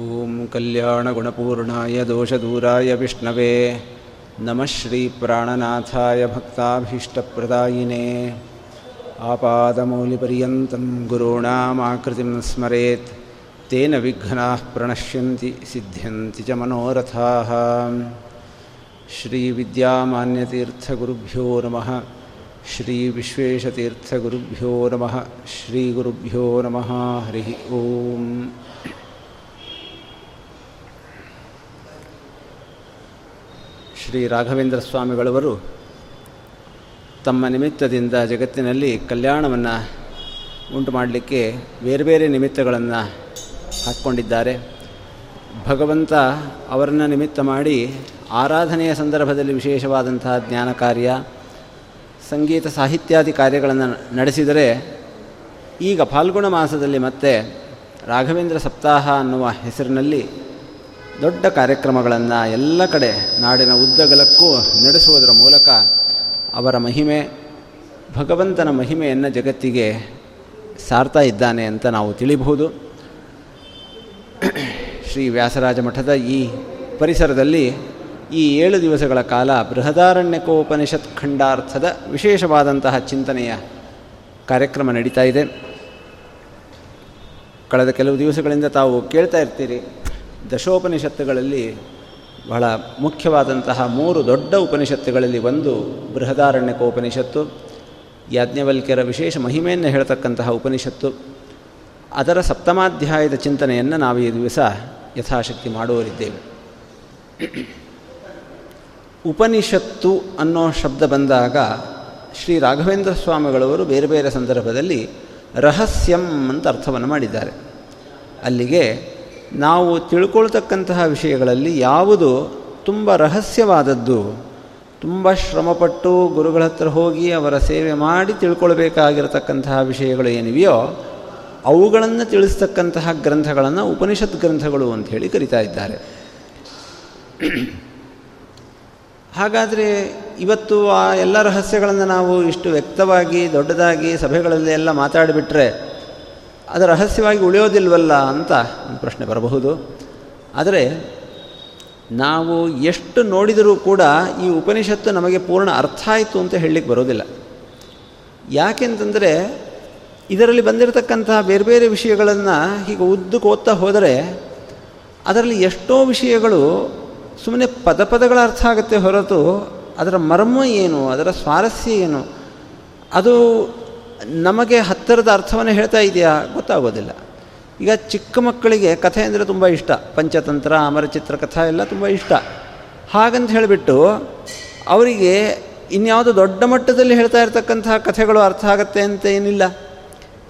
ॐ कल्याणगुणपूर्णाय दोषदूराय विष्णवे। नमः श्रीप्राणनाथाय भक्ताभीष्टप्रदायिने। आपादमौलिपर्यन्तं गुरूणामाकृतिं स्मरेत्। तेन विघ्नाः प्रणश्यन्ति, सिद्ध्यन्ति च मनोरथाः। श्रीविद्यामान्यतीर्थगुरुभ्यो नमः। श्रीविश्वेशतीर्थगुरुभ्यो नमः। श्रीगुरुभ्यो नमः। हरिः ओम्। ಶ್ರೀ ರಾಘವೇಂದ್ರ ಸ್ವಾಮಿಗಳವರು ತಮ್ಮ ನಿಮಿತ್ತದಿಂದ ಜಗತ್ತಿನಲ್ಲಿ ಕಲ್ಯಾಣವನ್ನು ಉಂಟು ಮಾಡಲಿಕ್ಕೆ ಬೇರೆ ಬೇರೆ ನಿಮಿತ್ತಗಳನ್ನು ಹಾಕ್ಕೊಂಡಿದ್ದಾರೆ. ಭಗವಂತ ಅವರನ್ನು ನಿಮಿತ್ತ ಮಾಡಿ ಆರಾಧನೆಯ ಸಂದರ್ಭದಲ್ಲಿ ವಿಶೇಷವಾದಂತಹ ಜ್ಞಾನ ಕಾರ್ಯ, ಸಂಗೀತ ಸಾಹಿತ್ಯಾದಿ ಕಾರ್ಯಗಳನ್ನು ನಡೆಸಿದರೆ ಈಗ ಫಾಲ್ಗುಣ ಮಾಸದಲ್ಲಿ ಮತ್ತೆ ರಾಘವೇಂದ್ರ ಸಪ್ತಾಹ ಅನ್ನುವ ಹೆಸರಿನಲ್ಲಿ ದೊಡ್ಡ ಕಾರ್ಯಕ್ರಮಗಳನ್ನು ಎಲ್ಲ ಕಡೆ ನಾಡಿನ ಉದ್ದಗಲಕ್ಕೂ ನಡೆಸುವುದರ ಮೂಲಕ ಅವರ ಮಹಿಮೆ, ಭಗವಂತನ ಮಹಿಮೆಯನ್ನು ಜಗತ್ತಿಗೆ ಸಾರ್ತಾ ಇದ್ದಾನೆ ಅಂತ ನಾವು ತಿಳಿಬಹುದು. ಶ್ರೀ ವ್ಯಾಸರಾಜ ಮಠದ ಈ ಪರಿಸರದಲ್ಲಿ ಈ ಏಳು ದಿವಸಗಳ ಕಾಲ ಬೃಹದಾರಣ್ಯಕೋಪನಿಷತ್ ಖಂಡಾರ್ಥದ ವಿಶೇಷವಾದಂತಹ ಚಿಂತನೆಯ ಕಾರ್ಯಕ್ರಮ ನಡೀತಾ ಇದೆ. ಕಳೆದ ಕೆಲವು ದಿವಸಗಳಿಂದ ತಾವು ಕೇಳ್ತಾ ಇರ್ತೀರಿ ದಶೋಪನಿಷತ್ತುಗಳಲ್ಲಿ ಬಹಳ ಮುಖ್ಯವಾದಂತಹ ಮೂರು ದೊಡ್ಡ ಉಪನಿಷತ್ತುಗಳಲ್ಲಿ ಒಂದು ಬೃಹದಾರಣ್ಯಕೋಪನಿಷತ್ತು, ಯಾಜ್ಞವಲ್ಕ್ಯರ ವಿಶೇಷ ಮಹಿಮೆಯನ್ನು ಹೇಳ್ತಕ್ಕಂತಹ ಉಪನಿಷತ್ತು. ಅದರ ಸಪ್ತಮಾಧ್ಯಾಯದ ಚಿಂತನೆಯನ್ನು ನಾವು ಈ ದಿವಸ ಯಥಾಶಕ್ತಿ ಮಾಡುವರಿದ್ದೇವೆ ಉಪನಿಷತ್ತು ಅನ್ನೋ ಶಬ್ದ ಬಂದಾಗ ಶ್ರೀ ರಾಘವೇಂದ್ರ ಸ್ವಾಮಿಗಳವರು ಬೇರೆ ಬೇರೆ ಸಂದರ್ಭದಲ್ಲಿ ರಹಸ್ಯಂ ಅಂತ ಅರ್ಥವನ್ನು ಮಾಡಿದ್ದಾರೆ. ಅಲ್ಲಿಗೆ ನಾವು ತಿಳ್ಕೊಳ್ತಕ್ಕಂತಹ ವಿಷಯಗಳಲ್ಲಿ ಯಾವುದು ತುಂಬ ರಹಸ್ಯವಾದದ್ದು. ತುಂಬ ಶ್ರಮಪಟ್ಟು ಗುರುಗಳ ಹತ್ರ ಹೋಗಿ ಅವರ ಸೇವೆ ಮಾಡಿ ತಿಳ್ಕೊಳ್ಬೇಕಾಗಿರತಕ್ಕಂತಹ ವಿಷಯಗಳು ಏನಿವೆಯೋ ಅವುಗಳನ್ನು ತಿಳಿಸ್ತಕ್ಕಂತಹ ಗ್ರಂಥಗಳನ್ನು ಉಪನಿಷತ್ ಗ್ರಂಥಗಳು ಅಂತ ಹೇಳಿ ಕರಿತಾ ಇದ್ದಾರೆ. ಹಾಗಾದರೆ ಇವತ್ತು ಆ ಎಲ್ಲ ರಹಸ್ಯಗಳನ್ನು ನಾವು ಇಷ್ಟು ವ್ಯಕ್ತವಾಗಿ ದೊಡ್ಡದಾಗಿ ಸಭೆಗಳಲ್ಲಿ ಎಲ್ಲ ಮಾತಾಡಿಬಿಟ್ರೆ ಅದು ರಹಸ್ಯವಾಗಿ ಉಳಿಯೋದಿಲ್ವಲ್ಲ ಅಂತ ಒಂದು ಪ್ರಶ್ನೆ ಬರಬಹುದು. ಆದರೆ ನಾವು ಎಷ್ಟು ನೋಡಿದರೂ ಕೂಡ ಈ ಉಪನಿಷತ್ತು ನಮಗೆ ಪೂರ್ಣ ಅರ್ಥ ಆಯಿತು ಅಂತ ಹೇಳಲಿಕ್ಕೆ ಬರೋದಿಲ್ಲ. ಯಾಕೆಂತಂದರೆ ಇದರಲ್ಲಿ ಬಂದಿರತಕ್ಕಂತಹ ಬೇರೆ ಬೇರೆ ವಿಷಯಗಳನ್ನು ಹೀಗೆ ಉದ್ದಕ್ಕೆ ಓದ್ತಾ ಹೋದರೆ ಅದರಲ್ಲಿ ಎಷ್ಟೋ ವಿಷಯಗಳು ಸುಮ್ಮನೆ ಪದ ಪದಗಳ ಅರ್ಥ ಆಗುತ್ತೆ ಹೊರತು ಅದರ ಮರ್ಮ ಏನು, ಅದರ ಸ್ವಾರಸ್ಯ ಏನು, ಅದು ನಮಗೆ ಹತ್ತಿರದ ಅರ್ಥವನ್ನು ಹೇಳ್ತಾ ಇದೆಯಾ? ಗೊತ್ತಾಗೋದಿಲ್ಲ. ಈಗ ಚಿಕ್ಕ ಮಕ್ಕಳಿಗೆ ಕಥೆ ಅಂದರೆ ತುಂಬ ಇಷ್ಟ. ಪಂಚತಂತ್ರ, ಅಮರಚಿತ್ರ ಕಥಾ ಎಲ್ಲ ತುಂಬ ಇಷ್ಟ. ಹಾಗಂತ ಹೇಳಿಬಿಟ್ಟು ಅವರಿಗೆ ಇನ್ಯಾವುದು ದೊಡ್ಡ ಮಟ್ಟದಲ್ಲಿ ಹೇಳ್ತಾ ಇರ್ತಕ್ಕಂತಹ ಕಥೆಗಳು ಅರ್ಥ ಆಗುತ್ತೆ ಅಂತ ಏನಿಲ್ಲ.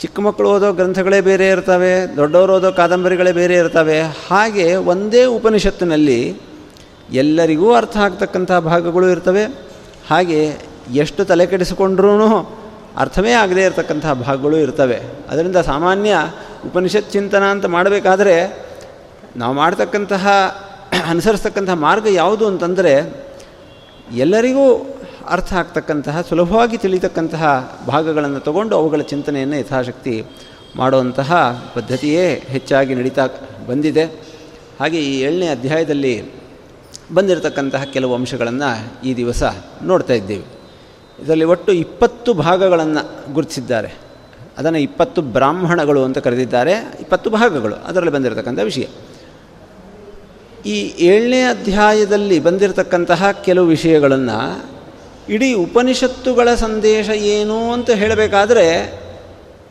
ಚಿಕ್ಕ ಮಕ್ಕಳು ಓದೋ ಗ್ರಂಥಗಳೇ ಬೇರೆ ಇರ್ತವೆ, ದೊಡ್ಡವರು ಓದೋ ಕಾದಂಬರಿಗಳೇ ಬೇರೆ ಇರ್ತವೆ. ಹಾಗೆ ಒಂದೇ ಉಪನಿಷತ್ತಿನಲ್ಲಿ ಎಲ್ಲರಿಗೂ ಅರ್ಥ ಆಗ್ತಕ್ಕಂಥ ಭಾಗಗಳು ಇರ್ತವೆ. ಹಾಗೆ ಎಷ್ಟು ತಲೆ ಅರ್ಥವೇ ಆಗದೇ ಇರತಕ್ಕಂತಹ ಭಾಗಗಳು ಇರ್ತವೆ. ಅದರಿಂದ ಸಾಮಾನ್ಯ ಉಪನಿಷತ್ ಚಿಂತನ ಅಂತ ಮಾಡಬೇಕಾದ್ರೆ ನಾವು ಮಾಡ್ತಕ್ಕಂತಹ, ಅನುಸರಿಸ್ತಕ್ಕಂತಹ ಮಾರ್ಗ ಯಾವುದು ಅಂತಂದರೆ ಎಲ್ಲರಿಗೂ ಅರ್ಥ ಆಗ್ತಕ್ಕಂತಹ, ಸುಲಭವಾಗಿ ತಿಳಿತಕ್ಕಂತಹ ಭಾಗಗಳನ್ನು ತಗೊಂಡು ಅವುಗಳ ಚಿಂತನೆಯನ್ನು ಯಥಾಶಕ್ತಿ ಮಾಡುವಂತಹ ಪದ್ಧತಿಯೇ ಹೆಚ್ಚಾಗಿ ನಡೀತಾ ಬಂದಿದೆ. ಹಾಗೆ ಈ ಏಳನೇ ಅಧ್ಯಾಯದಲ್ಲಿ ಬಂದಿರತಕ್ಕಂತಹ ಕೆಲವು ಅಂಶಗಳನ್ನು ಈ ದಿವಸ ನೋಡ್ತಾ ಇದ್ದೇವೆ. ಇದರಲ್ಲಿ ಒಟ್ಟು ಇಪ್ಪತ್ತು ಭಾಗಗಳನ್ನು ಗುರುತಿಸಿದ್ದಾರೆ. ಅದನ್ನು ಇಪ್ಪತ್ತು ಬ್ರಾಹ್ಮಣಗಳು ಅಂತ ಕರೆದಿದ್ದಾರೆ. ಇಪ್ಪತ್ತು ಭಾಗಗಳು ಅದರಲ್ಲಿ ಬಂದಿರತಕ್ಕಂಥ ವಿಷಯ. ಈ ಏಳನೇ ಅಧ್ಯಾಯದಲ್ಲಿ ಬಂದಿರತಕ್ಕಂತಹ ಕೆಲವು ವಿಷಯಗಳನ್ನು ಇಡೀ ಉಪನಿಷತ್ತುಗಳ ಸಂದೇಶ ಏನು ಅಂತ ಹೇಳಬೇಕಾದ್ರೆ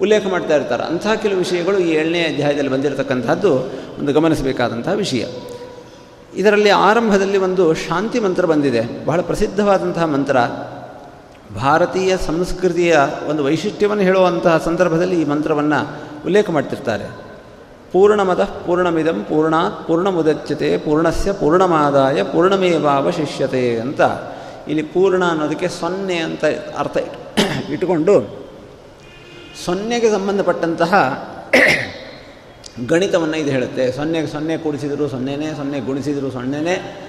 ಉಲ್ಲೇಖ ಮಾಡ್ತಾ ಇರ್ತಾರೆ. ಅಂತಹ ಕೆಲವು ವಿಷಯಗಳು ಈ ಏಳನೇ ಅಧ್ಯಾಯದಲ್ಲಿ ಬಂದಿರತಕ್ಕಂಥದ್ದು ಒಂದು ಗಮನಿಸಬೇಕಾದಂತಹ ವಿಷಯ. ಇದರಲ್ಲಿ ಆರಂಭದಲ್ಲಿ ಒಂದು ಶಾಂತಿ ಮಂತ್ರ ಬಂದಿದೆ. ಬಹಳ ಪ್ರಸಿದ್ಧವಾದಂತಹ ಮಂತ್ರ. ಭಾರತೀಯ ಸಂಸ್ಕೃತಿಯ ಒಂದು ವೈಶಿಷ್ಟ್ಯವನ್ನು ಹೇಳುವಂತಹ ಸಂದರ್ಭದಲ್ಲಿ ಈ ಮಂತ್ರವನ್ನು ಉಲ್ಲೇಖ ಮಾಡ್ತಿರ್ತಾರೆ. ಪೂರ್ಣಮದ ಪೂರ್ಣಮಿದಂ ಪೂರ್ಣಾತ್ ಪೂರ್ಣಮುದಚ್ಯತೆ ಪೂರ್ಣಸ್ಯ ಪೂರ್ಣಮಾದಾಯ ಪೂರ್ಣಮೇವಾವಶಿಷ್ಯತೆ ಅಂತ. ಇಲ್ಲಿ ಪೂರ್ಣ ಅನ್ನೋದಕ್ಕೆ ಸೊನ್ನೆ ಅಂತ ಅರ್ಥ ಇಟ್ಟುಕೊಂಡು ಸೊನ್ನೆಗೆ ಸಂಬಂಧಪಟ್ಟಂತಹ ಗಣಿತವನ್ನು ಇದು ಹೇಳುತ್ತೆ. ಸೊನ್ನೆಗೆ ಸೊನ್ನೆ ಕೂಡಿಸಿದರೂ ಸೊನ್ನೆನೇ, ಸೊನ್ನೆ ಗುಣಿಸಿದರೂ ಸೊನ್ನೆನೇ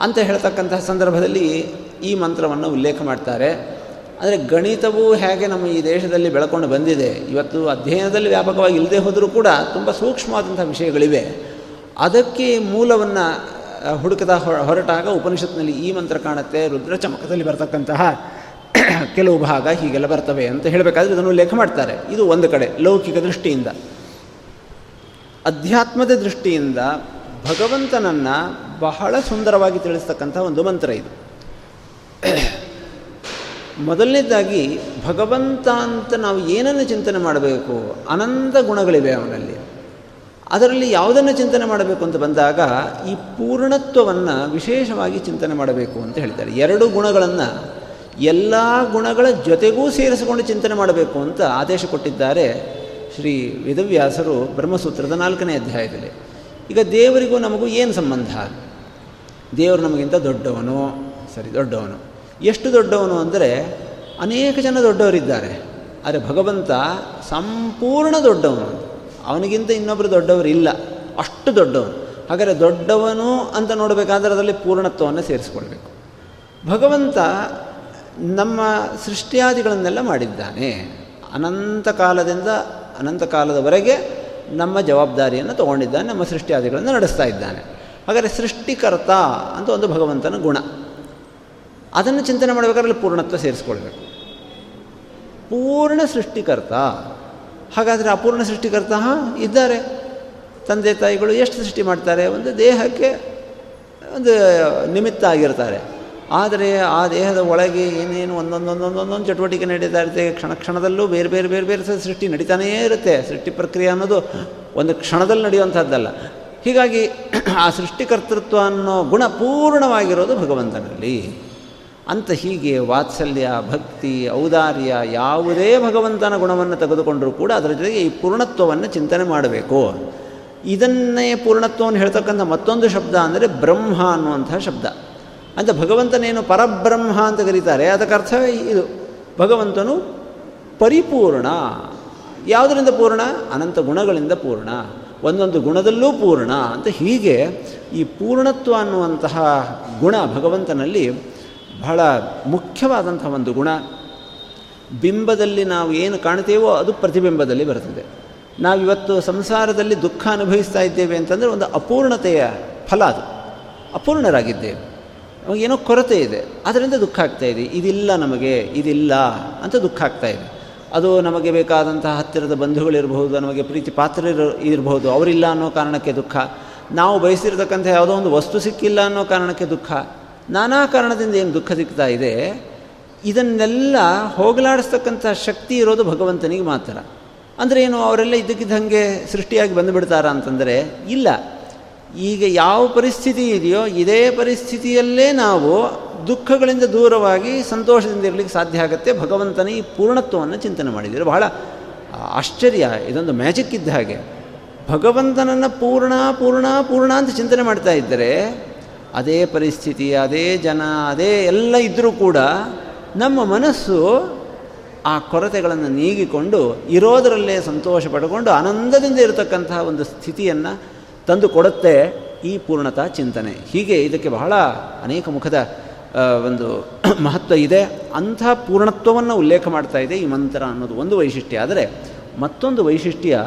ಅಂತ ಹೇಳ್ತಕ್ಕಂತಹ ಸಂದರ್ಭದಲ್ಲಿ ಈ ಮಂತ್ರವನ್ನು ಉಲ್ಲೇಖ ಮಾಡ್ತಾರೆ. ಅಂದರೆ ಗಣಿತವು ಹೇಗೆ ನಮ್ಮ ಈ ದೇಶದಲ್ಲಿ ಬೆಳಕೊಂಡು ಬಂದಿದೆ, ಇವತ್ತು ಅಧ್ಯಯನದಲ್ಲಿ ವ್ಯಾಪಕವಾಗಿ ಇಲ್ಲದೆ ಹೋದರೂ ಕೂಡ ತುಂಬ ಸೂಕ್ಷ್ಮವಾದಂಥ ವಿಷಯಗಳಿವೆ. ಅದಕ್ಕೆ ಮೂಲವನ್ನು ಹುಡುಕದ ಹೊರಟಾಗ ಉಪನಿಷತ್ನಲ್ಲಿ ಈ ಮಂತ್ರ ಕಾಣುತ್ತೆ, ರುದ್ರ ಚಮಕದಲ್ಲಿ ಬರ್ತಕ್ಕಂತಹ ಕೆಲವು ಭಾಗ ಹೀಗೆಲ್ಲ ಬರ್ತವೆ ಅಂತ ಹೇಳಬೇಕಾದ್ರೆ ಇದನ್ನು ಉಲ್ಲೇಖ ಮಾಡ್ತಾರೆ. ಇದು ಒಂದು ಕಡೆ, ಲೌಕಿಕ ದೃಷ್ಟಿಯಿಂದ. ಅಧ್ಯಾತ್ಮದ ದೃಷ್ಟಿಯಿಂದ ಭಗವಂತನನ್ನು ಬಹಳ ಸುಂದರವಾಗಿ ತಿಳಿಸ್ತಕ್ಕಂಥ ಒಂದು ಮಂತ್ರ ಇದು. ಮೊದಲನೇದಾಗಿ ಭಗವಂತ ಅಂತ ನಾವು ಏನನ್ನು ಚಿಂತನೆ ಮಾಡಬೇಕು? ಅನಂತ ಗುಣಗಳಿವೆ ಅವನಲ್ಲಿ. ಅದರಲ್ಲಿ ಯಾವುದನ್ನು ಚಿಂತನೆ ಮಾಡಬೇಕು ಅಂತ ಬಂದಾಗ ಈ ಪೂರ್ಣತ್ವವನ್ನು ವಿಶೇಷವಾಗಿ ಚಿಂತನೆ ಮಾಡಬೇಕು ಅಂತ ಹೇಳ್ತಾರೆ ಎರಡು ಗುಣಗಳನ್ನು ಎಲ್ಲ ಗುಣಗಳ ಜೊತೆಗೂ ಸೇರಿಸಿಕೊಂಡು ಚಿಂತನೆ ಮಾಡಬೇಕು ಅಂತ ಆದೇಶ ಕೊಟ್ಟಿದ್ದಾರೆ ಶ್ರೀ ವೇದವ್ಯಾಸರು ಬ್ರಹ್ಮಸೂತ್ರದ ನಾಲ್ಕನೇ ಅಧ್ಯಾಯದಲ್ಲಿ. ಈಗ ದೇವರಿಗೂ ನಮಗೂ ಏನು ಸಂಬಂಧ? ದೇವರು ನಮಗಿಂತ ದೊಡ್ಡವನು. ಸರಿ, ದೊಡ್ಡವನು. ಎಷ್ಟು ದೊಡ್ಡವನು ಅಂದರೆ ಅನೇಕ ಜನ ದೊಡ್ಡವರಿದ್ದಾರೆ. ಆದರೆ ಭಗವಂತ ಸಂಪೂರ್ಣ ದೊಡ್ಡವನು. ಅವನಿಗಿಂತ ಇನ್ನೊಬ್ಬರು ದೊಡ್ಡವರು ಇಲ್ಲ ಅಷ್ಟು ದೊಡ್ಡವನು. ಹಾಗಾದರೆ ದೊಡ್ಡವನು ಅಂತ ನೋಡಬೇಕಾದ್ರೆ ಅದರಲ್ಲಿ ಪೂರ್ಣತ್ವವನ್ನು ಸೇರಿಸ್ಕೊಳ್ಬೇಕು. ಭಗವಂತ ನಮ್ಮ ಸೃಷ್ಟಿಯಾದಿಗಳನ್ನೆಲ್ಲ ಮಾಡಿದ್ದಾನೆ. ಅನಂತ ಕಾಲದಿಂದ ಅನಂತ ಕಾಲದವರೆಗೆ ನಮ್ಮ ಜವಾಬ್ದಾರಿಯನ್ನು ತಗೊಂಡಿದ್ದಾನೆ, ನಮ್ಮ ಸೃಷ್ಟಿಯಾದಿಗಳನ್ನು ನಡೆಸ್ತಾ ಇದ್ದಾನೆ. ಹಾಗಾದರೆ ಸೃಷ್ಟಿಕರ್ತ ಅಂತ ಒಂದು ಭಗವಂತನ ಗುಣ. ಅದನ್ನು ಚಿಂತನೆ ಮಾಡಬೇಕಾದ್ರೆ ಪೂರ್ಣತ್ವ ಸೇರಿಸ್ಕೊಳ್ಬೇಕು. ಪೂರ್ಣ ಸೃಷ್ಟಿಕರ್ತ. ಹಾಗಾದರೆ ಅಪೂರ್ಣ ಸೃಷ್ಟಿಕರ್ತ ಇದ್ದಾರೆ. ತಂದೆ ತಾಯಿಗಳು ಎಷ್ಟು ಸೃಷ್ಟಿ ಮಾಡ್ತಾರೆ? ಒಂದು ದೇಹಕ್ಕೆ ಒಂದು ನಿಮಿತ್ತ ಆಗಿರ್ತಾರೆ. ಆದರೆ ಆ ದೇಹದ ಒಳಗೆ ಏನೇನು ಒಂದೊಂದೊಂದೊಂದೊಂದೊಂದು ಚಟುವಟಿಕೆ ನಡೀತಾ ಇರುತ್ತೆ. ಕ್ಷಣ ಕ್ಷಣದಲ್ಲೂ ಬೇರೆ ಬೇರೆ ಬೇರೆ ಬೇರೆ ಸೃಷ್ಟಿ ನಡೀತಾನೇ ಇರುತ್ತೆ. ಸೃಷ್ಟಿ ಪ್ರಕ್ರಿಯೆ ಅನ್ನೋದು ಒಂದು ಕ್ಷಣದಲ್ಲಿ ನಡೆಯುವಂಥದ್ದಲ್ಲ. ಹೀಗಾಗಿ ಆ ಸೃಷ್ಟಿಕರ್ತೃತ್ವ ಅನ್ನೋ ಗುಣ ಪೂರ್ಣವಾಗಿರೋದು ಭಗವಂತನಲ್ಲಿ. ಅಂತ ಹೀಗೆ ವಾತ್ಸಲ್ಯ, ಭಕ್ತಿ, ಔದಾರ್ಯ ಯಾವುದೇ ಭಗವಂತನ ಗುಣವನ್ನು ತೆಗೆದುಕೊಂಡರೂ ಕೂಡ ಅದರ ಜೊತೆಗೆ ಈ ಪೂರ್ಣತ್ವವನ್ನು ಚಿಂತನೆ ಮಾಡಬೇಕು. ಇದನ್ನೇ ಪೂರ್ಣತ್ವವನ್ನು ಹೇಳ್ತಕ್ಕಂಥ ಮತ್ತೊಂದು ಶಬ್ದ ಅಂದರೆ ಬ್ರಹ್ಮ ಅನ್ನುವಂಥ ಶಬ್ದ. ಅಂತ ಭಗವಂತನೇನು ಪರಬ್ರಹ್ಮ ಅಂತ ಕರೀತಾರೆ, ಅದಕ್ಕೆ ಅರ್ಥ ಇದು. ಭಗವಂತನು ಪರಿಪೂರ್ಣ. ಯಾವುದರಿಂದ ಪೂರ್ಣ? ಅನಂತ ಗುಣಗಳಿಂದ ಪೂರ್ಣ. ಒಂದೊಂದು ಗುಣದಲ್ಲೂ ಪೂರ್ಣ ಅಂತ ಹೀಗೆ ಈ ಪೂರ್ಣತ್ವ ಅನ್ನುವಂತಹ ಗುಣ ಭಗವಂತನಲ್ಲಿ ಬಹಳ ಮುಖ್ಯವಾದಂತಹ ಒಂದು ಗುಣ. ಬಿಂಬದಲ್ಲಿ ನಾವು ಏನು ಕಾಣ್ತೇವೋ ಅದು ಪ್ರತಿಬಿಂಬದಲ್ಲಿ ಬರ್ತದೆ ನಾವಿವತ್ತು ಸಂಸಾರದಲ್ಲಿ ದುಃಖ ಅನುಭವಿಸ್ತಾ ಇದ್ದೇವೆ ಅಂತಂದರೆ ಒಂದು ಅಪೂರ್ಣತೆಯ ಫಲ ಅದು. ಅಪೂರ್ಣರಾಗಿದ್ದೇವೆ. ಏನೋ ಕೊರತೆ ಇದೆ. ಅದರಿಂದ ದುಃಖ ಆಗ್ತಾ ಇದೆ. ಇದಿಲ್ಲ ನಮಗೆ, ಇದಿಲ್ಲ ಅಂತ ದುಃಖ ಆಗ್ತಾ ಇದೆ. ಅದು ನಮಗೆ ಬೇಕಾದಂತಹ ಹತ್ತಿರದ ಬಂಧುಗಳಿರಬಹುದು, ನಮಗೆ ಪ್ರೀತಿ ಪಾತ್ರರು ಇರಬಹುದು. ಅವರಿಲ್ಲ ಅನ್ನೋ ಕಾರಣಕ್ಕೆ ದುಃಖ. ನಾವು ಬಯಸಿರತಕ್ಕಂಥ ಯಾವುದೋ ಒಂದು ವಸ್ತು ಸಿಕ್ಕಿಲ್ಲ ಅನ್ನೋ ಕಾರಣಕ್ಕೆ ದುಃಖ. ನಾನಾ ಕಾರಣದಿಂದ ಏನು ದುಃಖ ಸಿಗ್ತಾ ಇದೆ? ಇದನ್ನೆಲ್ಲ ಹೋಗಲಾಡಿಸ್ತಕ್ಕಂಥ ಶಕ್ತಿ ಇರೋದು ಭಗವಂತನಿಗೆ ಮಾತ್ರ. ಅಂದರೆ ಏನು, ಅವರೆಲ್ಲ ಇದ್ದಕ್ಕಿದ್ದಂಗೆ ಸೃಷ್ಟಿಯಾಗಿ ಬಂದುಬಿಡ್ತಾರಾ ಅಂತಂದರೆ, ಇಲ್ಲ. ಈಗ ಯಾವ ಪರಿಸ್ಥಿತಿ ಇದೆಯೋ ಇದೇ ಪರಿಸ್ಥಿತಿಯಲ್ಲೇ ನಾವು ದುಃಖಗಳಿಂದ ದೂರವಾಗಿ ಸಂತೋಷದಿಂದ ಇರಲಿಕ್ಕೆ ಸಾಧ್ಯ ಆಗುತ್ತೆ. ಭಗವಂತನ ಈ ಪೂರ್ಣತ್ವವನ್ನು ಚಿಂತನೆ ಮಾಡಿದ್ದೀರಿ. ಬಹಳ ಆಶ್ಚರ್ಯ. ಇದೊಂದು ಮ್ಯಾಜಿಕ್ ಇದ್ದ ಹಾಗೆ. ಭಗವಂತನನ್ನು ಪೂರ್ಣ ಪೂರ್ಣ ಪೂರ್ಣ ಅಂತ ಚಿಂತನೆ ಮಾಡ್ತಾ ಇದ್ದರೆ ಅದೇ ಪರಿಸ್ಥಿತಿ, ಅದೇ ಜನ, ಅದೇ ಎಲ್ಲ ಇದ್ದರೂ ಕೂಡ ನಮ್ಮ ಮನಸ್ಸು ಆ ಕೊರತೆಗಳನ್ನು ನೀಗಿಕೊಂಡು ಇರೋದರಲ್ಲೇ ಸಂತೋಷ ಪಡ್ಕೊಂಡು ಆನಂದದಿಂದ ಇರತಕ್ಕಂತಹ ಒಂದು ಸ್ಥಿತಿಯನ್ನು ತಂದು ಕೊಡುತ್ತೆ ಈ ಪೂರ್ಣತಾ ಚಿಂತನೆ. ಹೀಗೆ ಇದಕ್ಕೆ ಬಹಳ ಅನೇಕ ಮುಖದ ಒಂದು ಮಹತ್ವ ಇದೆ. ಅಂಥ ಪೂರ್ಣತ್ವವನ್ನು ಉಲ್ಲೇಖ ಮಾಡ್ತಾ ಇದೆ ಈ ಮಂತ್ರ ಅನ್ನೋದು ಒಂದು ವೈಶಿಷ್ಟ್ಯ. ಆದರೆ ಮತ್ತೊಂದು ವೈಶಿಷ್ಟ್ಯ,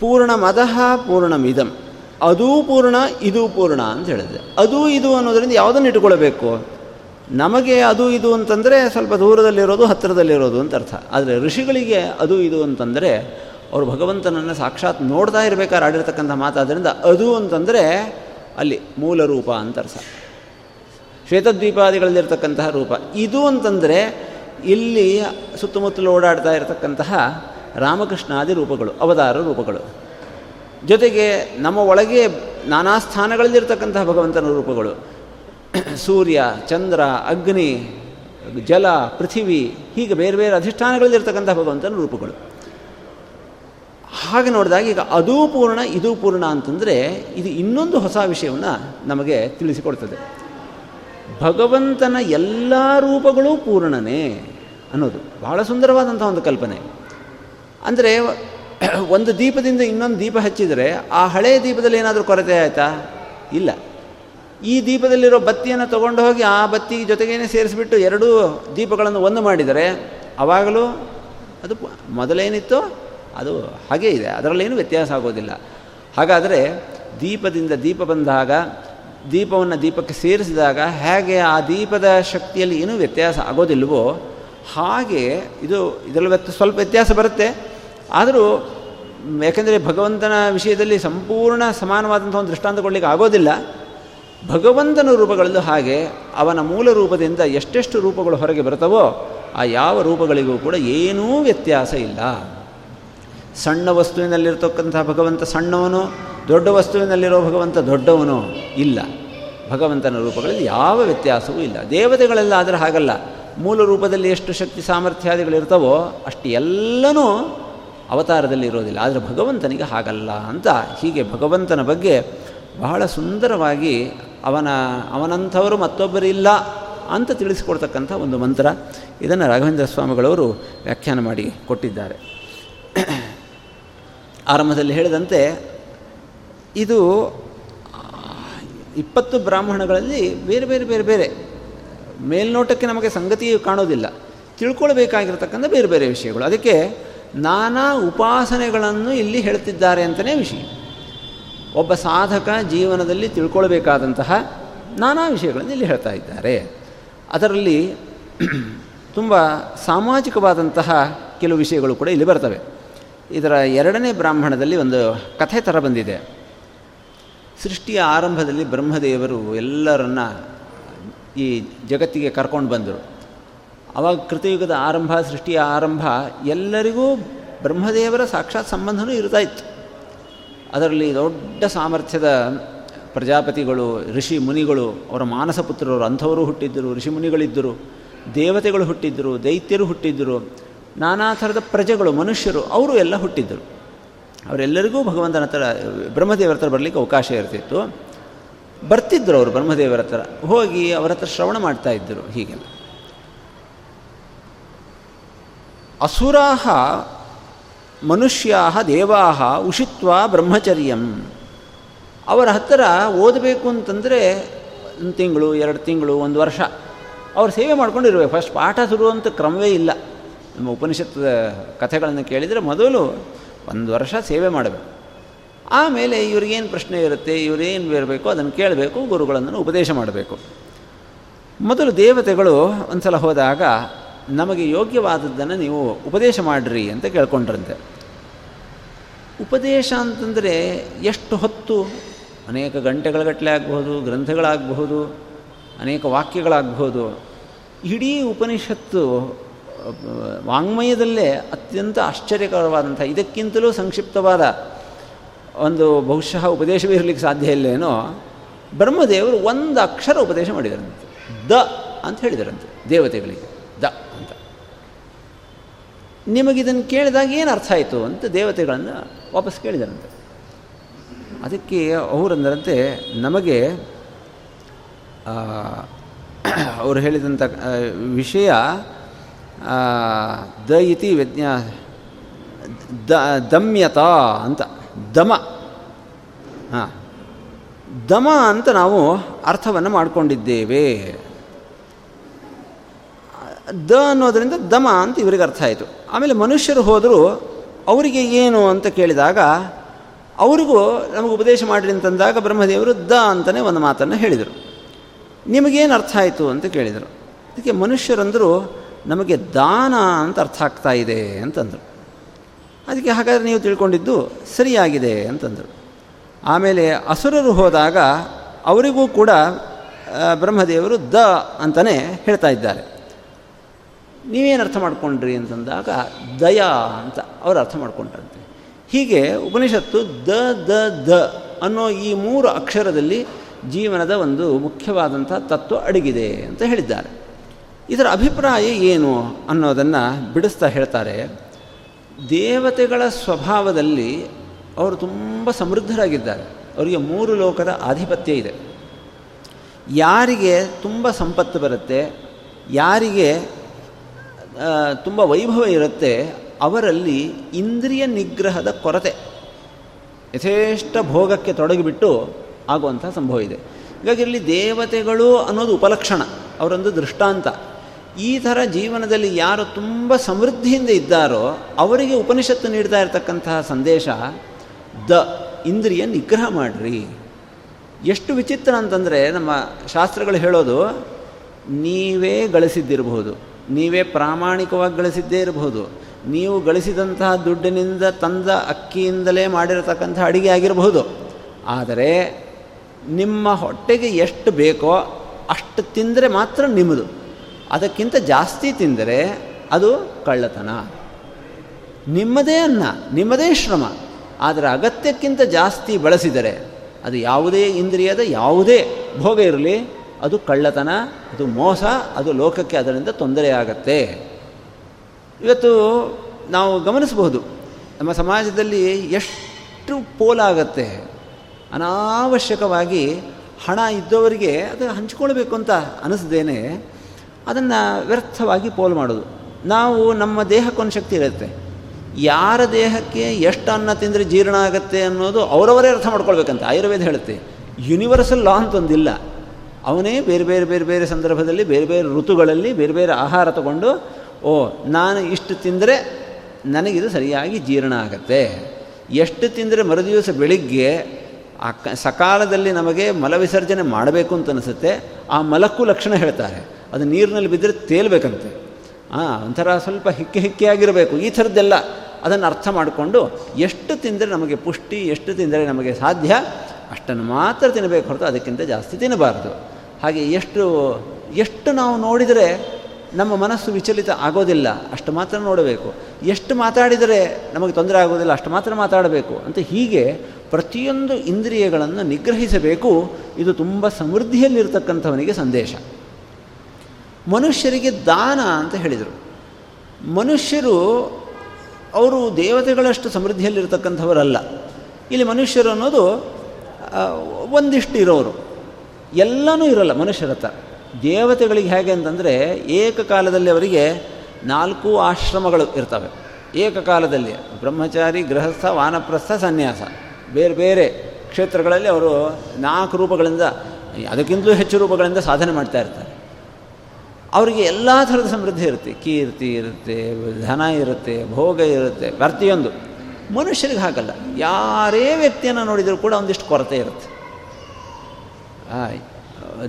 ಪೂರ್ಣಮದಃ ಪೂರ್ಣಮಿದಂ. ಅದೂ ಪೂರ್ಣ, ಇದು ಪೂರ್ಣ ಅಂತ ಹೇಳಿದೆ. ಅದು ಇದು ಅನ್ನೋದರಿಂದ ಯಾವುದನ್ನು ಇಟ್ಕೊಳ್ಬೇಕು ನಮಗೆ ಅದು ಇದು ಅಂತಂದರೆ ಸ್ವಲ್ಪ ದೂರದಲ್ಲಿರೋದು, ಹತ್ತಿರದಲ್ಲಿರೋದು ಅಂತ ಅರ್ಥ. ಆದರೆ ಋಷಿಗಳಿಗೆ ಅದು ಇದು ಅಂತಂದರೆ ಅವರು ಭಗವಂತನನ್ನು ಸಾಕ್ಷಾತ್ ನೋಡ್ತಾ ಇರಬೇಕಾದ್ರೆ ಆಡಿರ್ತಕ್ಕಂಥ ಮಾತಾದ್ದರಿಂದ ಅದು ಅಂತಂದರೆ ಅಲ್ಲಿ ಮೂಲ ರೂಪ ಅಂತ ಅರ್ಥ. ಶ್ವೇತದ್ವೀಪಾದಿಗಳಲ್ಲಿರ್ತಕ್ಕಂತಹ ರೂಪ. ಇದು ಅಂತಂದರೆ ಇಲ್ಲಿ ಸುತ್ತಮುತ್ತಲು ಓಡಾಡ್ತಾ ಇರತಕ್ಕಂತಹ ರಾಮಕೃಷ್ಣಾದಿ ರೂಪಗಳು, ಅವತಾರ ರೂಪಗಳು. ಜೊತೆಗೆ ನಮ್ಮ ಒಳಗೆ ನಾನಾ ಸ್ಥಾನಗಳಲ್ಲಿರ್ತಕ್ಕಂತಹ ಭಗವಂತನ ರೂಪಗಳು. ಸೂರ್ಯ, ಚಂದ್ರ, ಅಗ್ನಿ, ಜಲ, ಪೃಥಿವಿ, ಹೀಗೆ ಬೇರೆ ಬೇರೆ ಅಧಿಷ್ಠಾನಗಳಲ್ಲಿರ್ತಕ್ಕಂಥ ಭಗವಂತನ ರೂಪಗಳು. ಹಾಗೆ ನೋಡಿದಾಗ ಈಗ ಅದೂ ಪೂರ್ಣ, ಇದೂ ಪೂರ್ಣ ಅಂತಂದರೆ ಇದು ಇನ್ನೊಂದು ಹೊಸ ವಿಷಯವನ್ನು ನಮಗೆ ತಿಳಿಸಿಕೊಡ್ತದೆ. ಭಗವಂತನ ಎಲ್ಲ ರೂಪಗಳೂ ಪೂರ್ಣನೇ ಅನ್ನೋದು. ಬಹಳ ಸುಂದರವಾದಂಥ ಒಂದು ಕಲ್ಪನೆ. ಅಂದರೆ ಒಂದು ದೀಪದಿಂದ ಇನ್ನೊಂದು ದೀಪ ಹಚ್ಚಿದರೆ ಆ ಹಳೆಯ ದೀಪದಲ್ಲಿ ಏನಾದರೂ ಕೊರತೆ ಆಯಿತಾ? ಇಲ್ಲ. ಈ ದೀಪದಲ್ಲಿರೋ ಬತ್ತಿಯನ್ನು ತಗೊಂಡು ಹೋಗಿ ಆ ಬತ್ತಿ ಜೊತೆಗೇನೆ ಸೇರಿಸಿಬಿಟ್ಟು ಎರಡೂ ದೀಪಗಳನ್ನು ಒಂದು ಮಾಡಿದರೆ ಆವಾಗಲೂ ಅದು ಮೊದಲೇನಿತ್ತೋ ಅದು ಹಾಗೇ ಇದೆ. ಅದರಲ್ಲೇನು ವ್ಯತ್ಯಾಸ ಆಗೋದಿಲ್ಲ. ಹಾಗಾದರೆ ದೀಪದಿಂದ ದೀಪ ಬಂದಾಗ, ದೀಪವನ್ನು ದೀಪಕ್ಕೆ ಸೇರಿಸಿದಾಗ ಹೇಗೆ ಆ ದೀಪದ ಶಕ್ತಿಯಲ್ಲಿ ಏನೂ ವ್ಯತ್ಯಾಸ ಆಗೋದಿಲ್ವೋ, ಹಾಗೆ ಇದು ಇದರಲ್ಲಿ ಸ್ವಲ್ಪ ವ್ಯತ್ಯಾಸ ಬರುತ್ತೆ. ಆದರೂ ಯಾಕೆಂದರೆ ಭಗವಂತನ ವಿಷಯದಲ್ಲಿ ಸಂಪೂರ್ಣ ಸಮಾನವಾದಂಥ ಒಂದು ದೃಷ್ಟಾಂತ ಕೊಡಲಿಕ್ಕೆ ಆಗೋದಿಲ್ಲ. ಭಗವಂತನ ರೂಪಗಳಲ್ಲೂ ಹಾಗೆ, ಅವನ ಮೂಲ ರೂಪದಿಂದ ಎಷ್ಟೆಷ್ಟು ರೂಪಗಳು ಹೊರಗೆ ಬರ್ತವೋ ಆ ಯಾವ ರೂಪಗಳಿಗೂ ಕೂಡ ಏನೂ ವ್ಯತ್ಯಾಸ ಇಲ್ಲ. ಸಣ್ಣ ವಸ್ತುವಿನಲ್ಲಿರ್ತಕ್ಕಂಥ ಭಗವಂತ ಸಣ್ಣವನು, ದೊಡ್ಡ ವಸ್ತುವಿನಲ್ಲಿರೋ ಭಗವಂತ ದೊಡ್ಡವನು ಇಲ್ಲ. ಭಗವಂತನ ರೂಪಗಳಲ್ಲಿ ಯಾವ ವ್ಯತ್ಯಾಸವೂ ಇಲ್ಲ. ದೇವತೆಗಳೆಲ್ಲ ಆದರೆ ಹಾಗಲ್ಲ. ಮೂಲ ರೂಪದಲ್ಲಿ ಎಷ್ಟು ಶಕ್ತಿ ಸಾಮರ್ಥ್ಯಾದಿಗಳಿರ್ತವೋ ಅಷ್ಟು ಎಲ್ಲನೂ ಅವತಾರದಲ್ಲಿ ಇರೋದಿಲ್ಲ. ಆದರೆ ಭಗವಂತನಿಗೆ ಹಾಗಲ್ಲ ಅಂತ ಹೀಗೆ ಭಗವಂತನ ಬಗ್ಗೆ ಬಹಳ ಸುಂದರವಾಗಿ ಅವನ, ಅವನಂಥವರು ಮತ್ತೊಬ್ಬರಿಲ್ಲ ಅಂತ ತಿಳಿಸಿಕೊಡ್ತಕ್ಕಂಥ ಒಂದು ಮಂತ್ರ ಇದನ್ನು ರಾಘವೇಂದ್ರ ಸ್ವಾಮಿಗಳವರು ವ್ಯಾಖ್ಯಾನ ಮಾಡಿ ಕೊಟ್ಟಿದ್ದಾರೆ. ಆರಂಭದಲ್ಲಿ ಹೇಳಿದಂತೆ, ಇದು ಇಪ್ಪತ್ತು ಬ್ರಾಹ್ಮಣಗಳಲ್ಲಿ ಬೇರೆ ಬೇರೆ ಬೇರೆ ಬೇರೆ. ಮೇಲ್ನೋಟಕ್ಕೆ ನಮಗೆ ಸಂಗತಿಯು ಕಾಣೋದಿಲ್ಲ. ತಿಳ್ಕೊಳ್ಬೇಕಾಗಿರ್ತಕ್ಕಂಥ ಬೇರೆ ಬೇರೆ ವಿಷಯಗಳು. ಅದಕ್ಕೆ ನಾನಾ ಉಪಾಸನೆಗಳನ್ನು ಇಲ್ಲಿ ಹೇಳ್ತಿದ್ದಾರೆ ಅಂತಲೇ ವಿಷಯ. ಒಬ್ಬ ಸಾಧಕ ಜೀವನದಲ್ಲಿ ತಿಳ್ಕೊಳ್ಬೇಕಾದಂತಹ ನಾನಾ ವಿಷಯಗಳನ್ನು ಇಲ್ಲಿ ಹೇಳ್ತಾ ಇದ್ದಾರೆ. ಅದರಲ್ಲಿ ತುಂಬ ಸಾಮಾಜಿಕವಾದಂತಹ ಕೆಲವು ವಿಷಯಗಳು ಕೂಡ ಇಲ್ಲಿ ಬರ್ತವೆ. ಇದರ ಎರಡನೇ ಬ್ರಾಹ್ಮಣದಲ್ಲಿ ಒಂದು ಕಥೆ ಥರ ಬಂದಿದೆ. ಸೃಷ್ಟಿಯ ಆರಂಭದಲ್ಲಿ ಬ್ರಹ್ಮದೇವರು ಎಲ್ಲರನ್ನ ಈ ಜಗತ್ತಿಗೆ ಕರ್ಕೊಂಡು ಬಂದರು. ಅವಾಗ ಕೃತಯುಗದ ಆರಂಭ, ಸೃಷ್ಟಿಯ ಆರಂಭ, ಎಲ್ಲರಿಗೂ ಬ್ರಹ್ಮದೇವರ ಸಾಕ್ಷಾತ್ ಸಂಬಂಧನೂ ಇರ್ತಾ ಇತ್ತು. ಅದರಲ್ಲಿ ದೊಡ್ಡ ಸಾಮರ್ಥ್ಯದ ಪ್ರಜಾಪತಿಗಳು, ಋಷಿ ಮುನಿಗಳು, ಅವರ ಮಾನಸ ಪುತ್ರರು, ಅಂಥವರು ಹುಟ್ಟಿದ್ದರು, ಋಷಿ ಮುನಿಗಳಿದ್ದರು, ದೇವತೆಗಳು ಹುಟ್ಟಿದ್ದರು, ದೈತ್ಯರು ಹುಟ್ಟಿದ್ದರು ನಾನಾ ಥರದ ಪ್ರಜೆಗಳು, ಮನುಷ್ಯರು, ಅವರು ಎಲ್ಲ ಹುಟ್ಟಿದ್ದರು. ಅವರೆಲ್ಲರಿಗೂ ಭಗವಂತನ ಹತ್ರ, ಬ್ರಹ್ಮದೇವರ ಹತ್ರ ಬರಲಿಕ್ಕೆ ಅವಕಾಶ ಇರ್ತಿತ್ತು. ಬರ್ತಿದ್ದರು ಅವರು ಬ್ರಹ್ಮದೇವರ ಹತ್ರ. ಹೋಗಿ ಅವರ ಹತ್ರ ಶ್ರವಣ ಮಾಡ್ತಾ ಇದ್ದರು ಹೀಗೆಲ್ಲ ಅಸುರಾಹ ಮನುಷ್ಯಾ ದೇವಾಹ ಉಷಿತ್ವ ಬ್ರಹ್ಮಚರ್ಯಂ. ಅವರ ಹತ್ತಿರ ಓದಬೇಕು ಅಂತಂದರೆ ಒಂದು ತಿಂಗಳು, ಎರಡು ತಿಂಗಳು, ಒಂದು ವರ್ಷ. ಅವ್ರು ಸೇವೆ ಮಾಡ್ಕೊಂಡಿರ್ಬೇಕು. ಫಸ್ಟ್ ಪಾಠ ಶುರುವಂಥ ಕ್ರಮವೇ ಇಲ್ಲ. ನಮ್ಮ ಉಪನಿಷತ್ ಕಥೆಗಳನ್ನು ಕೇಳಿದರೆ ಮೊದಲು ಒಂದು ವರ್ಷ ಸೇವೆ ಮಾಡಬೇಕು. ಆಮೇಲೆ ಇವ್ರಿಗೇನು ಪ್ರಶ್ನೆ ಇರುತ್ತೆ, ಇವರೇನು ಬೇರಬೇಕು ಅದನ್ನು ಕೇಳಬೇಕು ಗುರುಗಳನ್ನು ಉಪದೇಶ ಮಾಡಬೇಕು. ಮೊದಲು ದೇವತೆಗಳು ಒಂದು ಸಲ ಹೋದಾಗ, ನಮಗೆ ಯೋಗ್ಯವಾದದ್ದನ್ನು ನೀವು ಉಪದೇಶ ಮಾಡಿರಿ ಅಂತ ಕೇಳ್ಕೊಂಡ್ರಂತೆ. ಉಪದೇಶ ಅಂತಂದರೆ ಎಷ್ಟು ಹೊತ್ತು? ಅನೇಕ ಗಂಟೆಗಳ ಆಗಬಹುದು, ಗ್ರಂಥಗಳಾಗಬಹುದು, ಅನೇಕ ವಾಕ್ಯಗಳಾಗಬಹುದು. ಇಡೀ ಉಪನಿಷತ್ತು ವಾಂಗ್ಮಯದಲ್ಲೇ ಅತ್ಯಂತ ಆಶ್ಚರ್ಯಕರವಾದಂಥ, ಇದಕ್ಕಿಂತಲೂ ಸಂಕ್ಷಿಪ್ತವಾದ ಒಂದು ಬಹುಶಃ ಉಪದೇಶವೇ ಇರಲಿಕ್ಕೆ ಸಾಧ್ಯ ಇಲ್ಲೇನೋ, ಬ್ರಹ್ಮದೇವರು ಒಂದು ಅಕ್ಷರ ಉಪದೇಶ ಮಾಡಿದರಂತೆ. ದ ಅಂತ ಹೇಳಿದರಂತೆ, ದೇವತೆಗಳಿಗೆ. ದ ಅಂತ. ನಿಮಗಿದನ್ನು ಕೇಳಿದಾಗ ಏನು ಅರ್ಥ ಆಯಿತು ಅಂತ ದೇವತೆಗಳನ್ನು ವಾಪಸ್ ಕೇಳಿದರಂತೆ. ಅದಕ್ಕೆ ಅವರಂದರಂತೆ ನಮಗೆ ಅವರು ಹೇಳಿದಂಥ ವಿಷಯ ದ ಇತಿ ವಿಜ್ಞಾ, ದ, ದಮ್ಯತ ಅಂತ, ದಮ. ಹಾಂ. ದಮ ಅಂತ ನಾವು ಅರ್ಥವನ್ನು ಮಾಡಿಕೊಂಡಿದ್ದೇವೆ. ದ ಅನ್ನೋದರಿಂದ ದಮ ಅಂತ ಇವರಿಗೆ ಅರ್ಥ ಆಯಿತು. ಆಮೇಲೆ ಮನುಷ್ಯರು ಹೋದರೂ, ಅವರಿಗೆ ಏನು ಅಂತ ಕೇಳಿದಾಗ, ಅವರಿಗೂ ನಮಗೆ ಉಪದೇಶ ಮಾಡಿರಿ ಅಂತಂದಾಗ ಬ್ರಹ್ಮದೇವರು ದ ಅಂತಲೇ ಒಂದು ಮಾತನ್ನು ಹೇಳಿದರು. ನಿಮಗೇನು ಅರ್ಥ ಆಯಿತು ಅಂತ ಕೇಳಿದರು. ಅದಕ್ಕೆ ಮನುಷ್ಯರಂದರು ನಮಗೆ ದಾನ ಅಂತ ಅರ್ಥ ಆಗ್ತಾ ಇದೆ ಅಂತಂದರು. ಅದಕ್ಕೆ ಹಾಗಾದರೆ ನೀವು ತಿಳ್ಕೊಂಡಿದ್ದು ಸರಿಯಾಗಿದೆ ಅಂತಂದರು. ಆಮೇಲೆ ಅಸುರರು ಹೋದಾಗ ಅವರಿಗೂ ಕೂಡ ಬ್ರಹ್ಮದೇವರು ದ ಅಂತಲೇ ಹೇಳ್ತಾ ಇದ್ದಾರೆ. ನೀವೇನು ಅರ್ಥ ಮಾಡ್ಕೊಂಡ್ರಿ ಅಂತಂದಾಗ ದಯಾ ಅಂತ ಅವರು ಅರ್ಥ ಮಾಡ್ಕೊಂಡ್ರಂತೆ. ಹೀಗೆ ಉಪನಿಷತ್ತು ದ ದ ದ ಅನ್ನೋ ಈ ಮೂರು ಅಕ್ಷರದಲ್ಲಿ ಜೀವನದ ಒಂದು ಮುಖ್ಯವಾದಂಥ ತತ್ವ ಅಡಗಿದೆ ಅಂತ ಹೇಳಿದ್ದಾರೆ. ಇದರ ಅಭಿಪ್ರಾಯ ಏನು ಅನ್ನೋದನ್ನು ಬಿಡಿಸ್ತಾ ಹೇಳ್ತಾರೆ. ದೇವತೆಗಳ ಸ್ವಭಾವದಲ್ಲಿ ಅವರು ತುಂಬ ಸಮೃದ್ಧರಾಗಿದ್ದಾರೆ. ಅವರಿಗೆ ಮೂರು ಲೋಕದ ಆಧಿಪತ್ಯ ಇದೆ. ಯಾರಿಗೆ ತುಂಬ ಸಂಪತ್ತು ಬರುತ್ತೆ, ಯಾರಿಗೆ ತುಂಬ ವೈಭವ ಇರುತ್ತೆ, ಅವರಲ್ಲಿ ಇಂದ್ರಿಯ ನಿಗ್ರಹದ ಕೊರತೆ ಯಥೇಷ್ಟ ಭೋಗಕ್ಕೆ ತೊಡಗಿಬಿಟ್ಟು ಆಗುವಂಥ ಸಂಭವ ಇದೆ. ಹೀಗಾಗಿ ಇಲ್ಲಿ ದೇವತೆಗಳು ಅನ್ನೋದು ಉಪಲಕ್ಷಣ, ಅವರೊಂದು ದೃಷ್ಟಾಂತ. ಈ ಥರ ಜೀವನದಲ್ಲಿ ಯಾರು ತುಂಬ ಸಮೃದ್ಧಿಯಿಂದ ಇದ್ದಾರೋ ಅವರಿಗೆ ಉಪನಿಷತ್ತು ನೀಡ್ತಾ ಇರತಕ್ಕಂತಹ ಸಂದೇಶ, ದ ಇಂದ್ರಿಯ ನಿಗ್ರಹ ಮಾಡ್ರಿ. ಎಷ್ಟು ವಿಚಿತ್ರ ಅಂತಂದರೆ ನಮ್ಮ ಶಾಸ್ತ್ರಗಳು ಹೇಳೋದು, ನೀವೇ ಗಳಿಸಿದ್ದಿರಬಹುದು, ನೀವೇ ಪ್ರಾಮಾಣಿಕವಾಗಿ ಗಳಿಸಿದ್ದೇ ಇರಬಹುದು, ನೀವು ಗಳಿಸಿದಂತಹ ದುಡ್ಡಿನಿಂದ ತಂದ ಅಕ್ಕಿಯಿಂದಲೇ ಮಾಡಿರತಕ್ಕಂಥ ಅಡಿಗೆ ಆಗಿರಬಹುದು. ಆದರೆ ನಿಮ್ಮ ಹೊಟ್ಟೆಗೆ ಎಷ್ಟು ಬೇಕೋ ಅಷ್ಟು ತಿಂದರೆ ಮಾತ್ರ ನಿಮ್ಮದು. ಅದಕ್ಕಿಂತ ಜಾಸ್ತಿ ತಿಂದರೆ ಅದು ಕಳ್ಳತನ. ನಿಮ್ಮದೇ ಅನ್ನ, ನಿಮ್ಮದೇ ಶ್ರಮ. ಆದರೆ ಅಗತ್ಯಕ್ಕಿಂತ ಜಾಸ್ತಿ ಬಳಸಿದರೆ ಅದು ಯಾವುದೇ ಇಂದ್ರಿಯದ ಯಾವುದೇ ಭೋಗ ಇರಲಿ, ಅದು ಕಳ್ಳತನ, ಅದು ಮೋಸ, ಅದು ಲೋಕಕ್ಕೆ ಅದರಿಂದ ತೊಂದರೆ ಆಗತ್ತೆ ಇವತ್ತು ನಾವು ಗಮನಿಸಬಹುದು, ನಮ್ಮ ಸಮಾಜದಲ್ಲಿ ಎಷ್ಟು ಪೋಲಾಗತ್ತೆ. ಅನಾವಶ್ಯಕವಾಗಿ ಹಣ ಇದ್ದವರಿಗೆ ಅದು ಹಂಚ್ಕೊಳ್ಬೇಕು ಅಂತ ಅನಿಸ್ದೇನೆ ಅದನ್ನು ವ್ಯರ್ಥವಾಗಿ ಪೋಲು ಮಾಡೋದು. ನಾವು ನಮ್ಮ ದೇಹಕ್ಕೊಂದು ಶಕ್ತಿ ಇರುತ್ತೆ. ಯಾರ ದೇಹಕ್ಕೆ ಎಷ್ಟು ಅನ್ನ ತಿಂದರೆ ಜೀರ್ಣ ಆಗುತ್ತೆ ಅನ್ನೋದು ಅವರವರೇ ಅರ್ಥ ಮಾಡ್ಕೊಳ್ಬೇಕಂತ. ಆಯುರ್ವೇದ ಹೇಳುತ್ತೆ ಯೂನಿವರ್ಸಲ್ ಲಾ ಅಂತ ಒಂದಿಲ್ಲ ಅವನೇ ಬೇರೆ ಬೇರೆ ಬೇರೆ ಬೇರೆ ಸಂದರ್ಭದಲ್ಲಿ ಬೇರೆ ಬೇರೆ ಋತುಗಳಲ್ಲಿ ಬೇರೆ ಬೇರೆ ಆಹಾರ ತಗೊಂಡು, ಓ, ನಾನು ಇಷ್ಟು ತಿಂದರೆ ನನಗಿದು ಸರಿಯಾಗಿ ಜೀರ್ಣ ಆಗತ್ತೆ. ಎಷ್ಟು ತಿಂದರೆ ಮರುದಿವಸ ಬೆಳಿಗ್ಗೆ ಆ ಸಕಾಲದಲ್ಲಿ ನಮಗೆ ಮಲವಿಸರ್ಜನೆ ಮಾಡಬೇಕು ಅಂತ ಅನಿಸುತ್ತೆ. ಆ ಮಲಕ್ಕೂ ಲಕ್ಷಣ ಹೇಳ್ತಾರೆ. ಅದು ನೀರಿನಲ್ಲಿ ಬಿದ್ದರೆ ತೇಲ್ಬೇಕಂತೆ. ಹಾಂ ಒಂಥರ ಸ್ವಲ್ಪ ಹಿಕ್ಕಿ ಹಿಕ್ಕಿಯಾಗಿರಬೇಕು. ಈ ಥರದ್ದೆಲ್ಲ ಅದನ್ನು ಅರ್ಥ ಮಾಡಿಕೊಂಡು ಎಷ್ಟು ತಿಂದರೆ ನಮಗೆ ಪುಷ್ಟಿ, ಎಷ್ಟು ತಿಂದರೆ ನಮಗೆ ಸಾಧ್ಯ, ಅಷ್ಟನ್ನು ಮಾತ್ರ ತಿನ್ನಬೇಕು ಹೊರತು ಅದಕ್ಕಿಂತ ಜಾಸ್ತಿ ತಿನ್ನಬಾರ್ದು. ಹಾಗೆ ಎಷ್ಟು ಎಷ್ಟು ನಾವು ನೋಡಿದರೆ ನಮ್ಮ ಮನಸ್ಸು ವಿಚಲಿತ ಆಗೋದಿಲ್ಲ, ಅಷ್ಟು ಮಾತ್ರ ನೋಡಬೇಕು. ಎಷ್ಟು ಮಾತಾಡಿದರೆ ನಮಗೆ ತೊಂದರೆ ಆಗೋದಿಲ್ಲ, ಅಷ್ಟು ಮಾತ್ರ ಮಾತಾಡಬೇಕು. ಅಂತ ಹೀಗೆ ಪ್ರತಿಯೊಂದು ಇಂದ್ರಿಯಗಳನ್ನು ನಿಗ್ರಹಿಸಬೇಕು. ಇದು ತುಂಬ ಸಮೃದ್ಧಿಯಲ್ಲಿರ್ತಕ್ಕಂಥವನಿಗೆ ಸಂದೇಶ. ಮನುಷ್ಯರಿಗೆ ದಾನ ಅಂತ ಹೇಳಿದರು. ಮನುಷ್ಯರು ಅವರು ದೇವತೆಗಳಷ್ಟು ಸಮೃದ್ಧಿಯಲ್ಲಿರ್ತಕ್ಕಂಥವರಲ್ಲ. ಇಲ್ಲಿ ಮನುಷ್ಯರು ಅನ್ನೋದು ಒಂದಿಷ್ಟು ಇರೋರು. ಎಲ್ಲನೂ ಇರಲ್ಲ ಮನುಷ್ಯರ ಹತ್ರ. ದೇವತೆಗಳಿಗೆ ಹೇಗೆ ಅಂತಂದರೆ, ಏಕಕಾಲದಲ್ಲಿ ಅವರಿಗೆ ನಾಲ್ಕು ಆಶ್ರಮಗಳು ಇರ್ತವೆ. ಏಕಕಾಲದಲ್ಲಿ ಬ್ರಹ್ಮಚಾರಿ, ಗೃಹಸ್ಥ, ವಾನಪ್ರಸ್ಥ, ಸನ್ಯಾಸ. ಬೇರೆ ಬೇರೆ ಕ್ಷೇತ್ರಗಳಲ್ಲಿ ಅವರು ನಾಲ್ಕು ರೂಪಗಳಿಂದ, ಅದಕ್ಕಿಂತಲೂ ಹೆಚ್ಚು ರೂಪಗಳಿಂದ ಸಾಧನೆ ಮಾಡ್ತಾ ಇರ್ತಾರೆ. ಅವರಿಗೆ ಎಲ್ಲ ಥರದ ಸಮೃದ್ಧಿ ಇರುತ್ತೆ. ಕೀರ್ತಿ ಇರುತ್ತೆ, ಧನ ಇರುತ್ತೆ, ಭೋಗ ಇರುತ್ತೆ, ಪ್ರತಿಯೊಂದು. ಮನುಷ್ಯರಿಗೆ ಹಾಗಲ್ಲ. ಯಾರೇ ವ್ಯಕ್ತಿಯನ್ನು ನೋಡಿದರೂ ಕೂಡ ಒಂದಿಷ್ಟು ಕೊರತೆ ಇರುತ್ತೆ.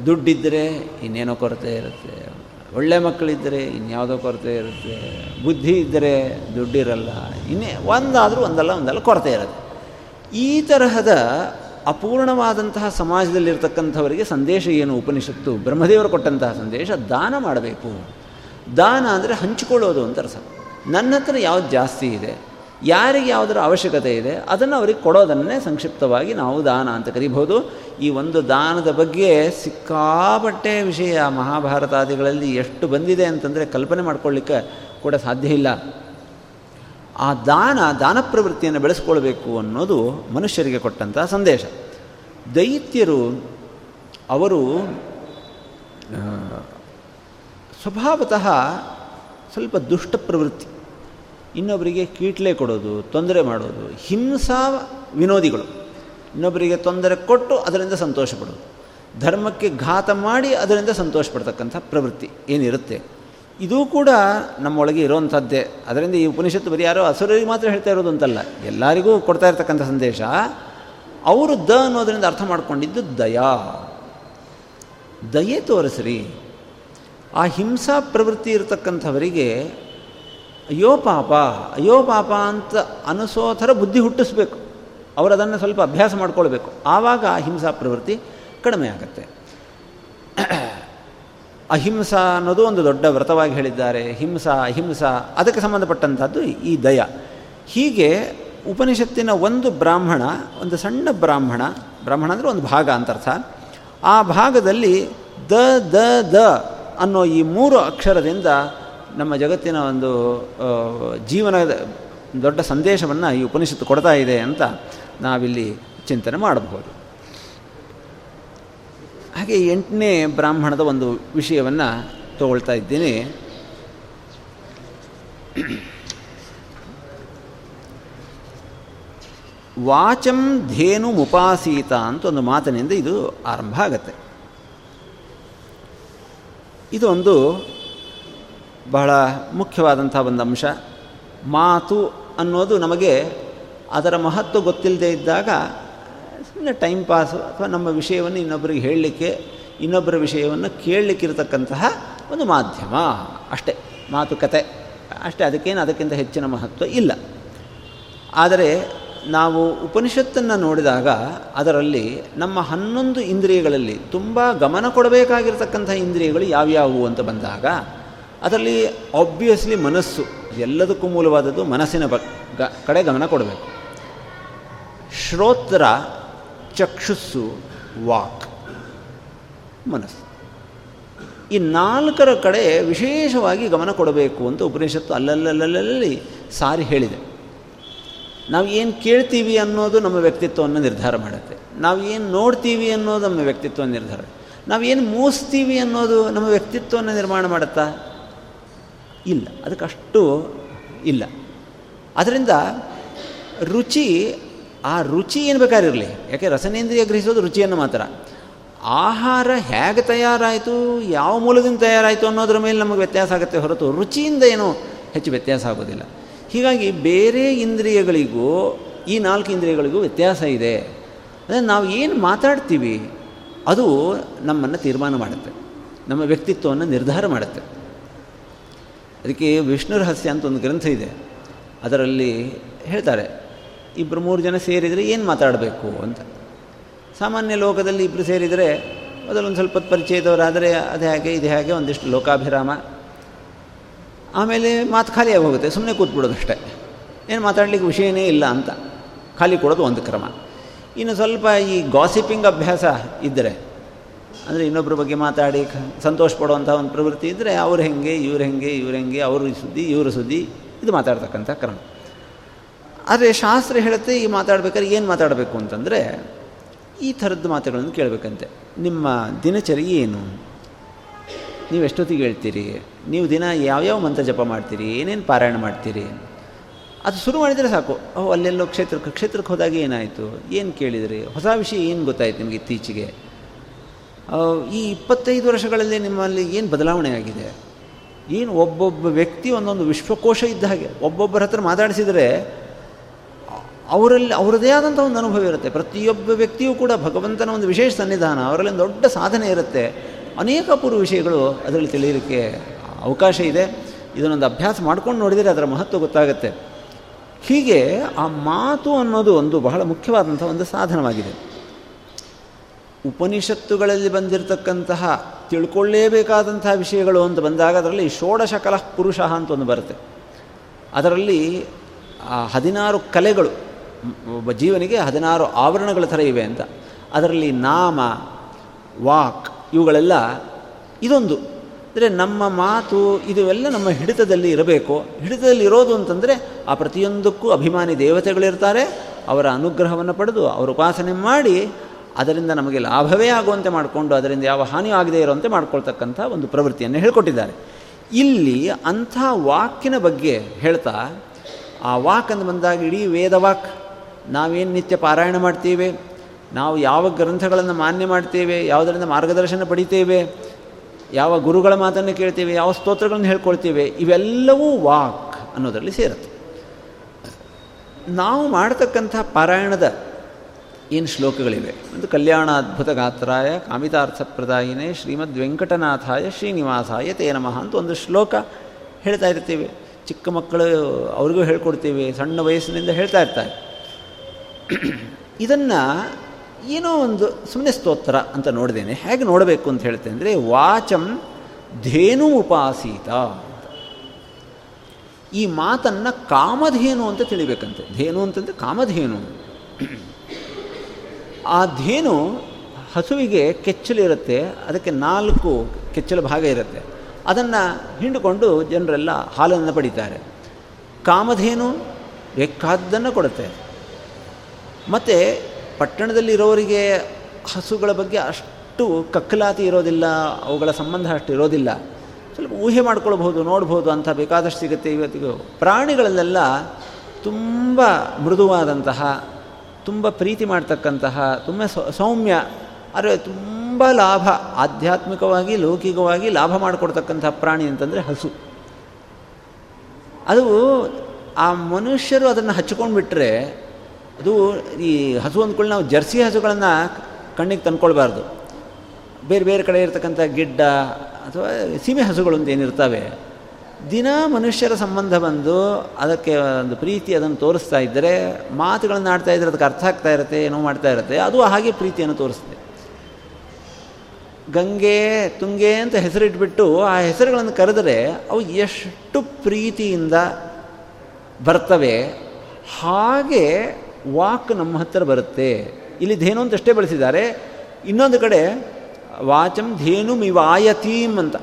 ದುಡ್ಡಿದ್ದರೆ ಇನ್ನೇನೋ ಕೊರತೆ ಇರುತ್ತೆ. ಒಳ್ಳೆ ಮಕ್ಕಳಿದ್ದರೆ ಇನ್ಯಾವುದೋ ಕೊರತೆ ಇರುತ್ತೆ. ಬುದ್ಧಿ ಇದ್ದರೆ ದುಡ್ಡಿರಲ್ಲ. ಇನ್ನೇ ಒಂದಾದರೂ ಒಂದಲ್ಲ ಒಂದಲ್ಲ ಕೊರತೆ ಇರುತ್ತೆ. ಈ ತರಹದ ಅಪೂರ್ಣವಾದಂತಹ ಸಮಾಜದಲ್ಲಿರ್ತಕ್ಕಂಥವರಿಗೆ ಸಂದೇಶ ಏನು? ಉಪನಿಷತ್ತು. ಬ್ರಹ್ಮದೇವರು ಕೊಟ್ಟಂತಹ ಸಂದೇಶ, ದಾನ ಮಾಡಬೇಕು. ದಾನ ಅಂದರೆ ಹಂಚಿಕೊಳ್ಳೋದು ಅಂತ ಅರ್ಥ. ನನ್ನ ಹತ್ರ ಯಾವ್ದು ಜಾಸ್ತಿ ಇದೆ, ಯಾರಿಗೆ ಯಾವುದರ ಅವಶ್ಯಕತೆ ಇದೆ, ಅದನ್ನು ಅವರಿಗೆ ಕೊಡೋದನ್ನೇ ಸಂಕ್ಷಿಪ್ತವಾಗಿ ನಾವು ದಾನ ಅಂತ ಕರಿಬಹುದು. ಈ ಒಂದು ದಾನದ ಬಗ್ಗೆ ಸಿಕ್ಕಾಪಟ್ಟೆ ವಿಷಯ ಮಹಾಭಾರತಾದಿಗಳಲ್ಲಿ ಎಷ್ಟು ಬಂದಿದೆ ಅಂತಂದರೆ ಕಲ್ಪನೆ ಮಾಡ್ಕೊಳ್ಳಿಕ್ಕೆ ಕೂಡ ಸಾಧ್ಯ ಇಲ್ಲ. ಆ ದಾನ ದಾನ ಪ್ರವೃತ್ತಿಯನ್ನು ಬೆಳೆಸ್ಕೊಳ್ಬೇಕು ಅನ್ನೋದು ಮನುಷ್ಯರಿಗೆ ಕೊಟ್ಟಂತಹ ಸಂದೇಶ. ದೈತ್ಯರು, ಅವರು ಸ್ವಭಾವತಃ ಸ್ವಲ್ಪ ದುಷ್ಟ ಪ್ರವೃತ್ತಿ. ಇನ್ನೊಬ್ಬರಿಗೆ ಕೀಟ್ಲೆ ಕೊಡೋದು, ತೊಂದರೆ ಮಾಡೋದು, ಹಿಂಸಾ ವಿನೋದಿಗಳು. ಇನ್ನೊಬ್ಬರಿಗೆ ತೊಂದರೆ ಕೊಟ್ಟು ಅದರಿಂದ ಸಂತೋಷ ಪಡೋದು. ಧರ್ಮಕ್ಕೆ ಘಾತ ಮಾಡಿ ಅದರಿಂದ ಸಂತೋಷ ಪಡ್ತಕ್ಕಂಥ ಪ್ರವೃತ್ತಿ ಏನಿರುತ್ತೆ? ಇದೂ ಕೂಡ ನಮ್ಮೊಳಗೆ ಇರೋವಂಥದ್ದೇ. ಅದರಿಂದ ಈ ಉಪನಿಷತ್ತು ಬರೀ ಯಾರೋ ಅಸುರರಿಗೆ ಮಾತ್ರ ಹೇಳ್ತಾ ಇರೋದು ಅಂತಲ್ಲ. ಎಲ್ಲರಿಗೂ ಕೊಡ್ತಾ ಇರ್ತಕ್ಕಂಥ ಸಂದೇಶ. ಅವರು ದ ಅನ್ನೋದರಿಂದ ಅರ್ಥ ಮಾಡ್ಕೊಂಡಿದ್ದು ದಯಾ. ದಯೆ ತೋರಿಸ್ರಿ. ಆ ಹಿಂಸಾ ಪ್ರವೃತ್ತಿ ಇರತಕ್ಕಂಥವರಿಗೆ ಅಯ್ಯೋ ಪಾಪ ಅಯ್ಯೋ ಪಾಪ ಅಂತ ಅನಿಸೋ ಥರ ಬುದ್ಧಿ ಹುಟ್ಟಿಸ್ಬೇಕು. ಅವರು ಅದನ್ನು ಸ್ವಲ್ಪ ಅಭ್ಯಾಸ ಮಾಡ್ಕೊಳ್ಬೇಕು. ಆವಾಗ ಆ ಹಿಂಸಾ ಪ್ರವೃತ್ತಿ ಕಡಿಮೆ ಆಗುತ್ತೆ ಅಹಿಂಸಾ ಅನ್ನೋದು ಒಂದು ದೊಡ್ಡ ವ್ರತವಾಗಿ ಹೇಳಿದ್ದಾರೆ. ಹಿಂಸಾ, ಅಹಿಂಸಾ, ಅದಕ್ಕೆ ಸಂಬಂಧಪಟ್ಟಂಥದ್ದು ಈ ದಯ. ಹೀಗೆ ಉಪನಿಷತ್ತಿನ ಒಂದು ಬ್ರಾಹ್ಮಣ, ಒಂದು ಸಣ್ಣ ಬ್ರಾಹ್ಮಣ ಬ್ರಾಹ್ಮಣ ಅಂದರೆ ಒಂದು ಭಾಗ ಅಂತರ್ಥ ಆ ಭಾಗದಲ್ಲಿ ದ ದ ದ ಅನ್ನೋ ಈ ಮೂರು ಅಕ್ಷರದಿಂದ ನಮ್ಮ ಜಗತ್ತಿನ ಒಂದು ಜೀವನದ ದೊಡ್ಡ ಸಂದೇಶವನ್ನು ಈ ಉಪನಿಷತ್ತು ಕೊಡ್ತಾ ಇದೆ ಅಂತ ನಾವಿಲ್ಲಿ ಚಿಂತನೆ ಮಾಡಬಹುದು. ಹಾಗೆ ಎಂಟನೇ ಬ್ರಾಹ್ಮಣದ ಒಂದು ವಿಷಯವನ್ನು ತಗೊಳ್ತಾ ಇದ್ದೀನಿ. ವಾಚಂ ಧೇನು ಮುಪಾಸೀತ ಅಂತ ಒಂದು ಮಾತಿನಿಂದ ಇದು ಆರಂಭ ಆಗತ್ತೆ. ಇದು ಒಂದು ಬಹಳ ಮುಖ್ಯವಾದಂಥ ಒಂದು ಅಂಶ. ಮಾತು ಅನ್ನೋದು ನಮಗೆ ಅದರ ಮಹತ್ವ ಗೊತ್ತಿಲ್ಲದೆ ಇದ್ದಾಗ ಸುಮ್ಮನೆ ಟೈಮ್ ಪಾಸು ಅಥವಾ ನಮ್ಮ ವಿಷಯವನ್ನು ಇನ್ನೊಬ್ಬರಿಗೆ ಹೇಳಲಿಕ್ಕೆ, ಇನ್ನೊಬ್ಬರ ವಿಷಯವನ್ನು ಕೇಳಲಿಕ್ಕಿರತಕ್ಕಂತಹ ಒಂದು ಮಾಧ್ಯಮ. ಅಷ್ಟೇ, ಮಾತುಕತೆ. ಅಷ್ಟೇ, ಅದಕ್ಕೇನು ಅದಕ್ಕಿಂತ ಹೆಚ್ಚಿನ ಮಹತ್ವ ಇಲ್ಲ. ಆದರೆ, ನಾವು ಉಪನಿಷತ್ತನ್ನು ನೋಡಿದಾಗ ಅದರಲ್ಲಿ ನಮ್ಮ ಹನ್ನೊಂದು ಇಂದ್ರಿಯಗಳಲ್ಲಿ ತುಂಬ ಗಮನ ಕೊಡಬೇಕಾಗಿರ್ತಕ್ಕಂಥ ಇಂದ್ರಿಯಗಳು ಯಾವ್ಯಾವು ಅಂತ ಬಂದಾಗ, ಅದರಲ್ಲಿ ಆಬ್ವಿಯಸ್ಲಿ ಮನಸ್ಸು, ಎಲ್ಲದಕ್ಕೂ ಮೂಲವಾದದ್ದು ಮನಸ್ಸಿನ ಬ ಕಡೆ ಗಮನ ಕೊಡಬೇಕು. ಶ್ರೋತ್ರ ಚಕ್ಷುಸ್ಸು, ವಾಕ್, ಮನಸ್ಸು. ಈ ನಾಲ್ಕರ ಕಡೆ ವಿಶೇಷವಾಗಿ ಗಮನ ಕೊಡಬೇಕು ಅಂತ ಉಪನಿಷತ್ತು ಅಲ್ಲಲ್ಲಲ್ಲಲ್ಲಿ ಸಾರಿ ಹೇಳಿದೆ. ನಾವು ಏನು ಕೇಳ್ತೀವಿ ಅನ್ನೋದು ನಮ್ಮ ವ್ಯಕ್ತಿತ್ವವನ್ನು ನಿರ್ಧಾರ ಮಾಡುತ್ತೆ. ನಾವು ಏನು ನೋಡ್ತೀವಿ ಅನ್ನೋದು ನಮ್ಮ ವ್ಯಕ್ತಿತ್ವ ನಿರ್ಧಾರ ನಾವು ಏನು ಮೂಸ್ತೀವಿ ಅನ್ನೋದು ನಮ್ಮ ವ್ಯಕ್ತಿತ್ವವನ್ನು ನಿರ್ಮಾಣ ಮಾಡುತ್ತಾ? ಇಲ್ಲ. ಅದಕ್ಕಷ್ಟು ಇಲ್ಲ. ಅದರಿಂದ ರುಚಿ ಆ ರುಚಿ ಏನು ಬೇಕಾಗಿರಲಿ? ಯಾಕೆ ರಸನೇಂದ್ರಿಯ ಗ್ರಹಿಸೋದು ರುಚಿಯನ್ನು ಮಾತ್ರ. ಆಹಾರ ಹೇಗೆ ತಯಾರಾಯಿತು, ಯಾವ ಮೂಲದಿಂದ ತಯಾರಾಯಿತು ಅನ್ನೋದ್ರ ಮೇಲೆ ನಮಗೆ ವ್ಯತ್ಯಾಸ ಆಗುತ್ತೆ ಹೊರತು ರುಚಿಯಿಂದ ಏನೂ ಹೆಚ್ಚು ವ್ಯತ್ಯಾಸ ಆಗೋದಿಲ್ಲ. ಹೀಗಾಗಿ ಬೇರೆ ಇಂದ್ರಿಯಗಳಿಗೂ, ಈ ನಾಲ್ಕು ಇಂದ್ರಿಯಗಳಿಗೂ ವ್ಯತ್ಯಾಸ ಇದೆ. ಅಂದರೆ ನಾವು ಏನು ಮಾತಾಡ್ತೀವಿ, ಅದು ನಮ್ಮನ್ನು ತೀರ್ಮಾನ ಮಾಡುತ್ತೆ. ನಮ್ಮ ವ್ಯಕ್ತಿತ್ವವನ್ನು ನಿರ್ಧಾರ ಮಾಡುತ್ತೆ. ಅದಕ್ಕೆ ವಿಷ್ಣು ರಹಸ್ಯ ಅಂತ ಒಂದು ಗ್ರಂಥ ಇದೆ. ಅದರಲ್ಲಿ ಹೇಳ್ತಾರೆ ಇಬ್ಬರು ಮೂರು ಜನ ಸೇರಿದರೆ ಏನು ಮಾತಾಡಬೇಕು ಅಂತ. ಸಾಮಾನ್ಯ ಲೋಕದಲ್ಲಿ ಇಬ್ಬರು ಸೇರಿದರೆ ಮೊದಲೊಂದು ಸ್ವಲ್ಪ ಪರಿಚಯದವರಾದರೆ ಅದು ಹೇಗೆ, ಇದು ಹೇಗೆ ಒಂದಿಷ್ಟು ಲೋಕಾಭಿರಾಮ. ಆಮೇಲೆ ಮಾತು ಖಾಲಿಯಾಗಿ ಹೋಗುತ್ತೆ ಸುಮ್ಮನೆ ಕೂತ್ಬಿಡೋದು ಅಷ್ಟೇ. ಏನು ಮಾತಾಡಲಿಕ್ಕೆ ವಿಷಯನೇ ಇಲ್ಲ ಅಂತ. ಖಾಲಿ ಕೊಡೋದು ಒಂದು ಕ್ರಮ. ಇನ್ನು ಸ್ವಲ್ಪ ಈ ಗಾಸಿಪಿಂಗ್ ಅಭ್ಯಾಸ ಇದ್ದರೆ ಅಂದರೆ ಇನ್ನೊಬ್ಬರ ಬಗ್ಗೆ ಮಾತಾಡಿ ಸಂತೋಷ ಪಡುವಂಥ ಒಂದು ಪ್ರವೃತ್ತಿ ಇದ್ದರೆ ಅವ್ರು ಹೆಂಗೆ, ಇವ್ರು ಹೆಂಗೆ ಇವ್ರು ಹೆಂಗೆ, ಅವರು ಸುದ್ದಿ, ಇವರು ಸುದ್ದಿ, ಇದು ಮಾತಾಡ್ತಕ್ಕಂಥ ಕ್ರಮ. ಆದರೆ ಶಾಸ್ತ್ರ ಹೇಳುತ್ತೆ, ಈ ಮಾತಾಡ್ಬೇಕಾದ್ರೆ ಏನು ಮಾತಾಡಬೇಕು ಅಂತಂದರೆ, ಈ ಥರದ ಮಾತುಗಳನ್ನು ಕೇಳಬೇಕಂತೆ. ನಿಮ್ಮ ದಿನಚರಿ ಏನು? ನೀವು ಎಷ್ಟೊತ್ತಿಗೆ ಹೇಳ್ತೀರಿ? ನೀವು ದಿನ ಯಾವ್ಯಾವ ಮಂತ್ರ ಜಪ ಮಾಡ್ತೀರಿ? ಏನೇನು ಪಾರಾಯಣ ಮಾಡ್ತೀರಿ? ಅದು ಶುರು ಮಾಡಿದರೆ ಸಾಕು. ಓ ಅಲ್ಲೆಲ್ಲೋ ಕ್ಷೇತ್ರಕ್ಕೆ ಕ್ಷೇತ್ರಕ್ಕೆ ಹೋದಾಗ ಏನಾಯಿತು? ಏನು ಕೇಳಿದ್ರಿ? ಹೊಸ ವಿಷಯ ಏನು ಗೊತ್ತಾಯ್ತು ನಿಮಗೆ ಇತ್ತೀಚೆಗೆ? ಈ ಇಪ್ಪತ್ತೈದು ವರ್ಷಗಳಲ್ಲಿ ನಿಮ್ಮಲ್ಲಿ ಏನು ಬದಲಾವಣೆ ಆಗಿದೆ? ಏನು ಒಬ್ಬೊಬ್ಬ ವ್ಯಕ್ತಿ ಒಂದೊಂದು ವಿಶ್ವಕೋಶ ಇದ್ದ ಹಾಗೆ, ಒಬ್ಬೊಬ್ಬರ ಹತ್ರ ಮಾತಾಡಿಸಿದರೆ ಅವರಲ್ಲಿ ಅವರದೇ ಆದಂಥ ಒಂದು ಅನುಭವ ಇರುತ್ತೆ. ಪ್ರತಿಯೊಬ್ಬ ವ್ಯಕ್ತಿಯೂ ಕೂಡ ಭಗವಂತನ ಒಂದು ವಿಶೇಷ ಸನ್ನಿಧಾನ ಅವರಲ್ಲಿ ದೊಡ್ಡ ಸಾಧನೆ ಇರುತ್ತೆ. ಅನೇಕ ಪೂರ್ವ ವಿಷಯಗಳು ಅದರಲ್ಲಿ ತಿಳಿಯಲಿಕ್ಕೆ ಅವಕಾಶ ಇದೆ. ಇದನ್ನೊಂದು ಅಭ್ಯಾಸ ಮಾಡ್ಕೊಂಡು ನೋಡಿದರೆ ಅದರ ಮಹತ್ವ ಗೊತ್ತಾಗುತ್ತೆ. ಹೀಗೆ ಆ ಮಾತು ಅನ್ನೋದು ಒಂದು ಬಹಳ ಮುಖ್ಯವಾದಂಥ ಒಂದು ಸಾಧನವಾಗಿದೆ. ಉಪನಿಷತ್ತುಗಳಲ್ಲಿ ಬಂದಿರತಕ್ಕಂತಹ ತಿಳ್ಕೊಳ್ಳೇಬೇಕಾದಂತಹ ವಿಷಯಗಳು ಅಂತ ಬಂದಾಗ ಅದರಲ್ಲಿ ಷೋಡಶಕಲಃ ಪುರುಷ ಅಂತ ಒಂದು ಬರುತ್ತೆ. ಅದರಲ್ಲಿ ಹದಿನಾರು ಕಲೆಗಳು ಒಬ್ಬ ಜೀವನಿಗೆ ಹದಿನಾರು ಆವರಣಗಳ ಥರ ಇವೆ ಅಂತ. ಅದರಲ್ಲಿ ನಾಮ, ವಾಕ್ ಇವುಗಳೆಲ್ಲ ಇದೊಂದು. ಅಂದರೆ ನಮ್ಮ ಮಾತು ಇದುವೆಲ್ಲ ನಮ್ಮ ಹಿಡಿತದಲ್ಲಿ ಇರಬೇಕು. ಹಿಡಿತದಲ್ಲಿ ಇರೋದು ಅಂತಂದರೆ ಆ ಪ್ರತಿಯೊಂದಕ್ಕೂ ಅಭಿಮಾನಿ ದೇವತೆಗಳಿರ್ತಾರೆ ಅವರ ಅನುಗ್ರಹವನ್ನು ಪಡೆದು ಅವರ ಉಪಾಸನೆ ಮಾಡಿ ಅದರಿಂದ ನಮಗೆ ಲಾಭವೇ ಆಗುವಂತೆ ಮಾಡಿಕೊಂಡು ಅದರಿಂದ ಯಾವ ಹಾನಿಯೂ ಆಗದೇ ಇರುವಂತೆ ಮಾಡ್ಕೊಳ್ತಕ್ಕಂಥ ಒಂದು ಪ್ರವೃತ್ತಿಯನ್ನು ಹೇಳ್ಕೊಟ್ಟಿದ್ದಾರೆ. ಇಲ್ಲಿ ಅಂಥ ವಾಕಿನ ಬಗ್ಗೆ ಹೇಳ್ತಾ, ಆ ವಾಕ್ ಅಂತ ಬಂದಾಗ ಇಡೀ ವೇದ ವಾಕ್. ನಾವೇನು ನಿತ್ಯ ಪಾರಾಯಣ ಮಾಡ್ತೀವಿ? ನಾವು ಯಾವ ಗ್ರಂಥಗಳನ್ನು ಮಾನ್ಯ ಮಾಡ್ತೇವೆ? ಯಾವುದರಿಂದ ಮಾರ್ಗದರ್ಶನ ಪಡಿತೇವೆ? ಯಾವ ಗುರುಗಳ ಮಾತನ್ನು ಕೇಳ್ತೇವೆ? ಯಾವ ಸ್ತೋತ್ರಗಳನ್ನು ಹೇಳ್ಕೊಳ್ತೇವೆ? ಇವೆಲ್ಲವೂ ವಾಕ್ ಅನ್ನೋದರಲ್ಲಿ ಸೇರುತ್ತೆ. ನಾವು ಮಾಡತಕ್ಕಂಥ ಪಾರಾಯಣದ ಏನು ಶ್ಲೋಕಗಳಿವೆ? ಒಂದು ಕಲ್ಯಾಣ ಅದ್ಭುತ ಗಾತ್ರಾಯ ಕಾಮಿತಾರ್ಥಪ್ರದಾಯಿನೇ ಶ್ರೀಮದ್ ವೆಂಕಟನಾಥಾಯ ಶ್ರೀನಿವಾಸಾಯ ತೇ ನಮಃ ಅಂತ ಒಂದು ಶ್ಲೋಕ ಹೇಳ್ತಾ ಇರ್ತೀವಿ. ಚಿಕ್ಕ ಮಕ್ಕಳು ಅವ್ರಿಗೂ ಹೇಳ್ಕೊಡ್ತೀವಿ. ಸಣ್ಣ ವಯಸ್ಸಿನಿಂದ ಹೇಳ್ತಾ ಇರ್ತಾರೆ. ಇದನ್ನು ಏನೋ ಒಂದು ಸುಮ್ಮನೆ ಸ್ತೋತ್ರ ಅಂತ ನೋಡಿದ್ದೇನೆ. ಹೇಗೆ ನೋಡಬೇಕು ಅಂತ ಹೇಳ್ತೇನೆ ಅಂದರೆ, ವಾಚಂ ಧೇನು ಉಪಾಸೀತ ಈ ಮಾತನ್ನು ಕಾಮಧೇನು ಅಂತ ತಿಳಿಬೇಕಂತೆ. ಧೇನು ಅಂತಂದರೆ ಕಾಮಧೇನು. ಆ ಧೇನು ಹಸುವಿಗೆ ಕೆಚ್ಚಲಿರುತ್ತೆ ಅದಕ್ಕೆ ನಾಲ್ಕು ಕೆಚ್ಚಲು ಭಾಗ ಇರುತ್ತೆ. ಅದನ್ನು ಹಿಂಡುಕೊಂಡು ಜನರೆಲ್ಲ ಹಾಲನ್ನು ಪಡಿತಾರೆ. ಕಾಮಧೇನು ಬೇಕಾದ್ದನ್ನು ಕೊಡುತ್ತೆ. ಮತ್ತು ಪಟ್ಟಣದಲ್ಲಿರೋರಿಗೆ ಹಸುಗಳ ಬಗ್ಗೆ ಅಷ್ಟು ಕಕ್ಕಲಾತಿ ಇರೋದಿಲ್ಲ, ಅವುಗಳ ಸಂಬಂಧ ಅಷ್ಟು ಇರೋದಿಲ್ಲ. ಸ್ವಲ್ಪ ಊಹೆ ಮಾಡ್ಕೊಳ್ಬೋದು ನೋಡ್ಬೋದು ಅಂತ ಬೇಕಾದಷ್ಟು ಸಿಗುತ್ತೆ ಇವತ್ತಿಗೂ. ಪ್ರಾಣಿಗಳಲ್ಲೆಲ್ಲ ತುಂಬ ಮೃದುವಾದಂತಹ, ತುಂಬ ಪ್ರೀತಿ ಮಾಡ್ತಕ್ಕಂತಹ, ತುಂಬ ಸೌಮ್ಯ, ಆದರೆ ತುಂಬ ಲಾಭ, ಆಧ್ಯಾತ್ಮಿಕವಾಗಿ, ಲೌಕಿಕವಾಗಿ ಲಾಭ ಮಾಡಿಕೊಡ್ತಕ್ಕಂಥ ಪ್ರಾಣಿ ಅಂತಂದರೆ ಹಸು. ಅದು ಆ ಮನುಷ್ಯರು ಅದನ್ನು ಹಚ್ಕೊಂಡು ಬಿಟ್ಟರೆ ಅದು ಈ ಹಸು ಅಂದ್ಕೊಳ್ಳಿ ನಾವು ಜರ್ಸಿ ಹಸುಗಳನ್ನು ಕಣ್ಣಿಗೆ ತಂದ್ಕೊಳ್ಬಾರ್ದು. ಬೇರೆ ಬೇರೆ ಕಡೆ ಇರತಕ್ಕಂಥ ಗಿಡ್ಡ ಅಥವಾ ಸೀಮೆ ಹಸುಗಳು ಅಂತ ಏನಿರ್ತವೆ, ದಿನ ಮನುಷ್ಯರ ಸಂಬಂಧ ಬಂದು ಅದಕ್ಕೆ ಒಂದು ಪ್ರೀತಿ ಅದನ್ನು ತೋರಿಸ್ತಾ ಇದ್ದರೆ, ಮಾತುಗಳನ್ನು ಆಡ್ತಾ ಇದ್ದರೆ ಅದಕ್ಕೆ ಅರ್ಥ ಆಗ್ತಾ ಇರುತ್ತೆ, ಏನೋ ಮಾಡ್ತಾ ಇರುತ್ತೆ, ಅದು ಹಾಗೆ ಪ್ರೀತಿಯನ್ನು ತೋರಿಸ್ತದೆ. ಗಂಗೆ, ತುಂಗೆ ಅಂತ ಹೆಸರಿಟ್ಬಿಟ್ಟು ಆ ಹೆಸರುಗಳನ್ನು ಕರೆದರೆ ಅವು ಎಷ್ಟು ಪ್ರೀತಿಯಿಂದ ಬರ್ತವೆ, ಹಾಗೆ ವಾಕ್ ನಮ್ಮ ಹತ್ತಿರ ಬರುತ್ತೆ. ಇಲ್ಲಿ ಧೇನು ಅಂತ ಅಷ್ಟೇ ಬಳಸಿದ್ದಾರೆ. ಇನ್ನೊಂದು ಕಡೆ, ವಾಚಂ ಧೇನು ಮಿವಾಯತೀಂ ಅಂತ.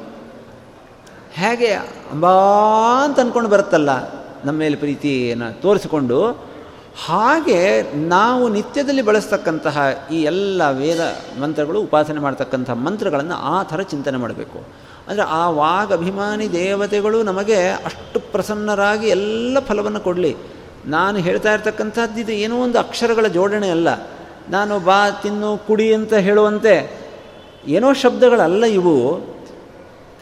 ಹೇಗೆ ಅಂಬಾ ಅಂತ ಅಂದ್ಕೊಂಡು ಬರುತ್ತಲ್ಲ, ನಮ್ಮ ಮೇಲೆ ಪ್ರೀತಿಯನ್ನು ತೋರಿಸಿಕೊಂಡು. ಹಾಗೆ ನಾವು ನಿತ್ಯದಲ್ಲಿ ಬಳಸ್ತಕ್ಕಂತಹ ಈ ಎಲ್ಲ ವೇದ ಮಂತ್ರಗಳು, ಉಪಾಸನೆ ಮಾಡ್ತಕ್ಕಂಥ ಮಂತ್ರಗಳನ್ನು ಆ ಥರ ಚಿಂತನೆ ಮಾಡಬೇಕು. ಅಂದರೆ ಆ ವಾಗ್ ಅಭಿಮಾನಿ ದೇವತೆಗಳು ನಮಗೆ ಅಷ್ಟು ಪ್ರಸನ್ನರಾಗಿ ಎಲ್ಲ ಫಲವನ್ನು ಕೊಡಲಿ. ನಾನು ಹೇಳ್ತಾ ಇರ್ತಕ್ಕಂಥದ್ದು ಇದು ಏನೋ ಒಂದು ಅಕ್ಷರಗಳ ಜೋಡಣೆ ಅಲ್ಲ. ನಾನು ಬಾ, ತಿನ್ನು, ಕುಡಿ ಅಂತ ಹೇಳುವಂತೆ ಏನೋ ಶಬ್ದಗಳಲ್ಲ ಇವು.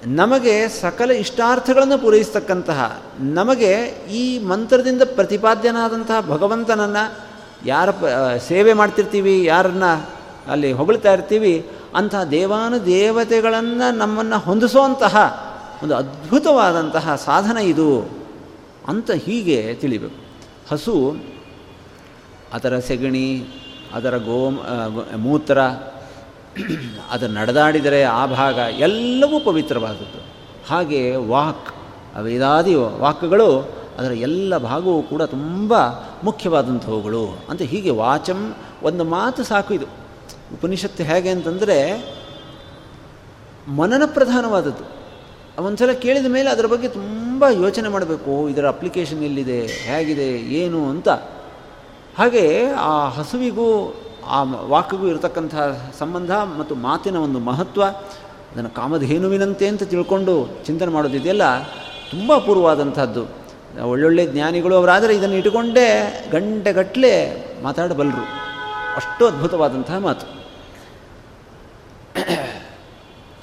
ನಮಗೆ ಸಕಲ ಇಷ್ಟಾರ್ಥಗಳನ್ನು ಪೂರೈಸ್ತಕ್ಕಂತಹ, ನಮಗೆ ಈ ಮಂತ್ರದಿಂದ ಪ್ರತಿಪಾದ್ಯನಾದಂತಹ ಭಗವಂತನನ್ನು ಯಾರ ಸೇವೆ ಮಾಡ್ತಿರ್ತೀವಿ, ಯಾರನ್ನ ಅಲ್ಲಿ ಹೊಗಳ್ತಾ ಇರ್ತೀವಿ ಅಂತಹ ದೇವಾನು ದೇವತೆಗಳನ್ನು ನಮ್ಮನ್ನು ಹೊಂದಿಸುವಂತಹ ಒಂದು ಅದ್ಭುತವಾದಂತಹ ಸಾಧನ ಇದು ಅಂತ ಹೀಗೆ ತಿಳಿಬೇಕು. ಹಸು, ಅದರ ಸೆಗಣಿ, ಅದರ ಗೋ ಮೂತ್ರ, ಅದು ನಡೆದಾಡಿದರೆ ಆ ಭಾಗ ಎಲ್ಲವೂ ಪವಿತ್ರವಾದದ್ದು. ಹಾಗೆ ವಾಕ್, ವೇದಾದಿ ವಾಕ್ಗಳು ಅದರ ಎಲ್ಲ ಭಾಗವೂ ಕೂಡ ತುಂಬ ಮುಖ್ಯವಾದಂಥವುಗಳು. ಅಂತ ಹೀಗೆ ವಾಚಂ ಒಂದು ಮಾತು ಸಾಕು ಇದು. ಉಪನಿಷತ್ತು ಹೇಗೆ ಅಂತಂದರೆ ಮನನ ಪ್ರಧಾನವಾದದ್ದು. ಒಂದ್ಸಲ ಕೇಳಿದ ಮೇಲೆ ಅದರ ಬಗ್ಗೆ ತುಂಬ ಯೋಚನೆ ಮಾಡಬೇಕು. ಇದರ ಅಪ್ಲಿಕೇಶನ್ ಎಲ್ಲಿದೆ? ಹೇಗಿದೆ? ಏನು ಅಂತ. ಹಾಗೆ ಆ ಹಸುವಿಗೂ, ಆ ವಾಕಿಗೂ ಇರತಕ್ಕಂಥ ಸಂಬಂಧ ಮತ್ತು ಮಾತಿನ ಒಂದು ಮಹತ್ವ, ಅದನ್ನು ಕಾಮಧೇನುವಿನಂತೆ ಅಂತ ತಿಳ್ಕೊಂಡು ಚಿಂತನೆ ಮಾಡೋದಿದೆಯಲ್ಲ ತುಂಬ ಅಪೂರ್ವವಾದಂಥದ್ದು. ಒಳ್ಳೊಳ್ಳೆ ಜ್ಞಾನಿಗಳು ಅವರಾದರೆ ಇದನ್ನು ಇಟ್ಟುಕೊಂಡೇ ಗಂಟೆಗಟ್ಟಲೆ ಮಾತಾಡಬಲ್ಲರು. ಅಷ್ಟು ಅದ್ಭುತವಾದಂತಹ ಮಾತು.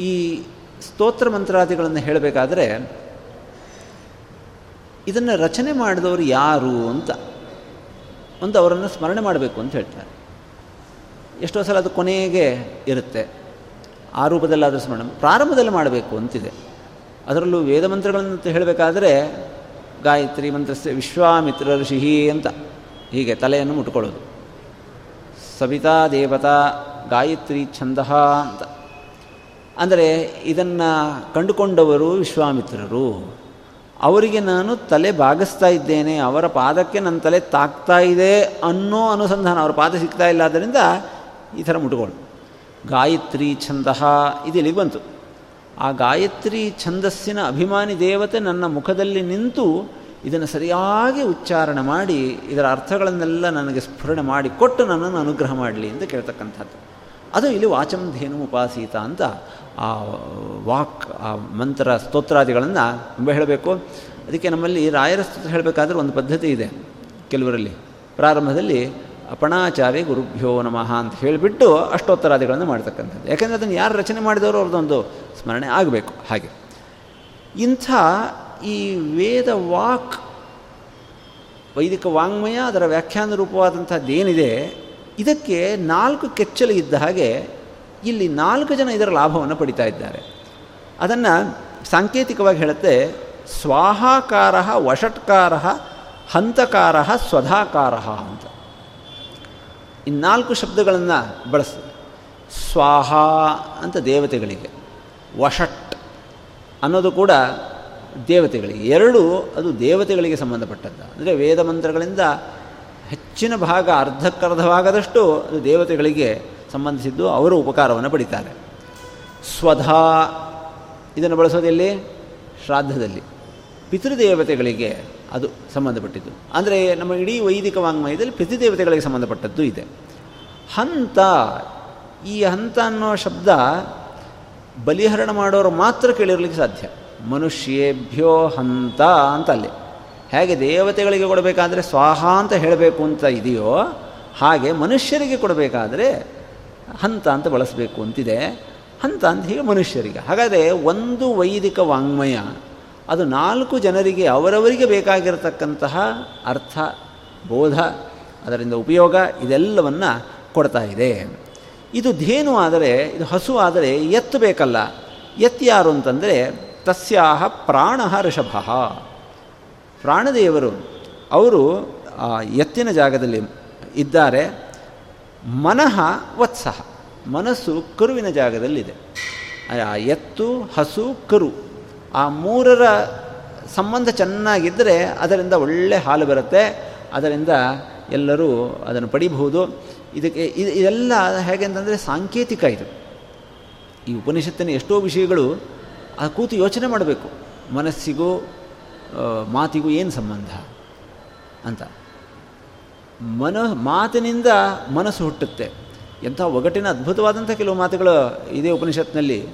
ಈ ಸ್ತೋತ್ರ ಮಂತ್ರಾದಿಗಳನ್ನು ಹೇಳಬೇಕಾದ್ರೆ, ಇದನ್ನು ರಚನೆ ಮಾಡಿದವರು ಯಾರು ಅಂತ ಒಂದು ಅವರನ್ನು ಸ್ಮರಣೆ ಮಾಡಬೇಕು ಅಂತ ಹೇಳ್ತಾರೆ. ಎಷ್ಟೋ ಸಲ ಅದು ಕೊನೆಗೆ ಇರುತ್ತೆ. ಆ ರೂಪದಲ್ಲಾದರೂ ಸ್ಮರಣೆ ಪ್ರಾರಂಭದಲ್ಲಿ ಮಾಡಬೇಕು ಅಂತಿದೆ. ಅದರಲ್ಲೂ ವೇದ ಮಂತ್ರಗಳನ್ನು ಹೇಳಬೇಕಾದ್ರೆ, ಗಾಯತ್ರಿ ಮಂತ್ರಸ್ಯ ವಿಶ್ವಾಮಿತ್ರ ಋಷಿ ಅಂತ ಹೀಗೆ ತಲೆಯನ್ನು ಮುಟ್ಕೊಳ್ಳೋದು. ಸವಿತಾ ದೇವತಾ ಗಾಯತ್ರಿ ಛಂದ ಅಂತ. ಅಂದರೆ ಇದನ್ನು ಕಂಡುಕೊಂಡವರು ವಿಶ್ವಾಮಿತ್ರರು. ಅವರಿಗೆ ನಾನು ತಲೆ ಬಾಗಿಸ್ತಾ ಇದ್ದೇನೆ, ಅವರ ಪಾದಕ್ಕೆ ನನ್ನ ತಲೆ ತಾಕ್ತಾ ಇದೆ ಅನ್ನೋ ಅನುಸಂಧಾನ, ಅವರ ಪಾದ ಸಿಗ್ತಾ ಇಲ್ಲ ಆದ್ದರಿಂದ ಈ ಥರ ಮುಟ್ಕೊಳ್ಳು ಗಾಯತ್ರಿ ಛಂದ ಇದು ಬಂತು. ಆ ಗಾಯತ್ರಿ ಛಂದಸ್ಸಿನ ಅಭಿಮಾನಿ ದೇವತೆ ನನ್ನ ಮುಖದಲ್ಲಿ ನಿಂತು ಇದನ್ನು ಸರಿಯಾಗಿ ಉಚ್ಚಾರಣೆ ಮಾಡಿ, ಇದರ ಅರ್ಥಗಳನ್ನೆಲ್ಲ ನನಗೆ ಸ್ಫುರಣೆ ಮಾಡಿ ಕೊಟ್ಟು ನನ್ನನ್ನು ಅನುಗ್ರಹ ಮಾಡಲಿ ಅಂತ ಕೇಳ್ತಕ್ಕಂಥದ್ದು. ಅದು ಇಲ್ಲಿ ವಾಚಂ ಧೇನು ಉಪಾಸೀತ ಅಂತ ಆ ವಾಕ್, ಆ ಮಂತ್ರ, ಸ್ತೋತ್ರಾದಿಗಳನ್ನು ತುಂಬ ಹೇಳಬೇಕು. ಅದಕ್ಕೆ ನಮ್ಮಲ್ಲಿ ರಾಯರ ಸ್ತೋತ್ರ ಹೇಳಬೇಕಾದ್ರೆ ಒಂದು ಪದ್ಧತಿ ಇದೆ ಕೆಲವರಲ್ಲಿ. ಪ್ರಾರಂಭದಲ್ಲಿ ಅಪಣಾಚಾರ್ಯ ಗುರುಭ್ಯೋ ನಮಃ ಅಂತ ಹೇಳಿಬಿಟ್ಟು ಅಷ್ಟೋತ್ತರಾದಿಗಳನ್ನು ಮಾಡ್ತಕ್ಕಂಥದ್ದು. ಯಾಕೆಂದರೆ ಅದನ್ನು ಯಾರು ರಚನೆ ಮಾಡಿದವರು ಅವ್ರದ್ದೊಂದು ಸ್ಮರಣೆ ಆಗಬೇಕು ಹಾಗೆ. ಇಂಥ ಈ ವೇದ ವಾಕ್, ವೈದಿಕ ವಾಂಗ್ಮಯ ಅದರ ವ್ಯಾಖ್ಯಾನ ರೂಪವಾದಂಥದ್ದೇನಿದೆ, ಇದಕ್ಕೆ ನಾಲ್ಕು ಕೆಚ್ಚಲು ಇದ್ದ ಹಾಗೆ ಇಲ್ಲಿ ನಾಲ್ಕು ಜನ ಇದರ ಲಾಭವನ್ನು ಪಡಿತಾ ಇದ್ದಾರೆ. ಅದನ್ನು ಸಾಂಕೇತಿಕವಾಗಿ ಹೇಳುತ್ತೆ ಸ್ವಾಹಾಕಾರ ವಷಟ್ಕಾರ ಹಂತಕಾರ ಸ್ವಧಾಕಾರ ಅಂತ. ಇನ್ನಾಲ್ಕು ನಾಲ್ಕು ಶಬ್ದಗಳನ್ನು ಬಳಸ್ತದೆ ಸ್ವಾಹ ಅಂತ ದೇವತೆಗಳಿಗೆ ವಷಟ್ ಅನ್ನೋದು ಕೂಡ ದೇವತೆಗಳಿಗೆ. ಎರಡು ಅದು ದೇವತೆಗಳಿಗೆ ಸಂಬಂಧಪಟ್ಟದ್ದು. ಅಂದರೆ ವೇದ ಮಂತ್ರಗಳಿಂದ ಹೆಚ್ಚಿನ ಭಾಗ ಅರ್ಧಕ್ಕರ್ಧವಾಗದಷ್ಟು ಅದು ದೇವತೆಗಳಿಗೆ ಸಂಬಂಧಿಸಿದ್ದು ಅವರು ಉಪಕಾರವನ್ನು ಪಡಿತಾರೆ. ಸ್ವಧಾ, ಇದನ್ನು ಬಳಸೋದೆಲ್ಲಿ ಶ್ರಾದ್ದದಲ್ಲಿ. ಪಿತೃದೇವತೆಗಳಿಗೆ ಅದು ಸಂಬಂಧಪಟ್ಟಿದ್ದು. ಅಂದರೆ ನಮ್ಮ ಇಡೀ ವೈದಿಕ ವಾಂಗ್ಮಯದಲ್ಲಿ ಪಿತೃದೇವತೆಗಳಿಗೆ ಸಂಬಂಧಪಟ್ಟದ್ದು ಇದೆ. ಹಂತ, ಈ ಹಂತ ಅನ್ನೋ ಶಬ್ದ ಬಲಿಹರಣ ಮಾಡೋರು ಮಾತ್ರ ಕೇಳಿರಲಿಕ್ಕೆ ಸಾಧ್ಯ. ಮನುಷ್ಯೇಭ್ಯೋ ಹಂತ ಅಂತ ಅಲ್ಲಿ ಹೇಗೆ ದೇವತೆಗಳಿಗೆ ಕೊಡಬೇಕಾದ್ರೆ ಸ್ವಾಹ ಅಂತ ಹೇಳಬೇಕು ಅಂತ ಇದೆಯೋ ಹಾಗೆ ಮನುಷ್ಯರಿಗೆ ಕೊಡಬೇಕಾದ್ರೆ ಹಂತ ಅಂತ ಬಳಸಬೇಕು ಅಂತಿದೆ. ಹಂತ ಅಂತ ಹೀಗೆ ಮನುಷ್ಯರಿಗೆ. ಹಾಗಾದರೆ ಒಂದು ವೈದಿಕ ವಾಂಗ್ಮಯ, ಅದು ನಾಲ್ಕು ಜನರಿಗೆ ಅವರವರಿಗೆ ಬೇಕಾಗಿರತಕ್ಕಂತಹ ಅರ್ಥ, ಬೋಧ, ಅದರಿಂದ ಉಪಯೋಗ ಇದೆಲ್ಲವನ್ನು ಕೊಡ್ತಾ ಇದೆ. ಇದು ಧೇನು ಆದರೆ, ಇದು ಹಸು ಆದರೆ ಎತ್ತು ಬೇಕಲ್ಲ. ಎತ್ತು ಯಾರು ಅಂತಂದರೆ ತಸ್ಯಾಹ ಪ್ರಾಣ ಋಷಭ. ಪ್ರಾಣದೇವರು, ಅವರು ಎತ್ತಿನ ಜಾಗದಲ್ಲಿ ಇದ್ದಾರೆ. ಮನಃ ವತ್ಸಹ ಮನಸ್ಸು ಕರುವಿನ ಜಾಗದಲ್ಲಿದೆ. ಆ ಎತ್ತು, ಹಸು, ಕರು ಆ ಮೂರರ ಸಂಬಂಧ ಚೆನ್ನಾಗಿದ್ದರೆ ಅದರಿಂದ ಒಳ್ಳೆ ಹಾಲು ಬರುತ್ತೆ. ಅದರಿಂದ ಎಲ್ಲರೂ ಅದನ್ನು ಪಡಿಬಹುದು. ಇದಕ್ಕೆ ಇದು ಇದೆಲ್ಲ ಹೇಗೆ ಅಂತಂದರೆ ಸಾಂಕೇತಿಕ ಇದು. ಈ ಉಪನಿಷತ್ತಿನ ಎಷ್ಟೋ ವಿಷಯಗಳು ಆ ಕೂತು ಯೋಚನೆ ಮಾಡಬೇಕು. ಮನಸ್ಸಿಗೂ ಮಾತಿಗೂ ಏನು ಸಂಬಂಧ ಅಂತ. ಮನ ಮಾತಿನಿಂದ ಮನಸ್ಸು ಹುಟ್ಟುತ್ತೆ. ಎಂಥ ಒಗಟಿನ ಅದ್ಭುತವಾದಂಥ ಕೆಲವು ಮಾತುಗಳು ಇದೇ ಉಪನಿಷತ್ನಲ್ಲಿ.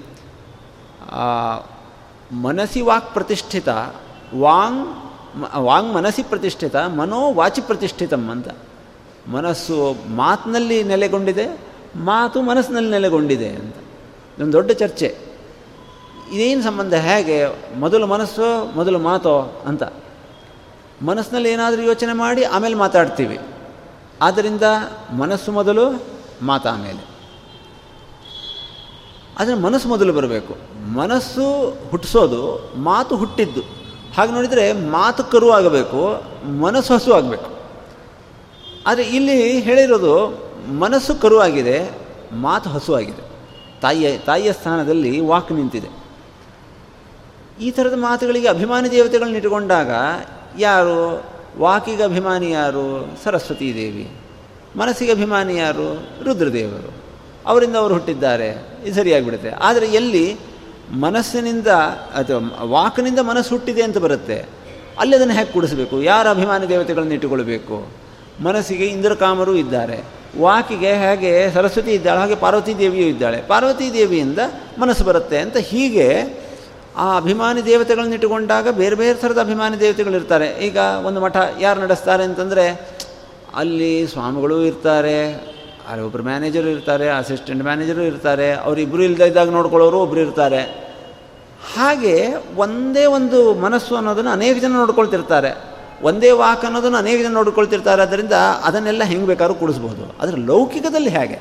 ಮನಸ್ಸಿ ವಾಕ್ ಪ್ರತಿಷ್ಠಿತ, ವಾಂಗ್ ವಾಂಗ್ ಮನಸ್ಸಿ ಪ್ರತಿಷ್ಠಿತ, ಮನೋ ವಾಚಿ ಪ್ರತಿಷ್ಠಿತಂ ಅಂತ. ಮನಸ್ಸು ಮಾತಿನಲ್ಲಿ ನೆಲೆಗೊಂಡಿದೆ, ಮಾತು ಮನಸ್ಸಿನಲ್ಲಿ ನೆಲೆಗೊಂಡಿದೆ ಅಂತ. ಇದೊಂದು ದೊಡ್ಡ ಚರ್ಚೆ. ಇದೇನು ಸಂಬಂಧ? ಹೇಗೆ? ಮೊದಲು ಮನಸ್ಸು, ಮೊದಲು ಮಾತೋ ಅಂತ. ಮನಸ್ಸಿನಲ್ಲಿ ಏನಾದರೂ ಯೋಚನೆ ಮಾಡಿ, ಆಮೇಲೆ ಮಾತಾಡ್ತೀವಿ. ಆದ್ದರಿಂದ ಮನಸ್ಸು ಮೊದಲು ಮಾತು ಆಮೇಲೆ ಆದರೆ ಮನಸ್ಸು ಮೊದಲು ಬರಬೇಕು. ಮನಸ್ಸು ಹುಟ್ಟಿಸೋದು, ಮಾತು ಹುಟ್ಟಿದ್ದು. ಹಾಗೆ ನೋಡಿದರೆ ಮಾತು ಕರು ಆಗಬೇಕು, ಮನಸ್ಸು ಹಸು ಆಗಬೇಕು. ಆದರೆ ಇಲ್ಲಿ ಹೇಳಿರೋದು ಮನಸ್ಸು ಕರು ಆಗಿದೆ, ಮಾತು ಹಸು ಆಗಿದೆ. ತಾಯಿಯ ತಾಯಿಯ ಸ್ಥಾನದಲ್ಲಿ ವಾಕ್ ನಿಂತಿದೆ. ಈ ಥರದ ಮಾತುಗಳಿಗೆ ಅಭಿಮಾನಿ ದೇವತೆಗಳನ್ನ ಇಟ್ಟುಕೊಂಡಾಗ ಯಾರು? ವಾಕಿಗೆ ಅಭಿಮಾನಿ ಯಾರು ಸರಸ್ವತೀ ದೇವಿ ಮನಸ್ಸಿಗೆ ಅಭಿಮಾನಿ ಯಾರು ರುದ್ರದೇವರು. ಅವರಿಂದ ಅವರು ಹುಟ್ಟಿದ್ದಾರೆ, ಇದು ಸರಿಯಾಗಿಬಿಡುತ್ತೆ. ಆದರೆ ಎಲ್ಲಿ ಮನಸ್ಸಿನಿಂದ ಅಥವಾ ವಾಕಿನಿಂದ ಮನಸ್ಸು ಹುಟ್ಟಿದೆ ಅಂತ ಬರುತ್ತೆ, ಅಲ್ಲಿ ಅದನ್ನು ಹೇಗೆ ಕೂಡಿಸಬೇಕು? ಯಾರ ಅಭಿಮಾನಿ ದೇವತೆಗಳನ್ನು ಇಟ್ಟುಕೊಳ್ಬೇಕು? ಮನಸ್ಸಿಗೆ ಇಂದ್ರಕಾಮರು ಇದ್ದಾರೆ. ವಾಕಿಗೆ ಹೇಗೆ ಸರಸ್ವತಿ ಇದ್ದಾಳೆ, ಹಾಗೆ ಪಾರ್ವತಿ ದೇವಿಯೂ ಇದ್ದಾಳೆ. ಪಾರ್ವತಿ ದೇವಿಯಿಂದ ಮನಸ್ಸು ಬರುತ್ತೆ ಅಂತ ಹೀಗೆ ಆ ಅಭಿಮಾನಿ ದೇವತೆಗಳನ್ನ ಇಟ್ಟುಕೊಂಡಾಗ ಬೇರೆ ಬೇರೆ ಥರದ ಅಭಿಮಾನಿ ದೇವತೆಗಳು ಇರ್ತಾರೆ. ಈಗ ಒಂದು ಮಠ ಯಾರು ನಡೆಸ್ತಾರೆ ಅಂತಂದರೆ ಅಲ್ಲಿ ಸ್ವಾಮಿಗಳು ಇರ್ತಾರೆ, ಅಲ್ಲಿ ಒಬ್ಬರು ಮ್ಯಾನೇಜರು ಇರ್ತಾರೆ ಅಸಿಸ್ಟೆಂಟ್ ಮ್ಯಾನೇಜರು ಇರ್ತಾರೆ ಅವರಿಬ್ಬರು ಇಲ್ಲದ ಇದ್ದಾಗ ನೋಡ್ಕೊಳ್ಳೋರು ಒಬ್ಬರು ಇರ್ತಾರೆ. ಹಾಗೆ ಒಂದೇ ಒಂದು ಮನಸ್ಸು ಅನ್ನೋದನ್ನು ಅನೇಕ ಜನ ನೋಡ್ಕೊಳ್ತಿರ್ತಾರೆ. ಒಂದೇ ವಾಕ್ ಅನ್ನೋದನ್ನು ಅನೇಕ ಜನ ನೋಡ್ಕೊಳ್ತಿರ್ತಾರೆ. ಅದರಿಂದ ಅದನ್ನೆಲ್ಲ ಹೆಂಗೆ ಬೇಕಾದ್ರೂ ಕೂಡಿಸ್ಬೋದು. ಆದರೆ ಲೌಕಿಕದಲ್ಲಿ ಹೇಗೆ?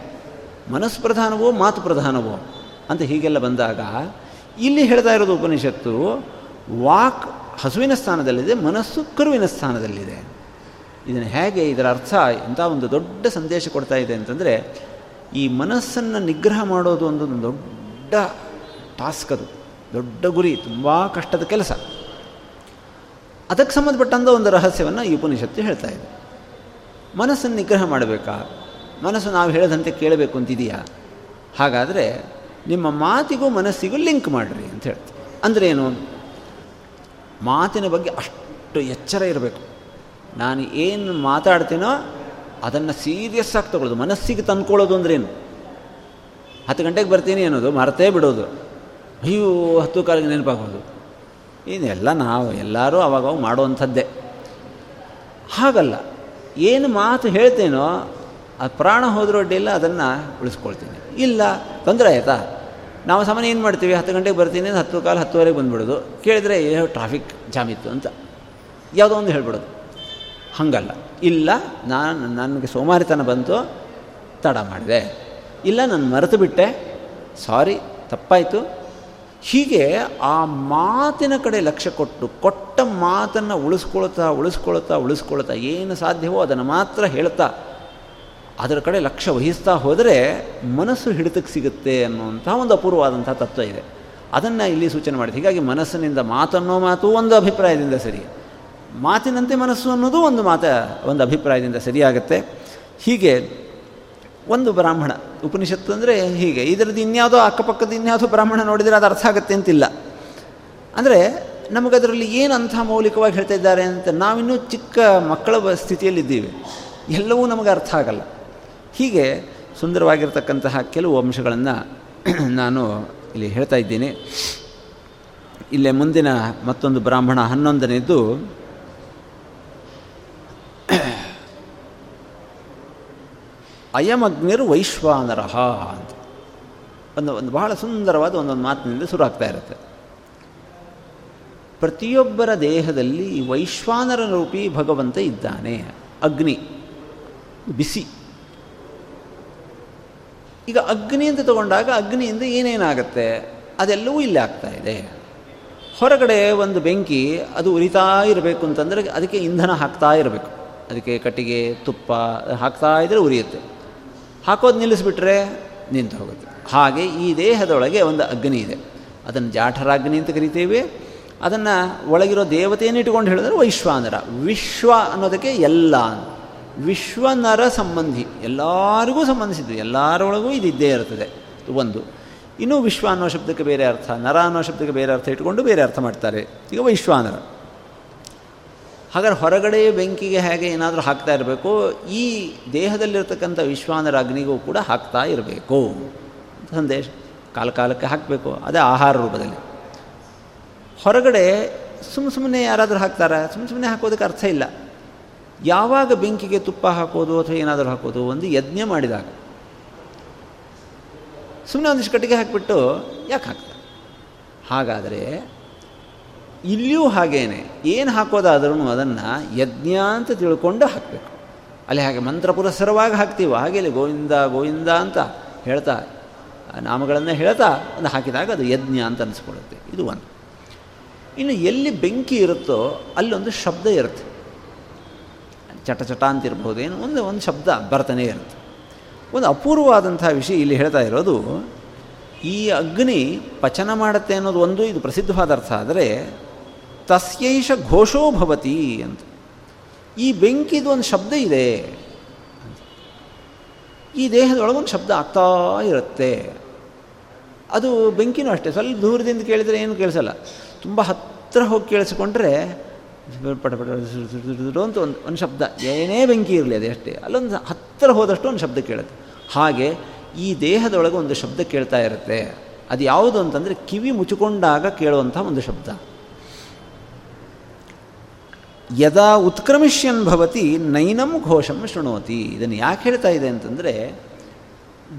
ಮನಸ್ಸು ಪ್ರಧಾನವೋ, ಮಾತು ಪ್ರಧಾನವೋ ಅಂತ ಹೀಗೆಲ್ಲ ಬಂದಾಗ ಇಲ್ಲಿ ಹೇಳ್ತಾ ಇರೋದು ಉಪನಿಷತ್ತು, ವಾಕ್ ಹಸುವಿನ ಸ್ಥಾನದಲ್ಲಿದೆ, ಮನಸ್ಸು ಕರುವಿನ ಸ್ಥಾನದಲ್ಲಿದೆ. ಇದನ್ನು ಹೇಗೆ ಇದರ ಅರ್ಥ ಎಂಥ ಒಂದು ದೊಡ್ಡ ಸಂದೇಶ ಕೊಡ್ತಾ ಇದೆ ಅಂತಂದರೆ, ಈ ಮನಸ್ಸನ್ನು ನಿಗ್ರಹ ಮಾಡೋದು ಒಂದು ದೊಡ್ಡ ಟಾಸ್ಕ್ ಅದು. ದೊಡ್ಡ ಗುರಿ, ತುಂಬ ಕಷ್ಟದ ಕೆಲಸ. ಅದಕ್ಕೆ ಸಂಬಂಧಪಟ್ಟಂಥ ಒಂದು ರಹಸ್ಯವನ್ನು ಈ ಉಪನಿಷತ್ತು ಹೇಳ್ತಾ ಇದೆ. ಮನಸ್ಸನ್ನು ನಿಗ್ರಹ ಮಾಡಬೇಕಾ? ಮನಸ್ಸು ನಾವು ಹೇಳದಂತೆ ಕೇಳಬೇಕು ಅಂತಿದೆಯಾ? ಹಾಗಾದರೆ ನಿಮ್ಮ ಮಾತಿಗೂ ಮನಸ್ಸಿಗೂ ಲಿಂಕ್ ಮಾಡಿರಿ ಅಂತ ಹೇಳ್ತೀವಿ ಅಂದರೆ ಏನು? ಮಾತಿನ ಬಗ್ಗೆ ಅಷ್ಟು ಎಚ್ಚರ ಇರಬೇಕು. ನಾನು ಏನು ಮಾತಾಡ್ತೀನೋ ಅದನ್ನು ಸೀರಿಯಸ್ ಆಗಿ ತಗೊಳ್ಳೋದು, ಮನಸ್ಸಿಗೆ ತಂದ್ಕೊಳ್ಳೋದು ಅಂದ್ರೇನು ಹತ್ತು ಗಂಟೆಗೆ ಬರ್ತೀನಿ ಅನ್ನೋದು, ಮರತೇ ಬಿಡೋದು. ಅಯ್ಯೋ, ಹತ್ತು ಕಾಲಿಗೆ ನೆನಪಾಗೋದು. ಇದೆಲ್ಲ ನಾವು ಎಲ್ಲರೂ ಅವಾಗ ಮಾಡುವಂಥದ್ದೇ. ಹಾಗಲ್ಲ, ಏನು ಮಾತು ಹೇಳ್ತೇನೋ ಆ ಪ್ರಾಣ ಹೋದ್ರೂ ಅದನ್ನು ಉಳಿಸ್ಕೊಳ್ತೀನಿ. ಇಲ್ಲ, ತೊಂದರೆ ಆಯಿತಾ? ನಾವು ಸಾಮಾನ್ಯ ಏನು ಮಾಡ್ತೀವಿ? ಹತ್ತು ಗಂಟೆಗೆ ಬರ್ತೀನಿ, ಹತ್ತು ಕಾಲು ಹತ್ತುವರೆಗೆ ಬಂದುಬಿಡೋದು. ಕೇಳಿದರೆ ಏನೋ ಟ್ರಾಫಿಕ್ ಜಾಮ್ ಇತ್ತು ಅಂತ. ಯಾವುದೋ ಒಂದು ಹೇಳ್ಬಿಡೋದು. ಹಾಗಲ್ಲ. ಇಲ್ಲ, ನಾನು, ನನಗೆ ಸೋಮಾರಿತನ ಬಂತು, ತಡ ಮಾಡಿದೆ. ಇಲ್ಲ, ನಾನು ಮರೆತು ಬಿಟ್ಟೆ. ಸಾರಿ, ತಪ್ಪಾಯಿತು. ಹೀಗೆ ಆ ಮಾತಿನ ಕಡೆ ಲಕ್ಷ್ಯ ಕೊಟ್ಟು, ಕೊಟ್ಟ ಮಾತನ್ನು ಉಳಿಸ್ಕೊಳ್ತಾ ಉಳಿಸ್ಕೊಳ್ತಾ ಉಳಿಸ್ಕೊಳ್ತಾ ಏನು ಸಾಧ್ಯವೋ ಅದನ್ನು ಮಾತ್ರ ಹೇಳ್ತಾ ಅದರ ಕಡೆ ಲಕ್ಷ್ಯ ವಹಿಸ್ತಾ ಹೋದರೆ ಮನಸ್ಸು ಹಿಡಿತಕ್ಕೆ ಸಿಗುತ್ತೆ ಅನ್ನುವಂಥ ಒಂದು ಅಪೂರ್ವವಾದಂಥ ತತ್ವ ಇದೆ. ಅದನ್ನು ಇಲ್ಲಿ ಸೂಚನೆ ಮಾಡಿದೆ. ಹೀಗಾಗಿ ಮನಸ್ಸಿನಿಂದ ಮಾತನ್ನೋ ಮಾತು ಒಂದು ಅಭಿಪ್ರಾಯದಿಂದ ಸರಿ. ಮಾತಿನಂತೆ ಮನಸ್ಸು ಅನ್ನೋದು ಒಂದು ಮಾತ, ಒಂದು ಅಭಿಪ್ರಾಯದಿಂದ ಸರಿಯಾಗತ್ತೆ. ಹೀಗೆ ಒಂದು ಬ್ರಾಹ್ಮಣ, ಉಪನಿಷತ್ತು ಅಂದರೆ ಹೀಗೆ. ಇದರದ್ದು ಇನ್ಯಾವುದೋ ಅಕ್ಕಪಕ್ಕದ ಇನ್ಯಾವುದೋ ಬ್ರಾಹ್ಮಣ ನೋಡಿದರೆ ಅದು ಅರ್ಥ ಆಗುತ್ತೆ ಅಂತಿಲ್ಲ. ಅಂದರೆ ನಮಗದರಲ್ಲಿ ಏನು ಅಂಥ ಮೌಲಿಕವಾಗಿ ಹೇಳ್ತಾ ಇದ್ದಾರೆ ಅಂತ ನಾವಿನ್ನೂ ಚಿಕ್ಕ ಮಕ್ಕಳ ಸ್ಥಿತಿಯಲ್ಲಿದ್ದೀವಿ. ಎಲ್ಲವೂ ನಮಗೆ ಅರ್ಥ ಆಗಲ್ಲ. ಹೀಗೆ ಸುಂದರವಾಗಿರ್ತಕ್ಕಂತಹ ಕೆಲವು ಅಂಶಗಳನ್ನು ನಾನು ಇಲ್ಲಿ ಹೇಳ್ತಾ ಇದ್ದೀನಿ. ಇಲ್ಲೇ ಮುಂದಿನ ಮತ್ತೊಂದು ಬ್ರಾಹ್ಮಣ ಹನ್ನೊಂದನೇದ್ದು ಅಯಮಗ್ನಿರು ವೈಶ್ವಾನರಹ ಅಂತ. ಒಂದು ಒಂದು ಬಹಳ ಸುಂದರವಾದ ಒಂದೊಂದು ಮಾತಿನಿಂದ ಶುರು ಆಗ್ತಾ ಇರುತ್ತೆ. ಪ್ರತಿಯೊಬ್ಬರ ದೇಹದಲ್ಲಿ ವೈಶ್ವಾನರ ರೂಪಿ ಭಗವಂತ ಇದ್ದಾನೆ. ಅಗ್ನಿ, ಬಿಸಿ. ಈಗ ಅಗ್ನಿ ಅಂತ ತಗೊಂಡಾಗ ಅಗ್ನಿಯಿಂದ ಏನೇನಾಗುತ್ತೆ? ಅದೆಲ್ಲವೂ ಇಲ್ಲಿ ಆಗ್ತಾ ಇದೆ. ಹೊರಗಡೆ ಒಂದು ಬೆಂಕಿ, ಅದು ಉರಿತಾ ಇರಬೇಕು ಅಂತಂದರೆ ಅದಕ್ಕೆ ಇಂಧನ ಹಾಕ್ತಾ ಇರಬೇಕು. ಅದಕ್ಕೆ ಕಟ್ಟಿಗೆ, ತುಪ್ಪ ಹಾಕ್ತಾ ಇದ್ದರೆ ಉರಿಯುತ್ತೆ. ಹಾಕೋದು ನಿಲ್ಲಿಸ್ಬಿಟ್ರೆ ನಿಂತು ಹೋಗುತ್ತೆ. ಹಾಗೆ ಈ ದೇಹದೊಳಗೆ ಒಂದು ಅಗ್ನಿ ಇದೆ. ಅದನ್ನು ಜಾಠರಾಗ್ನಿ ಅಂತ ಕರಿತೇವೆ. ಅದನ್ನು ಒಳಗಿರೋ ದೇವತೆಯನ್ನು ಇಟ್ಕೊಂಡು ಹೇಳಿದ್ರೆ ವೈಶ್ವಾನರ. ವಿಶ್ವ ಅನ್ನೋದಕ್ಕೆ ಎಲ್ಲ ವಿಶ್ವನರ ಸಂಬಂಧಿ, ಎಲ್ಲರಿಗೂ ಸಂಬಂಧಿಸಿದ್ದು, ಎಲ್ಲರೊಳಗೂ ಇದು ಇದ್ದೇ ಇರ್ತದೆ. ಒಂದು. ಇನ್ನೂ ವಿಶ್ವ ಅನ್ನೋ ಶಬ್ದಕ್ಕೆ ಬೇರೆ ಅರ್ಥ, ನರ ಅನ್ನೋ ಶಬ್ದಕ್ಕೆ ಬೇರೆ ಅರ್ಥ ಇಟ್ಕೊಂಡು ಬೇರೆ ಅರ್ಥ ಮಾಡ್ತಾರೆ. ಈಗ ವಿಶ್ವಾನರ ಹಾಗಾದ್ರೆ ಹೊರಗಡೆ ಬೆಂಕಿಗೆ ಹೇಗೆ ಏನಾದರೂ ಹಾಕ್ತಾ ಇರಬೇಕು, ಈ ದೇಹದಲ್ಲಿರ್ತಕ್ಕಂಥ ವಿಶ್ವಾನರ ಅಗ್ನಿಗೂ ಕೂಡ ಹಾಕ್ತಾ ಇರಬೇಕು. ಸಂದೇಶ. ಕಾಲ ಕಾಲಕ್ಕೆ ಹಾಕಬೇಕು. ಅದೇ ಆಹಾರ ರೂಪದಲ್ಲಿ. ಹೊರಗಡೆ ಸುಮ್ಮ ಸುಮ್ಮನೆ ಯಾರಾದರೂ ಹಾಕ್ತಾರೆ? ಸುಮ್ಮ ಸುಮ್ಮನೆ ಹಾಕೋದಕ್ಕೆ ಅರ್ಥ ಇಲ್ಲ. ಯಾವಾಗ ಬೆಂಕಿಗೆ ತುಪ್ಪ ಹಾಕೋದು ಅಥವಾ ಏನಾದರೂ ಹಾಕೋದು ಒಂದು ಯಜ್ಞ ಮಾಡಿದಾಗ. ಸುಮ್ಮನೆ ಒಂದಿಷ್ಟು ಕಟ್ಟಿಗೆ ಹಾಕಿಬಿಟ್ಟು ಯಾಕೆ ಹಾಕ್ತಾರೆ? ಹಾಗಾದರೆ ಇಲ್ಲಿಯೂ ಹಾಗೇನೆ, ಏನು ಹಾಕೋದಾದ್ರೂ ಅದನ್ನು ಯಜ್ಞ ಅಂತ ತಿಳ್ಕೊಂಡು ಹಾಕಬೇಕು. ಅಲ್ಲಿ ಹಾಗೆ ಮಂತ್ರ ಪುರಸ್ಸರವಾಗಿ ಹಾಕ್ತೀವಿ ಹಾಗೆ ಇಲ್ಲಿ ಗೋವಿಂದ ಗೋವಿಂದ ಅಂತ ಹೇಳ್ತಾ, ನಾಮಗಳನ್ನು ಹೇಳ್ತಾ ಒಂದು ಹಾಕಿದಾಗ ಅದು ಯಜ್ಞ ಅಂತ ಅನಿಸ್ಕೊಳ್ಳುತ್ತೆ. ಇದು ಒಂದು. ಇನ್ನು ಎಲ್ಲಿ ಬೆಂಕಿ ಇರುತ್ತೋ ಅಲ್ಲೊಂದು ಶಬ್ದ ಇರುತ್ತೆ. ಚಟ ಚಟ ಏನು ಒಂದು ಒಂದು ಶಬ್ದ ಬರ್ತಾನೆ ಇರುತ್ತೆ. ಒಂದು ಅಪೂರ್ವವಾದಂಥ ವಿಷಯ ಇಲ್ಲಿ ಹೇಳ್ತಾ ಇರೋದು, ಈ ಅಗ್ನಿ ಪಚನ ಮಾಡುತ್ತೆ ಅನ್ನೋದು ಒಂದು, ಇದು ಪ್ರಸಿದ್ಧವಾದ ಅರ್ಥ ಆದರೆ ತಸ್ಯೈಷ ಘೋಷೋ ಭವತಿ ಅಂತ. ಈ ಬೆಂಕಿದು ಒಂದು ಶಬ್ದ ಇದೆ ಈ ದೇಹದೊಳಗೊಂದು ಶಬ್ದ ಆಗ್ತಾ ಇರುತ್ತೆ. ಅದು ಬೆಂಕಿನೂ ಅಷ್ಟೇ. ಸ್ವಲ್ಪ ದೂರದಿಂದ ಕೇಳಿದರೆ ಏನು ಕೇಳಿಸಲ್ಲ. ತುಂಬ ಹತ್ತಿರ ಹೋಗಿ ಕೇಳಿಸ್ಕೊಂಡ್ರೆ ಪಟ ಪಟ ಅಂತ ಒಂದು ಒಂದು ಶಬ್ದ. ಏನೇ ಬೆಂಕಿ ಇರಲಿ ಅದೇ ಅಷ್ಟೇ. ಅಲ್ಲೊಂದು ಹತ್ತಿರ ಹೋದಷ್ಟು ಒಂದು ಶಬ್ದ ಕೇಳುತ್ತೆ. ಹಾಗೆ ಈ ದೇಹದೊಳಗೆ ಒಂದು ಶಬ್ದ ಕೇಳ್ತಾ ಇರುತ್ತೆ. ಅದು ಯಾವುದು ಅಂತಂದರೆ ಕಿವಿ ಮುಚ್ಚಿಕೊಂಡಾಗ ಕೇಳುವಂಥ ಒಂದು ಶಬ್ದ. ಯದಾ ಉತ್ಕ್ರಮಿಷ್ಯನ್ ಭವತಿ ನೈನಂ ಘೋಷಂ ಶೃಣೋತಿ. ಇದನ್ನು ಯಾಕೆ ಹೇಳ್ತಾ ಇದೆ ಅಂತಂದರೆ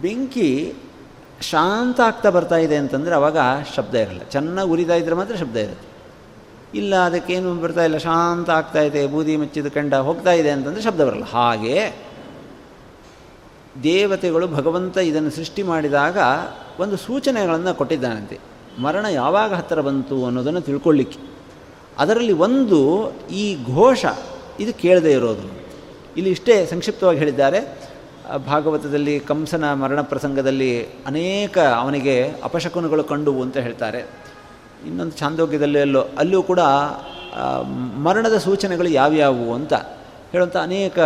ಬೆಂಕಿ ಶಾಂತ ಆಗ್ತಾ ಬರ್ತಾ ಇದೆ ಅಂತಂದರೆ ಅವಾಗ ಶಬ್ದ ಇರಲ್ಲ. ಚೆನ್ನಾಗಿ ಉರಿತಾ ಮಾತ್ರ ಶಬ್ದ ಇರುತ್ತೆ. ಇಲ್ಲ, ಅದಕ್ಕೇನು ಬರ್ತಾ ಇಲ್ಲ, ಶಾಂತ ಆಗ್ತಾ ಇದೆ, ಬೂದಿ ಮುಚ್ಚಿದ ಕಂಡ ಹೋಗ್ತಾ ಇದೆ ಅಂತಂದರೆ ಶಬ್ದ ಬರಲ್ಲ. ಹಾಗೆ ದೇವತೆಗಳು ಭಗವಂತ ಇದನ್ನು ಸೃಷ್ಟಿ ಮಾಡಿದಾಗ ಒಂದು ಸೂಚನೆಗಳನ್ನು ಕೊಟ್ಟಿದ್ದಾನಂತೆ. ಮರಣ ಯಾವಾಗ ಹತ್ತಿರ ಬಂತು ಅನ್ನೋದನ್ನು ತಿಳ್ಕೊಳ್ಳಿಕ್ಕೆ. ಅದರಲ್ಲಿ ಒಂದು ಈ ಘೋಷ, ಇದು ಕೇಳದೇ ಇರೋದು. ಇಲ್ಲಿ ಇಷ್ಟೇ ಸಂಕ್ಷಿಪ್ತವಾಗಿ ಹೇಳಿದ್ದಾರೆ. ಭಾಗವತದಲ್ಲಿ ಕಂಸನ ಮರಣ ಪ್ರಸಂಗದಲ್ಲಿ ಅನೇಕ ಅವನಿಗೆ ಅಪಶಕುನಗಳು ಕಂಡುವು ಅಂತ ಹೇಳ್ತಾರೆ. ಇನ್ನೊಂದು ಚಾಂದೋಗ್ಯದಲ್ಲಿ ಅಲ್ಲೋ ಅಲ್ಲೂ ಕೂಡ ಮರಣದ ಸೂಚನೆಗಳು ಯಾವ್ಯಾವು ಅಂತ ಹೇಳುವಂಥ ಅನೇಕ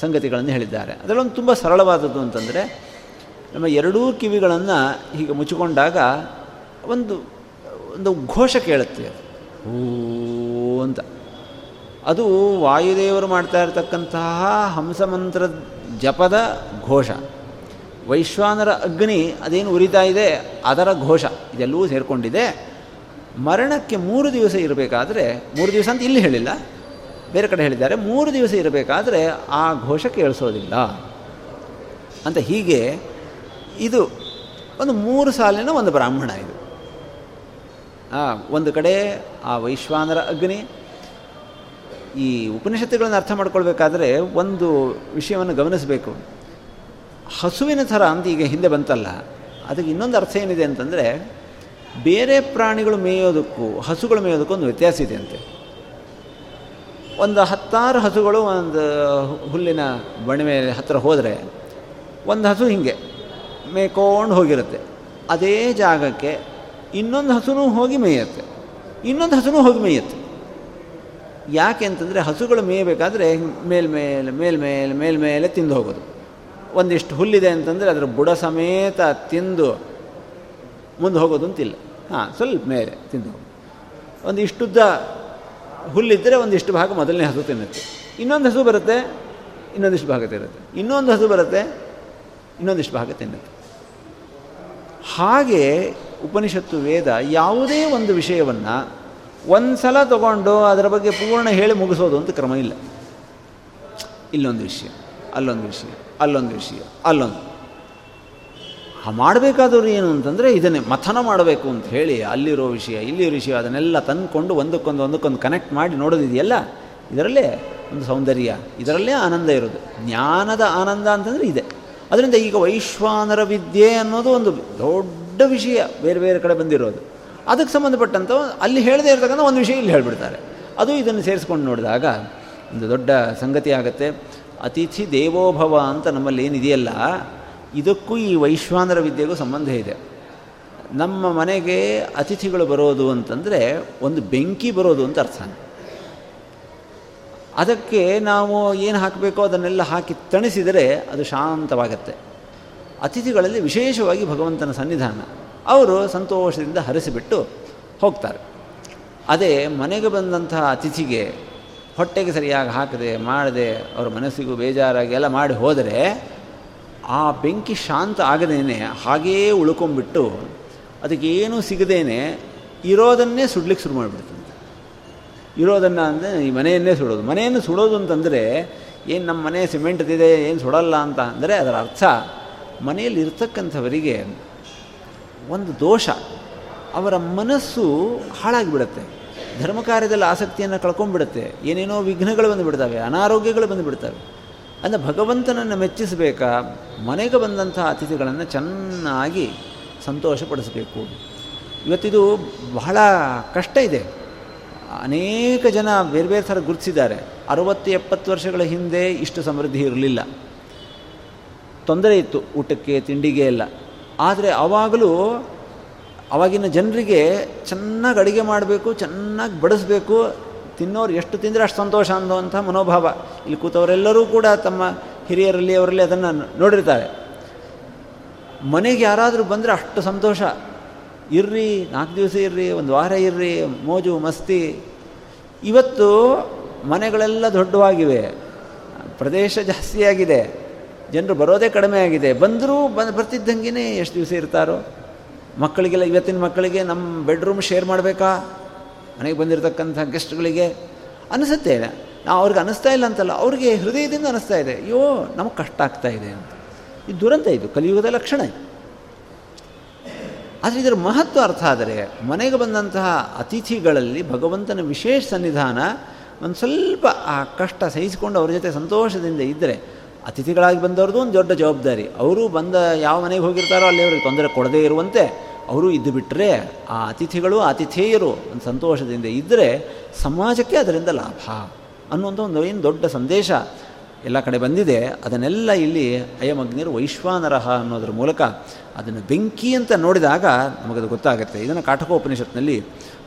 ಸಂಗತಿಗಳನ್ನು ಹೇಳಿದ್ದಾರೆ. ಅದರಲ್ಲೊಂದು ತುಂಬ ಸರಳವಾದದ್ದು ಅಂತಂದರೆ, ನಮ್ಮ ಎರಡೂ ಕಿವಿಗಳನ್ನು ಹೀಗೆ ಮುಚ್ಚಿಕೊಂಡಾಗ ಒಂದು ಒಂದು ಘೋಷ ಕೇಳುತ್ತೆ ಹೂ ಅಂತ. ಅದು ವಾಯುದೇವರು ಮಾಡ್ತಾ ಇರತಕ್ಕಂತಹ ಹಂಸಮಂತ್ರ ಜಪದ ಘೋಷ. ವೈಶ್ವಾನರ ಅಗ್ನಿ ಅದೇನು ಉರಿತಾ ಇದೆ, ಅದರ ಘೋಷ. ಇದೆಲ್ಲವೂ ಸೇರಿಕೊಂಡಿದೆ. ಮರಣಕ್ಕೆ ಮೂರು ದಿವಸ ಇರಬೇಕಾದ್ರೆ, ಮೂರು ದಿವಸ ಅಂತ ಇಲ್ಲಿ ಹೇಳಿಲ್ಲ, ಬೇರೆ ಕಡೆ ಹೇಳಿದ್ದಾರೆ, ಮೂರು ದಿವಸ ಇರಬೇಕಾದ್ರೆ ಆ ಘೋಷ ಕೇಳಿಸೋದಿಲ್ಲ. ಅಂತ ಹೀಗೆ ಇದು ಒಂದು ಮೂರು ಸಾಲಿನ ಒಂದು ಬ್ರಾಹ್ಮಣ ಇದು. ಒಂದು ಕಡೆ ಆ ವೈಶ್ವಾನರ ಅಗ್ನಿ, ಈ ಉಪನಿಷತ್ತುಗಳನ್ನು ಅರ್ಥ ಮಾಡ್ಕೊಳ್ಬೇಕಾದ್ರೆ ಒಂದು ವಿಷಯವನ್ನು ಗಮನಿಸಬೇಕು. ಹಸುವಿನ ಥರ ಅಂತ ಈಗ ಹಿಂದೆ ಬಂತಲ್ಲ, ಅದಕ್ಕೆ ಇನ್ನೊಂದು ಅರ್ಥ ಏನಿದೆ ಅಂತಂದರೆ ಬೇರೆ ಪ್ರಾಣಿಗಳು ಮೇಯೋದಕ್ಕೂ, ಹಸುಗಳು ಮೇಯೋದಕ್ಕೂ ಒಂದು ವ್ಯತ್ಯಾಸ ಇದೆ ಅಂತೆ. ಒಂದು ಹತ್ತಾರು ಹಸುಗಳು ಒಂದು ಹುಲ್ಲಿನ ಬಣಿಮೆ ಹತ್ತಿರ ಹೋದರೆ, ಒಂದು ಹಸು ಹೀಗೆ ಮೇಯ್ಕೊಂಡು ಹೋಗಿರುತ್ತೆ. ಅದೇ ಜಾಗಕ್ಕೆ ಇನ್ನೊಂದು ಹಸುನೂ ಹೋಗಿ ಮೇಯುತ್ತೆ. ಇನ್ನೊಂದು ಹಸುನೂ ಹೋಗಿ ಮೇಯುತ್ತೆ. ಯಾಕೆ ಅಂತಂದರೆ ಹಸುಗಳು ಮೇಯಬೇಕಾದ್ರೆ ಮೇಲ್ಮೇಲೆ ಮೇಲ್ಮೇಲೆ ಮೇಲ್ಮೇಲೆ ತಿಂದು ಹೋಗೋದು. ಒಂದಿಷ್ಟು ಹುಲ್ಲಿದೆ ಅಂತಂದರೆ ಅದರ ಬುಡ ಸಮೇತ ತಿಂದು ಮುಂದೆ ಹೋಗೋದು ಅಂತಿಲ್ಲ. ಹಾಂ, ಸ್ವಲ್ಪ ಮೇಲೆ ತಿಂದು ಒಂದು ಇಷ್ಟುದ್ದ ಹುಲ್ಲಿದ್ದರೆ ಒಂದಿಷ್ಟು ಭಾಗ ಮೊದಲನೇ ಹಸು ತಿನ್ನುತ್ತೆ. ಇನ್ನೊಂದು ಹಸು ಬರುತ್ತೆ, ಇನ್ನೊಂದಿಷ್ಟು ಭಾಗ ತಿನ್ನುತ್ತೆ. ಇನ್ನೊಂದು ಹಸು ಬರುತ್ತೆ, ಇನ್ನೊಂದಿಷ್ಟು ಭಾಗ ತಿನ್ನುತ್ತೆ. ಹಾಗೆ ಉಪನಿಷತ್ತು ವೇದ ಯಾವುದೇ ಒಂದು ವಿಷಯವನ್ನು ಒಂದು ಸಲ ತಗೊಂಡು ಅದರ ಬಗ್ಗೆ ಪೂರ್ಣ ಹೇಳಿ ಮುಗಿಸೋದು ಅಂತ ಕ್ರಮ ಇಲ್ಲ. ಇಲ್ಲೊಂದು ವಿಷಯ, ಅಲ್ಲೊಂದು ವಿಷಯ ಅಲ್ಲೊಂದು ವಿಷಯ, ಅಲ್ಲೊಂದು. ಮಾಡಬೇಕಾದವ್ರು ಏನು ಅಂತಂದರೆ ಇದನ್ನೇ ಮಥನ ಮಾಡಬೇಕು ಅಂತ ಹೇಳಿ ಅಲ್ಲಿರೋ ವಿಷಯ, ಇಲ್ಲಿರೋ ವಿಷಯ, ಅದನ್ನೆಲ್ಲ ತಂದುಕೊಂಡು ಒಂದಕ್ಕೊಂದು ಒಂದಕ್ಕೊಂದು ಕನೆಕ್ಟ್ ಮಾಡಿ ನೋಡೋದಿದೆಯಲ್ಲ ಇದರಲ್ಲೇ ಒಂದು ಸೌಂದರ್ಯ, ಇದರಲ್ಲೇ ಆನಂದ ಇರೋದು. ಜ್ಞಾನದ ಆನಂದ ಅಂತಂದರೆ ಇದೆ. ಅದರಿಂದ ಈಗ ವೈಶ್ವಾನರ ವಿದ್ಯೆ ಅನ್ನೋದು ಒಂದು ದೊಡ್ಡ ವಿಷಯ ಬೇರೆ ಬೇರೆ ಕಡೆ ಬಂದಿರೋದು. ಅದಕ್ಕೆ ಸಂಬಂಧಪಟ್ಟಂಥ ಅಲ್ಲಿ ಹೇಳದೇ ಇರತಕ್ಕಂಥ ಒಂದು ವಿಷಯ ಇಲ್ಲಿ ಹೇಳಿಬಿಡ್ತಾರೆ. ಅದು ಇದನ್ನು ಸೇರಿಸ್ಕೊಂಡು ನೋಡಿದಾಗ ಒಂದು ದೊಡ್ಡ ಸಂಗತಿ ಆಗುತ್ತೆ. ಅತಿಥಿ ದೇವೋಭವ ಅಂತ ನಮ್ಮಲ್ಲಿ ಏನಿದೆಯಲ್ಲ ಇದಕ್ಕೂ ಈ ವೈಶ್ವಾನರ ವಿದ್ಯೆಗೂ ಸಂಬಂಧ ಇದೆ. ನಮ್ಮ ಮನೆಗೆ ಅತಿಥಿಗಳು ಬರೋದು ಅಂತಂದರೆ ಒಂದು ಬೆಂಕಿ ಬರೋದು ಅಂತ ಅರ್ಥ. ಅದಕ್ಕೆ ನಾವು ಏನು ಹಾಕಬೇಕೋ ಅದನ್ನೆಲ್ಲ ಹಾಕಿ ತಣಿಸಿದರೆ ಅದು ಶಾಂತವಾಗತ್ತೆ. ಅತಿಥಿಗಳಲ್ಲಿ ವಿಶೇಷವಾಗಿ ಭಗವಂತನ ಸನ್ನಿಧಾನ. ಅವರು ಸಂತೋಷದಿಂದ ಹರಿಸಿಬಿಟ್ಟು ಹೋಗ್ತಾರೆ. ಅದೇ ಮನೆಗೆ ಬಂದಂತಹ ಅತಿಥಿಗೆ ಹೊಟ್ಟೆಗೆ ಸರಿಯಾಗಿ ಹಾಕದೆ, ಮಾಡದೆ, ಅವರ ಮನಸ್ಸಿಗೂ ಬೇಜಾರಾಗಿ ಎಲ್ಲ ಮಾಡಿ ಹೋದರೆ ಆ ಬೆಂಕಿ ಶಾಂತ ಆಗದೇನೆ ಹಾಗೇ ಉಳ್ಕೊಂಬಿಟ್ಟು ಅದಕ್ಕೇನೂ ಸಿಗದೇನೆ ಇರೋದನ್ನೇ ಸುಡ್ಲಿಕ್ಕೆ ಶುರು ಮಾಡಿಬಿಡ್ತಂತೆ. ಇರೋದನ್ನು ಅಂದರೆ ಈ ಮನೆಯನ್ನೇ ಸುಡೋದು. ಮನೆಯನ್ನು ಸುಡೋದು ಅಂತಂದರೆ ಏನು ನಮ್ಮ ಮನೆ ಸಿಮೆಂಟ್ದಿದೆ ಏನು ಸುಡಲ್ಲ ಅಂತ ಅಂದರೆ ಅದರ ಅರ್ಥ ಮನೆಯಲ್ಲಿ ಇರ್ತಕ್ಕಂಥವರಿಗೆ ಒಂದು ದೋಷ. ಅವರ ಮನಸ್ಸು ಹಾಳಾಗಿಬಿಡುತ್ತೆ. ಧರ್ಮ ಕಾರ್ಯದಲ್ಲಿ ಆಸಕ್ತಿಯನ್ನು ಕಳ್ಕೊಂಡ್ಬಿಡುತ್ತೆ. ಏನೇನೋ ವಿಘ್ನಗಳು ಬಂದುಬಿಡ್ತವೆ, ಅನಾರೋಗ್ಯಗಳು ಬಂದುಬಿಡ್ತವೆ. ಅಂದರೆ ಭಗವಂತನನ್ನು ಮೆಚ್ಚಿಸಬೇಕಾ? ಮನೆಗೆ ಬಂದಂಥ ಅತಿಥಿಗಳನ್ನು ಚೆನ್ನಾಗಿ ಸಂತೋಷಪಡಿಸಬೇಕು. ಇವತ್ತಿದು ಬಹಳ ಕಷ್ಟ ಇದೆ. ಅನೇಕ ಜನ ಬೇರೆ ಬೇರೆ ಥರ ಗುರುತಿಸಿದ್ದಾರೆ. ಅರುವತ್ತು ಎಪ್ಪತ್ತು ವರ್ಷಗಳ ಹಿಂದೆ ಇಷ್ಟು ಸಮೃದ್ಧಿ ಇರಲಿಲ್ಲ. ತೊಂದರೆ ಇತ್ತು ಊಟಕ್ಕೆ, ತಿಂಡಿಗೆ ಎಲ್ಲ. ಆದರೆ ಆವಾಗಲೂ ಆವಾಗಿನ ಜನರಿಗೆ ಚೆನ್ನಾಗಿ ಅಡುಗೆ ಮಾಡಬೇಕು, ಚೆನ್ನಾಗಿ ಬಡಿಸ್ಬೇಕು ತಿನ್ನೋರು ಎಷ್ಟು ತಿಂದರೆ ಅಷ್ಟು ಸಂತೋಷ ಅನ್ನೋವಂಥ ಮನೋಭಾವ. ಇಲ್ಲಿ ಕೂತವರೆಲ್ಲರೂ ಕೂಡ ತಮ್ಮ ಹಿರಿಯರಲ್ಲಿ, ಅವರಲ್ಲಿ ಅದನ್ನು ನೋಡಿರ್ತಾರೆ. ಮನೆಗೆ ಯಾರಾದರೂ ಬಂದರೆ ಅಷ್ಟು ಸಂತೋಷ. ಇರ್ರಿ, ನಾಲ್ಕು ದಿವಸ ಇರ್ರಿ, ಒಂದು ವಾರ ಇರ್ರಿ, ಮೋಜು, ಮಸ್ತಿ. ಇವತ್ತು ಮನೆಗಳೆಲ್ಲ ದೊಡ್ಡವಾಗಿವೆ. ಪ್ರದೇಶ ಜಾಸ್ತಿಯಾಗಿದೆ ಜನರು ಬರೋದೇ ಕಡಿಮೆ ಆಗಿದೆ. ಬಂದರೂ ಬಂದು ಬರ್ತಿದ್ದಂಗೆ ಎಷ್ಟು ದಿವಸ ಇರ್ತಾರೋ. ಮಕ್ಕಳಿಗೆಲ್ಲ, ಇವತ್ತಿನ ಮಕ್ಕಳಿಗೆ ನಮ್ಮ ಬೆಡ್ರೂಮ್ ಶೇರ್ ಮಾಡಬೇಕಾ? ಮನೆಗೆ ಬಂದಿರತಕ್ಕಂಥ ಗೆಸ್ಟ್ಗಳಿಗೆ ಅನಿಸುತ್ತೆ. ನಾವು ಅವ್ರಿಗೆ ಅನಿಸ್ತಾ ಇಲ್ಲ ಅಂತಲ್ಲ, ಅವ್ರಿಗೆ ಹೃದಯದಿಂದ ಅನಿಸ್ತಾ ಇದೆ. ಅಯ್ಯೋ, ನಮಗೆ ಕಷ್ಟ ಆಗ್ತಾ ಇದೆ ಅಂತ. ಇದು ದುರಂತ ಇದು, ಕಲಿಯುಗದ ಲಕ್ಷಣ ಇದು. ಆದರೆ ಇದರ ಮಹತ್ವ ಅರ್ಥ ಆದರೆ, ಮನೆಗೆ ಬಂದಂತಹ ಅತಿಥಿಗಳಲ್ಲಿ ಭಗವಂತನ ವಿಶೇಷ ಸನ್ನಿಧಾನ ಒಂದು ಸ್ವಲ್ಪ, ಆ ಕಷ್ಟ ಸಹಿಸಿಕೊಂಡು ಅವ್ರ ಜೊತೆ ಸಂತೋಷದಿಂದ ಇದ್ದರೆ ಅತಿಥಿಗಳಾಗಿ ಬಂದವ್ರದ್ದು ಒಂದು ದೊಡ್ಡ ಜವಾಬ್ದಾರಿ. ಅವರು ಬಂದ ಯಾವ ಮನೆಗೆ ಹೋಗಿರ್ತಾರೋ ಅಲ್ಲಿ ಅವ್ರಿಗೆ ತೊಂದರೆ ಕೊಡದೇ ಇರುವಂತೆ ಅವರು ಇದ್ದು ಬಿಟ್ಟರೆ ಆ ಅತಿಥಿಗಳು ಅತಿಥೇಯರು ಸಂತೋಷದಿಂದ ಇದ್ದರೆ ಸಮಾಜಕ್ಕೆ ಅದರಿಂದ ಲಾಭ ಅನ್ನುವಂಥ ಒಂದು ಏನು ದೊಡ್ಡ ಸಂದೇಶ ಎಲ್ಲ ಕಡೆ ಬಂದಿದೆ. ಅದನ್ನೆಲ್ಲ ಇಲ್ಲಿ ಅಯಮಗ್ನಿರು ವೈಶ್ವಾನರಹ ಅನ್ನೋದ್ರ ಮೂಲಕ ಅದನ್ನು ಬೆಂಕಿ ಅಂತ ನೋಡಿದಾಗ ನಮಗದು ಗೊತ್ತಾಗುತ್ತೆ. ಇದನ್ನು ಕಾಠಕೋಪನಿಷತ್ನಲ್ಲಿ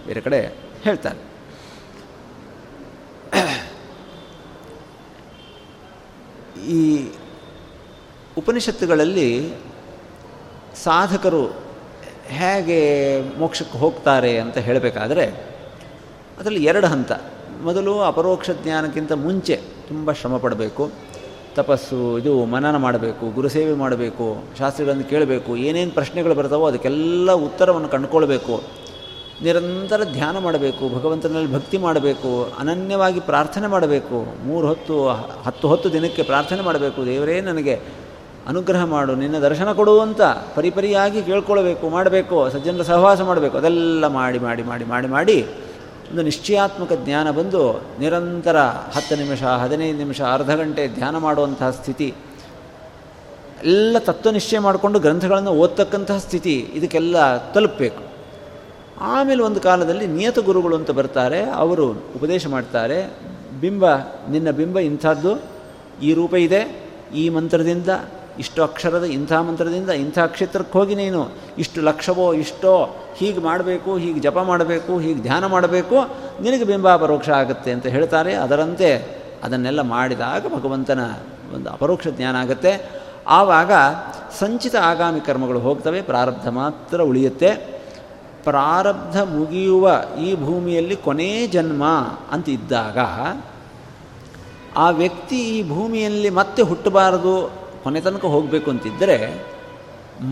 ಬೇರೆ ಕಡೆ ಹೇಳ್ತಾರೆ. ಈ ಉಪನಿಷತ್ತುಗಳಲ್ಲಿ ಸಾಧಕರು ಹೇಗೆ ಮೋಕ್ಷಕ್ಕೆ ಹೋಗ್ತಾರೆ ಅಂತ ಹೇಳಬೇಕಾದ್ರೆ, ಅದರಲ್ಲಿ ಎರಡು ಹಂತ. ಮೊದಲು ಅಪರೋಕ್ಷ ಜ್ಞಾನಕ್ಕಿಂತ ಮುಂಚೆ ತುಂಬ ಶ್ರಮ ಪಡಬೇಕು. ತಪಸ್ಸು, ಇದು ಮನನ ಮಾಡಬೇಕು ಗುರುಸೇವೆ ಮಾಡಬೇಕು, ಶಾಸ್ತ್ರಗಳನ್ನು ಕೇಳಬೇಕು, ಏನೇನು ಪ್ರಶ್ನೆಗಳು ಬರ್ತಾವೋ ಅದಕ್ಕೆಲ್ಲ ಉತ್ತರವನ್ನು ಕಂಡುಕೊಳ್ಬೇಕು. ನಿರಂತರ ಧ್ಯಾನ ಮಾಡಬೇಕು, ಭಗವಂತನಲ್ಲಿ ಭಕ್ತಿ ಮಾಡಬೇಕು, ಅನನ್ಯವಾಗಿ ಪ್ರಾರ್ಥನೆ ಮಾಡಬೇಕು. ಮೂರು ಹೊತ್ತು, ಹತ್ತು ಹೊತ್ತು ದಿನಕ್ಕೆ ಪ್ರಾರ್ಥನೆ ಮಾಡಬೇಕು. ದೇವರೇ ನನಗೆ ಅನುಗ್ರಹ ಮಾಡು, ನಿನ್ನ ದರ್ಶನ ಕೊಡು ಅಂತ ಪರಿಪರಿಯಾಗಿ ಕೇಳ್ಕೊಳ್ಬೇಕು, ಮಾಡಬೇಕು, ಸಜ್ಜನರ ಸಹವಾಸ ಮಾಡಬೇಕು, ಅದೆಲ್ಲ ಮಾಡಿ ಮಾಡಿ ಮಾಡಿ ಮಾಡಿ ಮಾಡಿ ಒಂದು ನಿಶ್ಚಯಾತ್ಮಕ ಜ್ಞಾನ ಬಂದು ನಿರಂತರ ಹತ್ತು ನಿಮಿಷ, ಹದಿನೈದು ನಿಮಿಷ, ಅರ್ಧ ಗಂಟೆ ಧ್ಯಾನ ಮಾಡುವಂತಹ ಸ್ಥಿತಿ, ಎಲ್ಲ ತತ್ವ ನಿಶ್ಚಯ ಮಾಡಿಕೊಂಡು ಗ್ರಂಥಗಳನ್ನು ಓದ್ತಕ್ಕಂತಹ ಸ್ಥಿತಿ, ಇದಕ್ಕೆಲ್ಲ ತಲುಪಬೇಕು. ಆಮೇಲೆ ಒಂದು ಕಾಲದಲ್ಲಿ ನಿಯತ ಗುರುಗಳು ಅಂತ ಬರ್ತಾರೆ, ಅವರು ಉಪದೇಶ ಮಾಡ್ತಾರೆ, ಬಿಂಬ, ನಿನ್ನ ಬಿಂಬ ಇಂಥದ್ದು, ಈ ರೂಪ ಇದೆ, ಈ ಮಂತ್ರದಿಂದ ಇಷ್ಟು ಅಕ್ಷರದ ಇಂಥ ಮಂತ್ರದಿಂದ ಇಂಥ ಕ್ಷೇತ್ರಕ್ಕೆ ಹೋಗಿ ನೀನು. ಇಷ್ಟು ಲಕ್ಷವೋ, ಇಷ್ಟೋ, ಹೀಗೆ ಮಾಡಬೇಕು, ಹೀಗೆ ಜಪ ಮಾಡಬೇಕು, ಹೀಗೆ ಧ್ಯಾನ ಮಾಡಬೇಕು, ನಿನಗೆ ಬಿಂಬ ಪರೋಕ್ಷ ಆಗುತ್ತೆ ಅಂತ ಹೇಳ್ತಾರೆ. ಅದರಂತೆ ಅದನ್ನೆಲ್ಲ ಮಾಡಿದಾಗ ಭಗವಂತನ ಒಂದು ಅಪರೋಕ್ಷ ಜ್ಞಾನ ಆಗುತ್ತೆ. ಆವಾಗ ಸಂಚಿತ ಆಗಾಮಿ ಕರ್ಮಗಳು ಹೋಗ್ತವೆ, ಪ್ರಾರಬ್ಧ ಮಾತ್ರ ಉಳಿಯುತ್ತೆ. ಪ್ರಾರಬ್ಧ ಮುಗಿಯುವ ಈ ಭೂಮಿಯಲ್ಲಿ ಕೊನೇ ಜನ್ಮ ಅಂತ ಇದ್ದಾಗ ಆ ವ್ಯಕ್ತಿ ಈ ಭೂಮಿಯಲ್ಲಿ ಮತ್ತೆ ಹುಟ್ಟಬಾರದು ಕೊನೆ ತನಕ ಹೋಗಬೇಕು ಅಂತಿದ್ದರೆ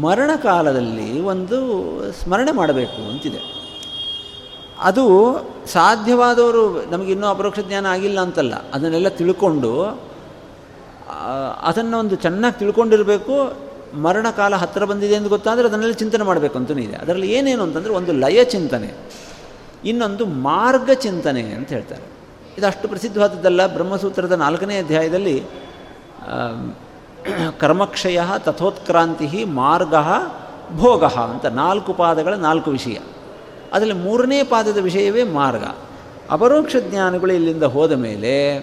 ಮರಣಕಾಲದಲ್ಲಿ ಒಂದು ಸ್ಮರಣೆ ಮಾಡಬೇಕು ಅಂತಿದೆ. ಅದು ಸಾಧ್ಯವಾದವರು ನಮಗಿನ್ನೂ ಅಪರೋಕ್ಷ ಜ್ಞಾನ ಆಗಿಲ್ಲ ಅಂತಲ್ಲ, ಅದನ್ನೆಲ್ಲ ತಿಳ್ಕೊಂಡು ಅದನ್ನು ಒಂದು ಚೆನ್ನಾಗಿ ತಿಳ್ಕೊಂಡಿರಬೇಕು, ಮರಣ ಕಾಲ ಹತ್ತಿರ ಬಂದಿದೆ ಎಂದು ಗೊತ್ತಾದರೆ ಅದನ್ನೆಲ್ಲ ಚಿಂತನೆ ಮಾಡಬೇಕು ಅಂತಲೂ ಇದೆ. ಅದರಲ್ಲಿ ಏನೇನು ಅಂತಂದರೆ ಒಂದು ಲಯ ಚಿಂತನೆ, ಇನ್ನೊಂದು ಮಾರ್ಗ ಚಿಂತನೆ ಅಂತ ಹೇಳ್ತಾರೆ. ಇದು ಅಷ್ಟು ಪ್ರಸಿದ್ಧವಾದದ್ದಲ್ಲ, ಬ್ರಹ್ಮಸೂತ್ರದ ನಾಲ್ಕನೇ ಅಧ್ಯಾಯದಲ್ಲಿ ಕರ್ಮಕ್ಷಯ ತಥೋತ್ಕ್ರಾಂತಿ ಮಾರ್ಗ ಭೋಗ ಅಂತ ನಾಲ್ಕು ಪಾದಗಳ ನಾಲ್ಕು ವಿಷಯ. ಅದರಲ್ಲಿ ಮೂರನೇ ಪಾದದ ವಿಷಯವೇ ಮಾರ್ಗ. ಅಪರೋಕ್ಷ ಜ್ಞಾನಿಗಳು ಇಲ್ಲಿಂದ ಹೋದ ಮೇಲೆ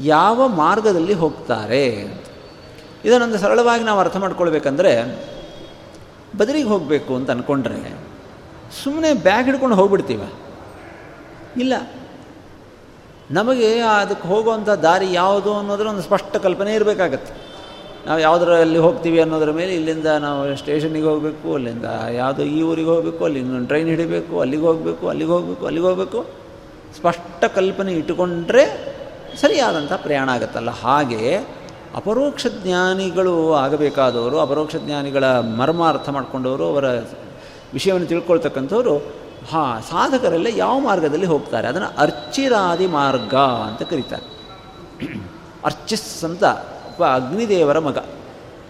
ಯಾವ ಮಾರ್ಗದಲ್ಲಿ ಹೋಗ್ತಾರೆ? ಇದನ್ನೊಂದು ಸರಳವಾಗಿ ನಾವು ಅರ್ಥ ಮಾಡ್ಕೊಳ್ಬೇಕಂದ್ರೆ ಬದರಿಗೆ ಹೋಗಬೇಕು ಅಂತ ಅಂದ್ಕೊಂಡ್ರೆ ಸುಮ್ಮನೆ ಬ್ಯಾಗ್ ಹಿಡ್ಕೊಂಡು ಹೋಗ್ಬಿಡ್ತೀವ? ಇಲ್ಲ. ನಮಗೆ ಅದಕ್ಕೆ ಹೋಗುವಂಥ ದಾರಿ ಯಾವುದು ಅನ್ನೋದ್ರ ಒಂದು ಸ್ಪಷ್ಟ ಕಲ್ಪನೆ ಇರಬೇಕಾಗತ್ತೆ. ನಾವು ಯಾವುದರಲ್ಲಿ ಹೋಗ್ತೀವಿ ಅನ್ನೋದ್ರ ಮೇಲೆ ಇಲ್ಲಿಂದ ನಾವು ಸ್ಟೇಷನಿಗೆ ಹೋಗಬೇಕು, ಅಲ್ಲಿಂದ ಯಾವುದೋ ಈ ಊರಿಗೆ ಹೋಗಬೇಕು, ಅಲ್ಲಿ ಟ್ರೈನ್ ಹಿಡಿಬೇಕು, ಅಲ್ಲಿಗೆ ಹೋಗಬೇಕು ಅಲ್ಲಿಗೆ ಹೋಗಬೇಕು ಅಲ್ಲಿಗೆ ಹೋಗಬೇಕು. ಸ್ಪಷ್ಟ ಕಲ್ಪನೆ ಇಟ್ಟುಕೊಂಡ್ರೆ ಸರಿಯಾದಂಥ ಪ್ರಯಾಣ ಆಗುತ್ತಲ್ಲ. ಹಾಗೆ ಅಪರೋಕ್ಷ ಜ್ಞಾನಿಗಳು ಆಗಬೇಕಾದವರು, ಅಪರೋಕ್ಷ ಜ್ಞಾನಿಗಳ ಮರ್ಮ ಅರ್ಥ ಮಾಡಿಕೊಂಡವರು, ಅವರ ವಿಷಯವನ್ನು ತಿಳ್ಕೊಳ್ತಕ್ಕಂಥವ್ರು, ಹಾ, ಸಾಧಕರೆಲ್ಲ ಯಾವ ಮಾರ್ಗದಲ್ಲಿ ಹೋಗ್ತಾರೆ? ಅದನ್ನು ಅರ್ಚಿರಾದಿ ಮಾರ್ಗ ಅಂತ ಕರೀತಾರೆ. ಅರ್ಚಿಸ್ ಅಂತ ಒಬ್ಬ ಅಗ್ನಿದೇವರ ಮಗ.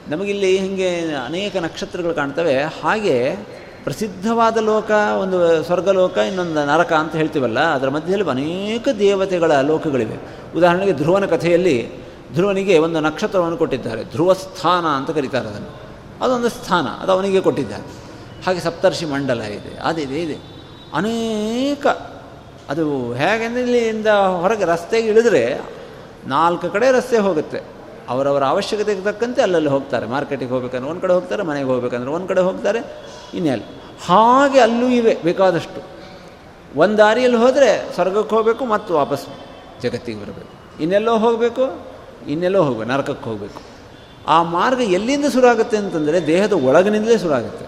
ನಮಗಿಲ್ಲಿ ಹೀಗೆ ಅನೇಕ ನಕ್ಷತ್ರಗಳು ಕಾಣ್ತವೆ. ಹಾಗೆ ಪ್ರಸಿದ್ಧವಾದ ಲೋಕ, ಒಂದು ಸ್ವರ್ಗಲೋಕ, ಇನ್ನೊಂದು ನರಕ ಅಂತ ಹೇಳ್ತೀವಲ್ಲ, ಅದರ ಮಧ್ಯದಲ್ಲಿ ಅನೇಕ ದೇವತೆಗಳ ಲೋಕಗಳಿವೆ. ಉದಾಹರಣೆಗೆ ಧ್ರುವನ ಕಥೆಯಲ್ಲಿ ಧ್ರುವನಿಗೆ ಒಂದು ನಕ್ಷತ್ರವನ್ನು ಕೊಟ್ಟಿದ್ದಾರೆ. ಧ್ರುವ ಸ್ಥಾನ ಅಂತ ಕರೀತಾರೆ ಅದನ್ನು. ಅದೊಂದು ಸ್ಥಾನ, ಅದು ಅವನಿಗೆ ಕೊಟ್ಟಿದ್ದಾರೆ. ಹಾಗೆ ಸಪ್ತರ್ಷಿ ಮಂಡಲ ಇದೆ ಅದಿದೆ ಇದೆ. ಅನೇಕ, ಅದು ಹೇಗೆಂದರೆ ಇಲ್ಲಿಂದ ಹೊರಗೆ ರಸ್ತೆಗೆ ಇಳಿದ್ರೆ ನಾಲ್ಕು ಕಡೆ ರಸ್ತೆ ಹೋಗುತ್ತೆ. ಅವರವರ ಅವಶ್ಯಕತೆಗೆ ತಕ್ಕಂತೆ ಅಲ್ಲಲ್ಲಿ ಹೋಗ್ತಾರೆ. ಮಾರ್ಕೆಟಿಗೆ ಹೋಗ್ಬೇಕಂದ್ರೆ ಒಂದು ಕಡೆ ಹೋಗ್ತಾರೆ, ಮನೆಗೆ ಹೋಗ್ಬೇಕಂದ್ರೆ ಒಂದು ಕಡೆ ಹೋಗ್ತಾರೆ ಇನ್ನೆಲ್ಲ ಹಾಗೆ ಅಲ್ಲೂ ಇವೆ ಬೇಕಾದಷ್ಟು. ಒಂದು ದಾರಿಯಲ್ಲಿ ಹೋದರೆ ಸ್ವರ್ಗಕ್ಕೆ ಹೋಗಬೇಕು ಮತ್ತು ವಾಪಸ್ ಜಗತ್ತಿಗೆ ಬರಬೇಕು. ಇನ್ನೆಲ್ಲೋ ಹೋಗಬೇಕು ಇನ್ನೆಲ್ಲೋ ಹೋಗಬೇಕು, ನರಕಕ್ಕೆ ಹೋಗಬೇಕು. ಆ ಮಾರ್ಗ ಎಲ್ಲಿಂದ ಶುರು ಆಗುತ್ತೆ ಅಂತಂದರೆ ದೇಹದ ಒಳಗಿನಿಂದಲೇ ಶುರು ಆಗುತ್ತೆ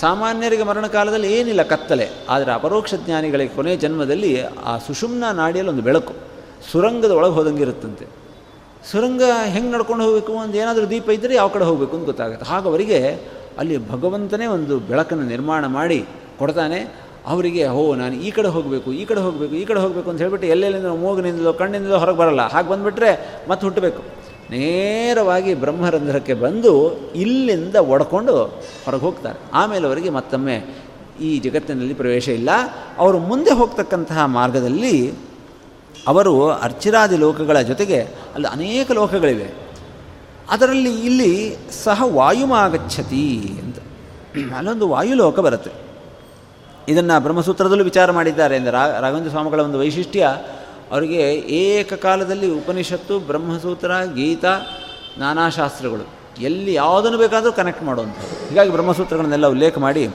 ಸಾಮಾನ್ಯರಿಗೆ ಮರಣಕಾಲದಲ್ಲಿ ಏನಿಲ್ಲ ಕತ್ತಲೆ, ಆದರೆ ಅಪರೋಕ್ಷ ಜ್ಞಾನಿಗಳಿಗೆ ಕೊನೆಯ ಜನ್ಮದಲ್ಲಿ ಆ ಸುಷುಮ್ನ ನಾಡಿಯಲ್ಲಿ ಒಂದು ಬೆಳಕು, ಸುರಂಗದ ಒಳಗೆ ಹೋದಂಗೆ ಇರುತ್ತಂತೆ. ಸುರಂಗ ಹೆಂಗೆ ನಡ್ಕೊಂಡು ಹೋಗಬೇಕು? ಒಂದು ಏನಾದರೂ ದೀಪ ಇದ್ದರೆ ಯಾವ ಕಡೆ ಹೋಗಬೇಕು ಅಂತ ಗೊತ್ತಾಗುತ್ತೆ. ಹಾಗೆ ಅವರಿಗೆ ಅಲ್ಲಿ ಭಗವಂತನೇ ಒಂದು ಬೆಳಕನ್ನು ನಿರ್ಮಾಣ ಮಾಡಿ ಕೊಡ್ತಾನೆ. ಅವರಿಗೆ, ಹೋ, ನಾನು ಈ ಕಡೆ ಹೋಗಬೇಕು, ಈ ಕಡೆ ಹೋಗಬೇಕು, ಈ ಕಡೆ ಹೋಗಬೇಕು ಅಂತ ಹೇಳಿಬಿಟ್ಟು ಎಲ್ಲೆಲ್ಲಿಂದ ಮೂಗಿನಿಂದಲೋ ಕಣ್ಣಿಂದಲೋ ಹೊರಗೆ ಬರಲ್ಲ. ಹಾಗೆ ಬಂದುಬಿಟ್ರೆ ಮತ್ತೆ ಹುಟ್ಟಬೇಕು ನೇರವಾಗಿ ಬ್ರಹ್ಮರಂಧ್ರಕ್ಕೆ ಬಂದು ಇಲ್ಲಿಂದ ಒಡ್ಕೊಂಡು ಹೊರಗೆ ಹೋಗ್ತಾರೆ. ಆಮೇಲೆ ಅವರಿಗೆ ಮತ್ತೊಮ್ಮೆ ಈ ಜಗತ್ತಿನಲ್ಲಿ ಪ್ರವೇಶ ಇಲ್ಲ. ಅವರು ಮುಂದೆ ಹೋಗ್ತಕ್ಕಂತಹ ಮಾರ್ಗದಲ್ಲಿ ಅವರು ಅರ್ಚಿರಾದಿ ಲೋಕಗಳ ಜೊತೆಗೆ ಅಲ್ಲಿ ಅನೇಕ ಲೋಕಗಳಿವೆ. ಅದರಲ್ಲಿ ಇಲ್ಲಿ ಸಹ ವಾಯುಮಾಗಚ್ಛತಿ ಅಂತ. ಅಲ್ಲೊಂದು ವಾಯುಲೋಕ ಬರುತ್ತೆ. ಇದನ್ನು ಬ್ರಹ್ಮಸೂತ್ರದಲ್ಲೂ ವಿಚಾರ ಮಾಡಿದ್ದಾರೆ. ಅಂದರೆ ರಾಘವೇಂದ್ರ ಸ್ವಾಮಿಗಳ ಒಂದು ವೈಶಿಷ್ಟ್ಯ, ಅವರಿಗೆ ಏಕಕಾಲದಲ್ಲಿ ಉಪನಿಷತ್ತು, ಬ್ರಹ್ಮಸೂತ್ರ, ಗೀತಾ, ನಾನಾ ಶಾಸ್ತ್ರಗಳು ಎಲ್ಲಿ ಯಾವುದನ್ನು ಬೇಕಾದರೂ ಕನೆಕ್ಟ್ ಮಾಡುವಂಥದ್ದು. ಹೀಗಾಗಿ ಬ್ರಹ್ಮಸೂತ್ರಗಳನ್ನೆಲ್ಲ ಉಲ್ಲೇಖ ಮಾಡಿ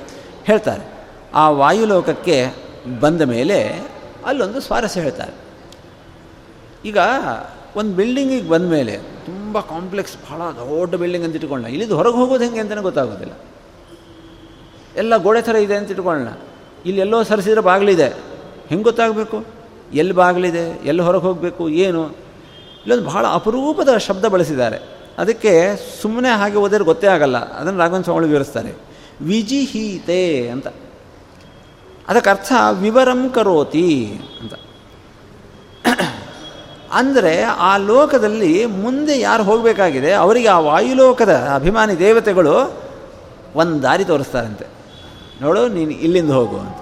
ಹೇಳ್ತಾರೆ. ಆ ವಾಯುಲೋಕಕ್ಕೆ ಬಂದ ಮೇಲೆ ಅಲ್ಲೊಂದು ಸ್ವಾರಸ್ಯ ಹೇಳ್ತಾರೆ. ಈಗ ಒಂದು ಬಿಲ್ಡಿಂಗಿಗೆ ಬಂದ ಮೇಲೆ ತುಂಬ ಕಾಂಪ್ಲೆಕ್ಸ್ ಭಾಳ ದೊಡ್ಡ ಬಿಲ್ಡಿಂಗ್ ಅಂತ ಇಟ್ಕೊಳ್ಳೋಣ. ಇಲ್ಲಿದ್ದು ಹೊರಗೆ ಹೋಗೋದು ಹೆಂಗೆ ಅಂತಲೇ ಗೊತ್ತಾಗೋದಿಲ್ಲ. ಎಲ್ಲ ಗೋಡೆ ಥರ ಇದೆ ಅಂತ ಇಟ್ಕೊಳ್ಳೋಣ. ಇಲ್ಲಿ ಎಲ್ಲೋ ಸರಿಸಿದ್ರೆ ಬಾಗಿಲಿದೆ. ಹೆಂಗೆ ಗೊತ್ತಾಗಬೇಕು? ಎಲ್ಲಿ ಬಾಗಿಲಿದೆ? ಎಲ್ಲಿ ಹೊರಗೆ ಹೋಗಬೇಕು? ಏನು? ಇಲ್ಲೊಂದು ಭಾಳ ಅಪರೂಪದ ಶಬ್ದ ಬಳಸಿದ್ದಾರೆ. ಅದಕ್ಕೆ ಸುಮ್ಮನೆ ಹಾಗೆ ಓದಿದ್ರೆ ಗೊತ್ತೇ ಆಗಲ್ಲ. ಅದನ್ನು ರಾಘವನ್ ಸ್ವಾಮಿ ವಿವರಿಸ್ತಾರೆ. ವಿಜಿಹೀತೆ ಅಂತ. ಅದಕ್ಕೆ ಅರ್ಥ ವಿವರಂ ಕರೋತಿ ಅಂತ. ಅಂದರೆ ಆ ಲೋಕದಲ್ಲಿ ಮುಂದೆ ಯಾರು ಹೋಗಬೇಕಾಗಿದೆ, ಅವರಿಗೆ ಆ ವಾಯುಲೋಕದ ಅಭಿಮಾನಿ ದೇವತೆಗಳು ಒಂದು ದಾರಿ ತೋರಿಸ್ತಾರಂತೆ. ನೋಡು, ನೀನು ಇಲ್ಲಿಂದ ಹೋಗು ಅಂತ.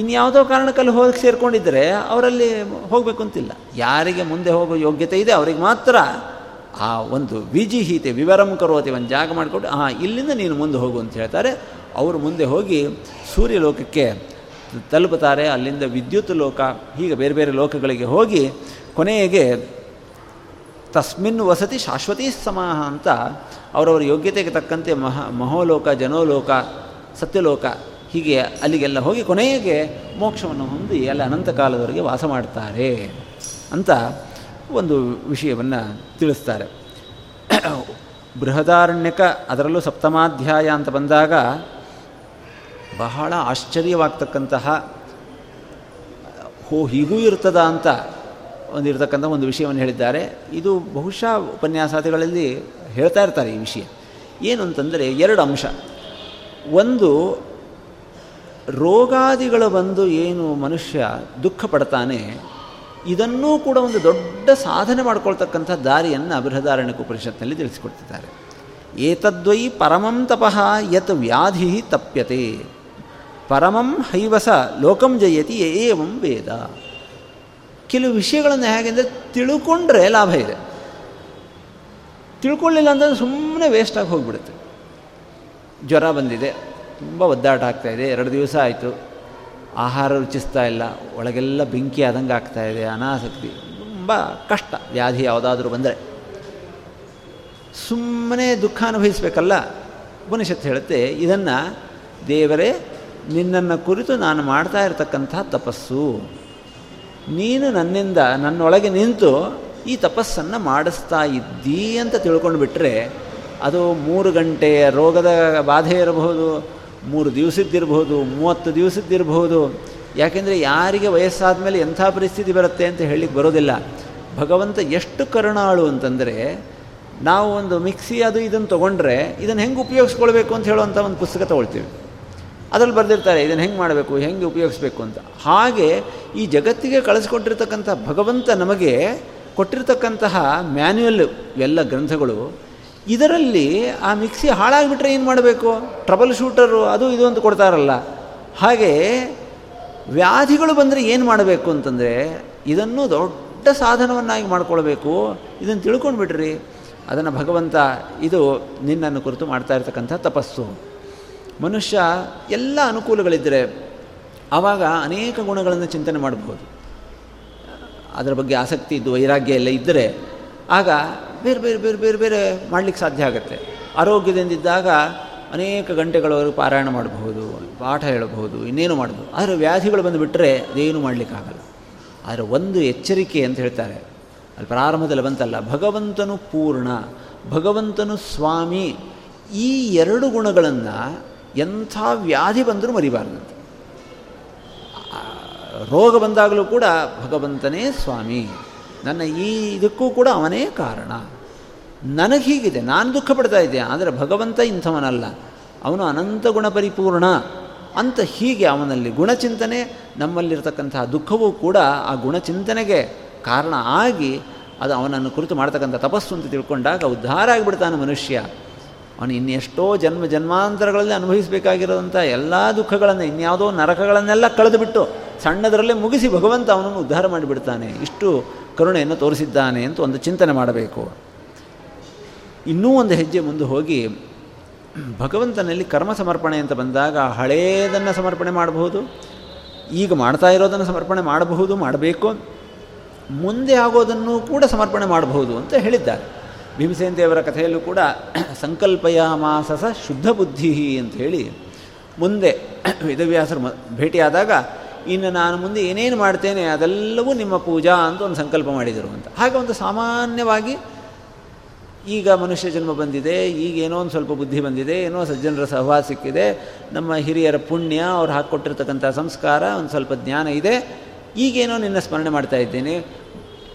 ಇನ್ಯಾವುದೋ ಕಾರಣಕ್ಕಲ್ಲಿ ಹೋಗಿ ಸೇರಿಕೊಂಡಿದ್ದರೆ ಅವರಲ್ಲಿ ಹೋಗಬೇಕು ಅಂತಿಲ್ಲ ಯಾರಿಗೆ ಮುಂದೆ ಹೋಗೋ ಯೋಗ್ಯತೆ ಇದೆ, ಅವರಿಗೆ ಮಾತ್ರ ಆ ಒಂದು ವಿಜಿಹೀತೆ ವಿವರಂ ಕರೋತಿ, ಒಂದು ಜಾಗ ಮಾಡಿಕೊಟ್ಟು ಹಾಂ ಇಲ್ಲಿಂದ ನೀನು ಮುಂದೆ ಹೋಗು ಅಂತ ಹೇಳ್ತಾರೆ. ಅವರು ಮುಂದೆ ಹೋಗಿ ಸೂರ್ಯಲೋಕಕ್ಕೆ ತಲುಪುತ್ತಾರೆ. ಅಲ್ಲಿಂದ ವಿದ್ಯುತ್ ಲೋಕ, ಹೀಗೆ ಬೇರೆ ಬೇರೆ ಲೋಕಗಳಿಗೆ ಹೋಗಿ ಕೊನೆಗೆ ತಸ್ಮಿನ್ ವಸತಿ ಶಾಶ್ವತೀ ಸಮಾಹ ಅಂತ ಅವರವರ ಯೋಗ್ಯತೆಗೆ ತಕ್ಕಂತೆ ಮಹ, ಮಹೋಲೋಕ, ಜನೋಲೋಕ, ಸತ್ಯಲೋಕ ಹೀಗೆ ಅಲ್ಲಿಗೆಲ್ಲ ಹೋಗಿ ಕೊನೆಗೆ ಮೋಕ್ಷವನ್ನು ಹೊಂದಿ ಅಲ್ಲಿ ಅನಂತ ಕಾಲದವರೆಗೆ ವಾಸ ಮಾಡ್ತಾರೆ ಅಂತ ಒಂದು ವಿಷಯವನ್ನು ತಿಳಿಸ್ತಾರೆ. ಬೃಹದಾರಣ್ಯಕ ಅದರಲ್ಲೂ ಸಪ್ತಮಾಧ್ಯಾಯ ಅಂತ ಬಂದಾಗ ಬಹಳ ಆಶ್ಚರ್ಯವಾಗ್ತಕ್ಕಂತಹ ಹೋ ಹೀಗೂ ಇರ್ತದ ಅಂತ ಒಂದಿರತಕ್ಕಂಥ ಒಂದು ವಿಷಯವನ್ನು ಹೇಳಿದ್ದಾರೆ. ಇದು ಬಹುಶಃ ಉಪನ್ಯಾಸಾದಿಗಳಲ್ಲಿ ಹೇಳ್ತಾ ಇರ್ತಾರೆ ಈ ವಿಷಯ. ಏನು ಅಂತಂದರೆ ಎರಡು ಅಂಶ. ಒಂದು, ರೋಗಾದಿಗಳು ಬಂದು ಏನು ಮನುಷ್ಯ ದುಃಖ ಪಡ್ತಾನೆ, ಇದನ್ನೂ ಕೂಡ ಒಂದು ದೊಡ್ಡ ಸಾಧನೆ ಮಾಡ್ಕೊಳ್ತಕ್ಕಂಥ ದಾರಿಯನ್ನು ಬೃಹದಾರಣ್ಯಕ ಉಪನಿಷತ್ನಲ್ಲಿ ತಿಳಿಸಿಕೊಡ್ತಿದ್ದಾರೆ. ಏತದ್ವೈ ಪರಮಂ ತಪಃ ಯತ್ ವ್ಯಾಧಿ ತಪ್ಯತೆ. ಪರಮಂ ಹೈವಸ ಲೋಕಂ ಜಯತಿ ಏವಂ ವೇದ. ಕೆಲವು ವಿಷಯಗಳನ್ನು ಹೇಗೆಂದರೆ ತಿಳ್ಕೊಂಡ್ರೆ ಲಾಭ ಇದೆ. ತಿಳ್ಕೊಳ್ಳಿಲ್ಲ ಅಂತಂದ್ರೆ ಸುಮ್ಮನೆ ವೇಸ್ಟಾಗಿ ಹೋಗಿಬಿಡುತ್ತೆ. ಜ್ವರ ಬಂದಿದೆ, ತುಂಬ ಒದ್ದಾಟ ಆಗ್ತಾಯಿದೆ ಎರಡು ದಿವಸ ಆಯಿತು. ಆಹಾರ ರುಚಿಸ್ತಾ ಇಲ್ಲ, ಒಳಗೆಲ್ಲ ಬೆಂಕಿ ಆದಂಗೆ ಆಗ್ತಾಯಿದೆ ಅನಾಸಕ್ತಿ, ತುಂಬ ಕಷ್ಟ, ವ್ಯಾಧಿ ಯಾವುದಾದ್ರೂ ಬಂದರೆ. ಸುಮ್ಮನೆ ದುಃಖ ಅನುಭವಿಸಬೇಕಲ್ಲ. ಉಪನಿಷತ್ತು ಹೇಳುತ್ತೆ, ಇದನ್ನು ದೇವರೇ ನಿನ್ನನ್ನು ಕುರಿತು ನಾನು ಮಾಡ್ತಾ ಇರತಕ್ಕಂಥ ತಪಸ್ಸು. ನೀನು ನನ್ನಿಂದ, ನನ್ನೊಳಗೆ ನಿಂತು ಈ ತಪಸ್ಸನ್ನು ಮಾಡಿಸ್ತಾ ಇದ್ದೀ ಅಂತ ತಿಳ್ಕೊಂಡು ಬಿಟ್ಟರೆ ಅದು ಮೂರು ಗಂಟೆ ರೋಗದ ಬಾಧೆ ಇರಬಹುದು, ಮೂರು ದಿವಸದ್ದಿರಬಹುದು, ಮೂವತ್ತು ದಿವಸದ್ದಿರಬಹುದು. ಯಾಕೆಂದರೆ ಯಾರಿಗೆ ವಯಸ್ಸಾದ ಮೇಲೆ ಎಂಥ ಪರಿಸ್ಥಿತಿ ಬರುತ್ತೆ ಅಂತ ಹೇಳಿಕ್ಕೆ ಬರೋದಿಲ್ಲ. ಭಗವಂತ ಎಷ್ಟು ಕರುಣಾಳು ಅಂತಂದರೆ ನಾವು ಒಂದು ಮಿಕ್ಸಿ ಅದು ಇದನ್ನು ತೊಗೊಂಡ್ರೆ ಇದನ್ನು ಹೆಂಗೆ ಉಪಯೋಗಿಸ್ಕೊಳ್ಬೇಕು ಅಂತ ಹೇಳುವಂಥ ಒಂದು ಪುಸ್ತಕ ತೊಗೊಳ್ತೀವಿ. ಅದರಲ್ಲಿ ಬರೆದಿರ್ತಾರೆ, ಇದನ್ನು ಹೆಂಗೆ ಮಾಡಬೇಕು, ಹೆಂಗೆ ಉಪಯೋಗಿಸ್ಬೇಕು ಅಂತ. ಹಾಗೆ ಈ ಜಗತ್ತಿಗೆ ಕಳಿಸ್ಕೊಟ್ಟಿರ್ತಕ್ಕಂಥ ಭಗವಂತ ನಮಗೆ ಕೊಟ್ಟಿರ್ತಕ್ಕಂತಹ ಮ್ಯಾನ್ಯುಯಲ್ ಎಲ್ಲ ಗ್ರಂಥಗಳು, ಇದರಲ್ಲಿ ಆ ಮಿಕ್ಸಿ ಹಾಳಾಗಿಬಿಟ್ರೆ ಏನು ಮಾಡಬೇಕು? ಟ್ರಬಲ್ ಶೂಟರು, ಅದು ಇದು ಅಂತ ಕೊಡ್ತಾರಲ್ಲ. ಹಾಗೆ ವ್ಯಾಧಿಗಳು ಬಂದರೆ ಏನು ಮಾಡಬೇಕು ಅಂತಂದರೆ, ಇದನ್ನು ದೊಡ್ಡ ಸಾಧನವನ್ನಾಗಿ ಮಾಡ್ಕೊಳ್ಬೇಕು. ಇದನ್ನು ತಿಳ್ಕೊಂಡು ಬಿಡ್ರಿ ಅದನ್ನು ಭಗವಂತ, ಇದು ನಿನ್ನನ್ನು ಕುರಿತು ಮಾಡ್ತಾ ಇರ್ತಕ್ಕಂಥ ತಪಸ್ಸು. ಮನುಷ್ಯ ಎಲ್ಲ ಅನುಕೂಲಗಳಿದ್ದರೆ ಆವಾಗ ಅನೇಕ ಗುಣಗಳನ್ನು ಚಿಂತನೆ ಮಾಡಬಹುದು. ಅದರ ಬಗ್ಗೆ ಆಸಕ್ತಿ ಇದ್ದು ವೈರಾಗ್ಯ ಎಲ್ಲ ಇದ್ದರೆ ಆಗ ಬೇರೆ ಬೇರೆ ಬೇರೆ ಬೇರೆ ಬೇರೆ ಮಾಡಲಿಕ್ಕೆ ಸಾಧ್ಯ ಆಗುತ್ತೆ. ಆರೋಗ್ಯದಿಂದಿದ್ದಾಗ ಅನೇಕ ಗಂಟೆಗಳವರೆಗೆ ಪಾರಾಯಣ ಮಾಡಬಹುದು, ಪಾಠ ಹೇಳಬಹುದು, ಇನ್ನೇನು ಮಾಡಬಹುದು. ಆದರೆ ವ್ಯಾಧಿಗಳು ಬಂದುಬಿಟ್ರೆ ಅದೇನು ಮಾಡಲಿಕ್ಕಾಗಲ್ಲ. ಆದರೆ ಒಂದು ಎಚ್ಚರಿಕೆ ಅಂತ ಹೇಳ್ತಾರೆ. ಅಲ್ಲಿ ಪ್ರಾರಂಭದಲ್ಲಿ ಬಂತಲ್ಲ, ಭಗವಂತನು ಪೂರ್ಣ, ಭಗವಂತನು ಸ್ವಾಮಿ ಈ ಎರಡು ಗುಣಗಳನ್ನು ಎಂಥ ವ್ಯಾಧಿ ಬಂದರೂ ಮರಿಬಾರ್ದಂತೆ ರೋಗ ಬಂದಾಗಲೂ ಕೂಡ ಭಗವಂತನೇ ಸ್ವಾಮಿ, ನನ್ನ ಈ ಇದಕ್ಕೂ ಕೂಡ ಅವನೇ ಕಾರಣ. ನನಗೆ ಹೀಗಿದೆ, ನಾನು ದುಃಖ ಪಡ್ತಾ ಇದ್ದೆ, ಆದರೆ ಭಗವಂತ ಇಂಥವನಲ್ಲ. ಅವನು ಅನಂತ ಗುಣ ಪರಿಪೂರ್ಣ ಅಂತ ಹೀಗೆ ಅವನಲ್ಲಿ ಗುಣಚಿಂತನೆ, ನಮ್ಮಲ್ಲಿರ್ತಕ್ಕಂತಹ ದುಃಖವೂ ಕೂಡ ಆ ಗುಣಚಿಂತನೆಗೆ ಕಾರಣ ಆಗಿ ಅದು ಅವನನ್ನು ಕುರಿತು ಮಾಡ್ತಕ್ಕಂಥ ತಪಸ್ಸು ಅಂತ ತಿಳ್ಕೊಂಡಾಗ ಉದ್ಧಾರ ಆಗಿಬಿಡ್ತಾನೆ ಮನುಷ್ಯ. ಅವನು ಇನ್ನೆಷ್ಟೋ ಜನ್ಮ ಜನ್ಮಾಂತರಗಳಲ್ಲಿ ಅನುಭವಿಸಬೇಕಾಗಿರೋದಂಥ ಎಲ್ಲ ದುಃಖಗಳನ್ನು, ಇನ್ಯಾವುದೋ ನರಕಗಳನ್ನೆಲ್ಲ ಕಳೆದುಬಿಟ್ಟು ಸಣ್ಣದರಲ್ಲೇ ಮುಗಿಸಿ ಭಗವಂತ ಅವನನ್ನು ಉದ್ಧಾರ ಮಾಡಿಬಿಡ್ತಾನೆ. ಇಷ್ಟು ಕರುಣೆಯನ್ನು ತೋರಿಸಿದ್ದಾನೆ ಅಂತ ಒಂದು ಚಿಂತನೆ ಮಾಡಬೇಕು. ಇನ್ನೂ ಒಂದು ಹೆಜ್ಜೆ ಮುಂದೆ ಹೋಗಿ, ಭಗವಂತನಲ್ಲಿ ಕರ್ಮ ಸಮರ್ಪಣೆ ಅಂತ ಬಂದಾಗ ಹಳೇದನ್ನು ಸಮರ್ಪಣೆ ಮಾಡಬಹುದು, ಈಗ ಮಾಡ್ತಾ ಇರೋದನ್ನು ಸಮರ್ಪಣೆ ಮಾಡಬಹುದು, ಮಾಡಬೇಕು, ಮುಂದೆ ಆಗೋದನ್ನು ಕೂಡ ಸಮರ್ಪಣೆ ಮಾಡಬಹುದು ಅಂತ ಹೇಳಿದ್ದಾರೆ. ಭೀಮಸೇನ ದೇವರ ಕಥೆಯಲ್ಲೂ ಕೂಡ ಸಂಕಲ್ಪಯ ಮಾಸಸ ಶುದ್ಧ ಬುದ್ಧಿ ಅಂತ ಹೇಳಿ ಮುಂದೆ ವೇದವ್ಯಾಸರು ಭೇಟಿಯಾದಾಗ, ಇನ್ನು ನಾನು ಮುಂದೆ ಏನೇನು ಮಾಡ್ತೇನೆ ಅದೆಲ್ಲವೂ ನಿಮ್ಮ ಪೂಜಾ ಅಂತ ಒಂದು ಸಂಕಲ್ಪ ಮಾಡಿದರು ಅಂತ. ಹಾಗೆ ಒಂದು ಸಾಮಾನ್ಯವಾಗಿ ಈಗ ಮನುಷ್ಯ ಜನ್ಮ ಬಂದಿದೆ, ಈಗ ಏನೋ ಒಂದು ಸ್ವಲ್ಪ ಬುದ್ಧಿ ಬಂದಿದೆ, ಏನೋ ಸಜ್ಜನರ ಸಹವಾಸ ಸಿಕ್ಕಿದೆ, ನಮ್ಮ ಹಿರಿಯರ ಪುಣ್ಯ, ಅವ್ರು ಹಾಕ್ಕೊಟ್ಟಿರ್ತಕ್ಕಂಥ ಸಂಸ್ಕಾರ, ಒಂದು ಸ್ವಲ್ಪ ಜ್ಞಾನ ಇದೆ, ಈಗೇನೋ ನಿನ್ನ ಸ್ಮರಣೆ ಮಾಡ್ತಾ ಇದ್ದೇನೆ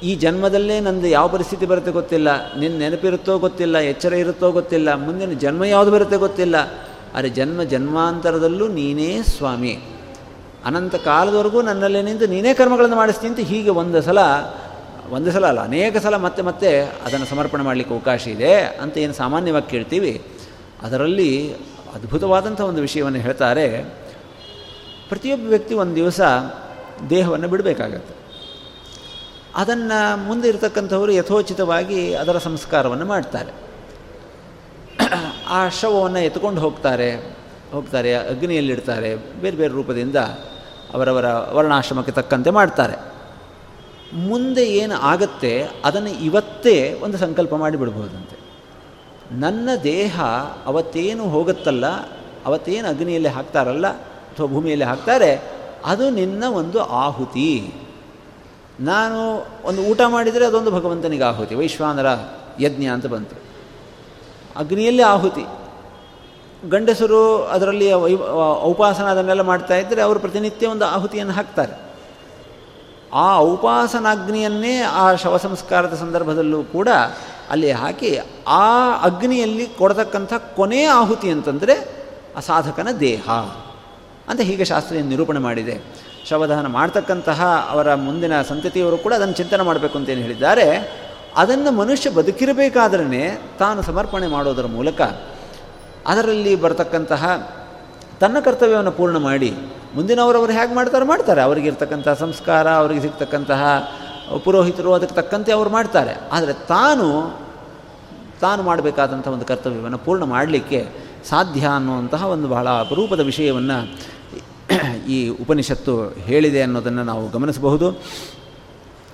ಈ ಜನ್ಮದಲ್ಲೇ ನಂದು ಯಾವ ಪರಿಸ್ಥಿತಿ ಬರುತ್ತೆ ಗೊತ್ತಿಲ್ಲ. ನಿನ್ನ ನೆನಪಿರುತ್ತೋ ಗೊತ್ತಿಲ್ಲ, ಎಚ್ಚರ ಇರುತ್ತೋ ಗೊತ್ತಿಲ್ಲ, ಮುಂದಿನ ಜನ್ಮ ಯಾವುದು ಬರುತ್ತೆ ಗೊತ್ತಿಲ್ಲ. ಆದರೆ ಜನ್ಮ ಜನ್ಮಾಂತರದಲ್ಲೂ ನೀನೇ ಸ್ವಾಮಿ. ಅನಂತ ಕಾಲದವರೆಗೂ ನನ್ನಲ್ಲೇ ನಿಂತು ನೀನೇ ಕರ್ಮಗಳನ್ನು ಮಾಡಿಸ್ತೀನಿ ಅಂತ ಹೀಗೆ ಒಂದು ಸಲ ಒಂದು ಸಲ ಅಲ್ಲ, ಅನೇಕ ಸಲ ಮತ್ತೆ ಮತ್ತೆ ಅದನ್ನು ಸಮರ್ಪಣೆ ಮಾಡಲಿಕ್ಕೆ ಅವಕಾಶ ಇದೆ ಅಂತ ಏನು ಸಾಮಾನ್ಯವಾಗಿ ಕೇಳ್ತೀವಿ. ಅದರಲ್ಲಿ ಅದ್ಭುತವಾದಂಥ ಒಂದು ವಿಷಯವನ್ನು ಹೇಳ್ತಾರೆ. ಪ್ರತಿಯೊಬ್ಬ ವ್ಯಕ್ತಿ ಒಂದು ದಿವಸ ದೇಹವನ್ನು ಬಿಡಬೇಕಾಗತ್ತೆ. ಅದನ್ನು ಮುಂದೆ ಇರತಕ್ಕಂಥವರು ಯಥೋಚಿತವಾಗಿ ಅದರ ಸಂಸ್ಕಾರವನ್ನು ಮಾಡ್ತಾರೆ. ಆ ಶವವನ್ನು ಎತ್ಕೊಂಡು ಹೋಗ್ತಾರೆ. ಹೋಗ್ತಾರೆ, ಅಗ್ನಿಯಲ್ಲಿಡ್ತಾರೆ, ಬೇರೆ ಬೇರೆ ರೂಪದಿಂದ ಅವರವರ ವರ್ಣಾಶ್ರಮಕ್ಕೆ ತಕ್ಕಂತೆ ಮಾಡ್ತಾರೆ. ಮುಂದೆ ಏನು ಆಗತ್ತೆ ಅದನ್ನು ಇವತ್ತೇ ಒಂದು ಸಂಕಲ್ಪ ಮಾಡಿಬಿಡ್ಬೋದಂತೆ ನನ್ನ ದೇಹ ಅವತ್ತೇನು ಹೋಗುತ್ತಲ್ಲ, ಅವತ್ತೇನು ಅಗ್ನಿಯಲ್ಲಿ ಹಾಕ್ತಾರಲ್ಲ, ಅಥವಾ ಭೂಮಿಯಲ್ಲಿ ಹಾಕ್ತಾರೆ, ಅದು ನಿನ್ನ ಒಂದು ಆಹುತಿ. ನಾನು ಒಂದು ಊಟ ಮಾಡಿದರೆ ಅದೊಂದು ಭಗವಂತನಿಗೆ ಆಹುತಿ, ವೈಶ್ವಾನರ ಯಜ್ಞ ಅಂತ ಬಂತು. ಅಗ್ನಿಯಲ್ಲಿ ಆಹುತಿ. ಗಂಡಸರು ಅದರಲ್ಲಿ ವೈ ಔಪಾಸನ ಅದನ್ನೆಲ್ಲ ಮಾಡ್ತಾ ಇದ್ದರೆ ಅವರು ಪ್ರತಿನಿತ್ಯ ಒಂದು ಆಹುತಿಯನ್ನು ಹಾಕ್ತಾರೆ. ಆ ಔಪಾಸನಾಗ್ನಿಯನ್ನೇ ಆ ಶವ ಸಂಸ್ಕಾರದ ಸಂದರ್ಭದಲ್ಲೂ ಕೂಡ ಅಲ್ಲಿ ಹಾಕಿ ಆ ಅಗ್ನಿಯಲ್ಲಿ ಕೊಡತಕ್ಕಂಥ ಕೊನೆಯ ಆಹುತಿ ಅಂತಂದರೆ ಆ ಸಾಧಕನ ದೇಹ ಅಂತ ಹೀಗೆ ಶಾಸ್ತ್ರೀಯ ನಿರೂಪಣೆ ಮಾಡಿದೆ. ಶವದಹನ ಮಾಡ್ತಕ್ಕಂತಹ ಅವರ ಮುಂದಿನ ಸಂತತಿಯವರು ಕೂಡ ಅದನ್ನು ಚಿಂತನೆ ಮಾಡಬೇಕು ಅಂತೇನು ಹೇಳಿದ್ದಾರೆ. ಅದನ್ನು ಮನುಷ್ಯ ಬದುಕಿರಬೇಕಾದ್ರೇ ತಾನು ಸಮರ್ಪಣೆ ಮಾಡೋದರ ಮೂಲಕ ಅದರಲ್ಲಿ ಬರತಕ್ಕಂತಹ ತನ್ನ ಕರ್ತವ್ಯವನ್ನು ಪೂರ್ಣ ಮಾಡಿ ಮುಂದಿನವರವರು ಹೇಗೆ ಮಾಡ್ತಾರೆ ಮಾಡ್ತಾರೆ. ಅವರಿಗಿರ್ತಕ್ಕಂಥ ಸಂಸ್ಕಾರ, ಅವರಿಗೆ ಸಿಗ್ತಕ್ಕಂತಹ ಪುರೋಹಿತರು ಅದಕ್ಕೆ ತಕ್ಕಂತೆ ಅವರು ಮಾಡ್ತಾರೆ. ಆದರೆ ತಾನು ತಾನು ಮಾಡಬೇಕಾದಂಥ ಒಂದು ಕರ್ತವ್ಯವನ್ನು ಪೂರ್ಣ ಮಾಡಲಿಕ್ಕೆ ಸಾಧ್ಯ ಅನ್ನುವಂತಹ ಒಂದು ಬಹಳ ಅಪರೂಪದ ವಿಷಯವನ್ನು ಈ ಉಪನಿಷತ್ತು ಹೇಳಿದೆ ಅನ್ನೋದನ್ನು ನಾವು ಗಮನಿಸಬಹುದು.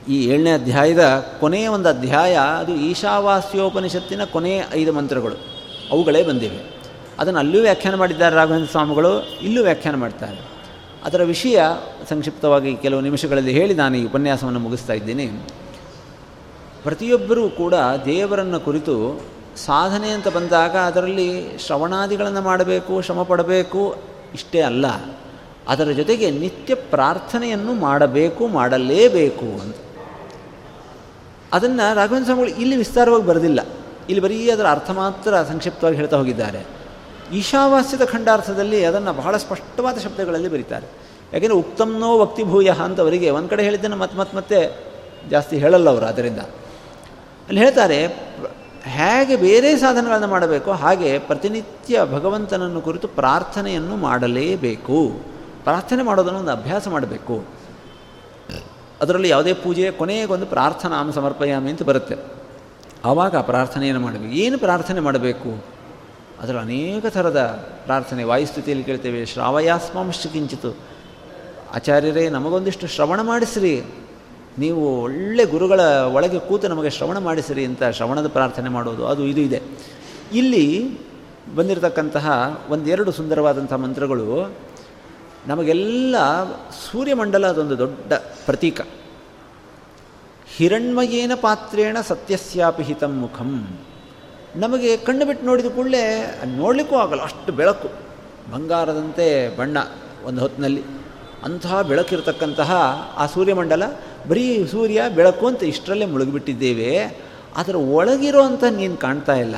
ಈ ಏಳನೇ ಅಧ್ಯಾಯದ ಕೊನೆಯ ಒಂದು ಅಧ್ಯಾಯ, ಅದು ಈಶಾವಾಸ್ಯೋಪನಿಷತ್ತಿನ ಕೊನೆಯ ಐದು ಮಂತ್ರಗಳು. ಅವುಗಳೇ ಬಂದಿವೆ. ಅದನ್ನು ಅಲ್ಲೂ ವ್ಯಾಖ್ಯಾನ ಮಾಡಿದ್ದಾರೆ ರಾಘವೇಂದ್ರ ಸ್ವಾಮಿಗಳು, ಇಲ್ಲೂ ವ್ಯಾಖ್ಯಾನ ಮಾಡ್ತಾರೆ. ಅದರ ವಿಷಯ ಸಂಕ್ಷಿಪ್ತವಾಗಿ ಕೆಲವು ನಿಮಿಷಗಳಲ್ಲಿ ಹೇಳಿ ನಾನು ಈ ಉಪನ್ಯಾಸವನ್ನು ಮುಗಿಸ್ತಾ ಇದ್ದೀನಿ. ಪ್ರತಿಯೊಬ್ಬರೂ ಕೂಡ ದೇವರನ್ನು ಕುರಿತು ಸಾಧನೆ ಅಂತ ಬಂದಾಗ ಅದರಲ್ಲಿ ಶ್ರವಣಾದಿಗಳನ್ನು ಮಾಡಬೇಕು, ಶ್ರಮ ಇಷ್ಟೇ ಅಲ್ಲ. ಅದರ ಜೊತೆಗೆ ನಿತ್ಯ ಪ್ರಾರ್ಥನೆಯನ್ನು ಮಾಡಬೇಕು, ಮಾಡಲೇಬೇಕು ಅಂತ. ಅದನ್ನು ರಾಘವೇಂದ್ರ ಸ್ವಾಮಿಗಳು ಇಲ್ಲಿ ವಿಸ್ತಾರವಾಗಿ ಬರೆದಿಲ್ಲ. ಇಲ್ಲಿ ಬರೀ ಅದರ ಅರ್ಥ ಮಾತ್ರ ಸಂಕ್ಷಿಪ್ತವಾಗಿ ಹೇಳ್ತಾ ಹೋಗಿದ್ದಾರೆ. ಈಶಾವಾಸ್ಯದ ಖಂಡಾರ್ಥದಲ್ಲಿ ಅದನ್ನು ಬಹಳ ಸ್ಪಷ್ಟವಾದ ಶಬ್ದಗಳಲ್ಲಿ ಬರೀತಾರೆ. ಯಾಕೆಂದರೆ ಉಕ್ತಮ್ನೋ ವಕ್ತಿಭೂಯ ಅಂತವರಿಗೆ ಒಂದು ಕಡೆ ಹೇಳಿದ್ದನ್ನು ಮತ್ತೆ ಮತ್ತೆ ಮತ್ತೆ ಜಾಸ್ತಿ ಹೇಳಲ್ಲ ಅವರು ಅದರಿಂದ ಅಲ್ಲಿ ಹೇಳ್ತಾರೆ, ಹೇಗೆ ಬೇರೆ ಸಾಧನಗಳನ್ನು ಮಾಡಬೇಕು ಹಾಗೆ ಪ್ರತಿನಿತ್ಯ ಭಗವಂತನನ್ನು ಕುರಿತು ಪ್ರಾರ್ಥನೆಯನ್ನು ಮಾಡಲೇಬೇಕು. ಪ್ರಾರ್ಥನೆ ಮಾಡೋದನ್ನು ಒಂದು ಅಭ್ಯಾಸ ಮಾಡಬೇಕು. ಅದರಲ್ಲಿ ಯಾವುದೇ ಪೂಜೆ ಕೊನೆಗೊಂದು ಪ್ರಾರ್ಥನಾಮ ಸಮರ್ಪಯಾಮಿ ಅಂತ ಬರುತ್ತೆ. ಆವಾಗ ಪ್ರಾರ್ಥನೆಯನ್ನು ಮಾಡಬೇಕು. ಏನು ಪ್ರಾರ್ಥನೆ ಮಾಡಬೇಕು? ಅದರಲ್ಲಿ ಅನೇಕ ಥರದ ಪ್ರಾರ್ಥನೆ. ವಾಯುಸ್ಥಿತಿಯಲ್ಲಿ ಕೇಳ್ತೇವೆ ಶ್ರಾವಯಾಸ್ಮಾಂಶ ಕಿಂಚಿತು ಆಚಾರ್ಯರೇ, ನಮಗೊಂದಿಷ್ಟು ಶ್ರವಣ ಮಾಡಿಸ್ರಿ. ನೀವು ಒಳ್ಳೆ ಗುರುಗಳ ಒಳಗೆ ಕೂತು ನಮಗೆ ಶ್ರವಣ ಮಾಡಿಸಿರಿ ಅಂತ ಶ್ರವಣದ ಪ್ರಾರ್ಥನೆ ಮಾಡೋದು, ಅದು ಇದು ಇದೆ. ಇಲ್ಲಿ ಬಂದಿರತಕ್ಕಂತಹ ಒಂದೆರಡು ಸುಂದರವಾದಂಥ ಮಂತ್ರಗಳು ನಮಗೆಲ್ಲ ಸೂರ್ಯಮಂಡಲ ಅದೊಂದು ದೊಡ್ಡ ಪ್ರತೀಕ. ಹಿರಣ್ಮಯೇನ ಪಾತ್ರೇಣ ಸತ್ಯಸ್ಯಾಪಿ ಹಿತಂ ಮುಖಂ. ನಮಗೆ ಕಣ್ಣು ಬಿಟ್ಟು ನೋಡಿದ ಕೂಡಲೇ ನೋಡಲಿಕ್ಕೂ ಆಗಲ್ಲ, ಅಷ್ಟು ಬೆಳಕು. ಬಂಗಾರದಂತೆ ಬಣ್ಣ ಒಂದು ಹೊತ್ತಿನಲ್ಲಿ. ಅಂತಹ ಬೆಳಕಿರತಕ್ಕಂತಹ ಆ ಸೂರ್ಯಮಂಡಲ, ಬರೀ ಸೂರ್ಯ, ಬೆಳಕು ಅಂತ ಇಷ್ಟರಲ್ಲೇ ಮುಳುಗಿಬಿಟ್ಟಿದ್ದೇವೆ. ಅದರ ಒಳಗಿರೋ ನೀನು ಕಾಣ್ತಾ ಇಲ್ಲ.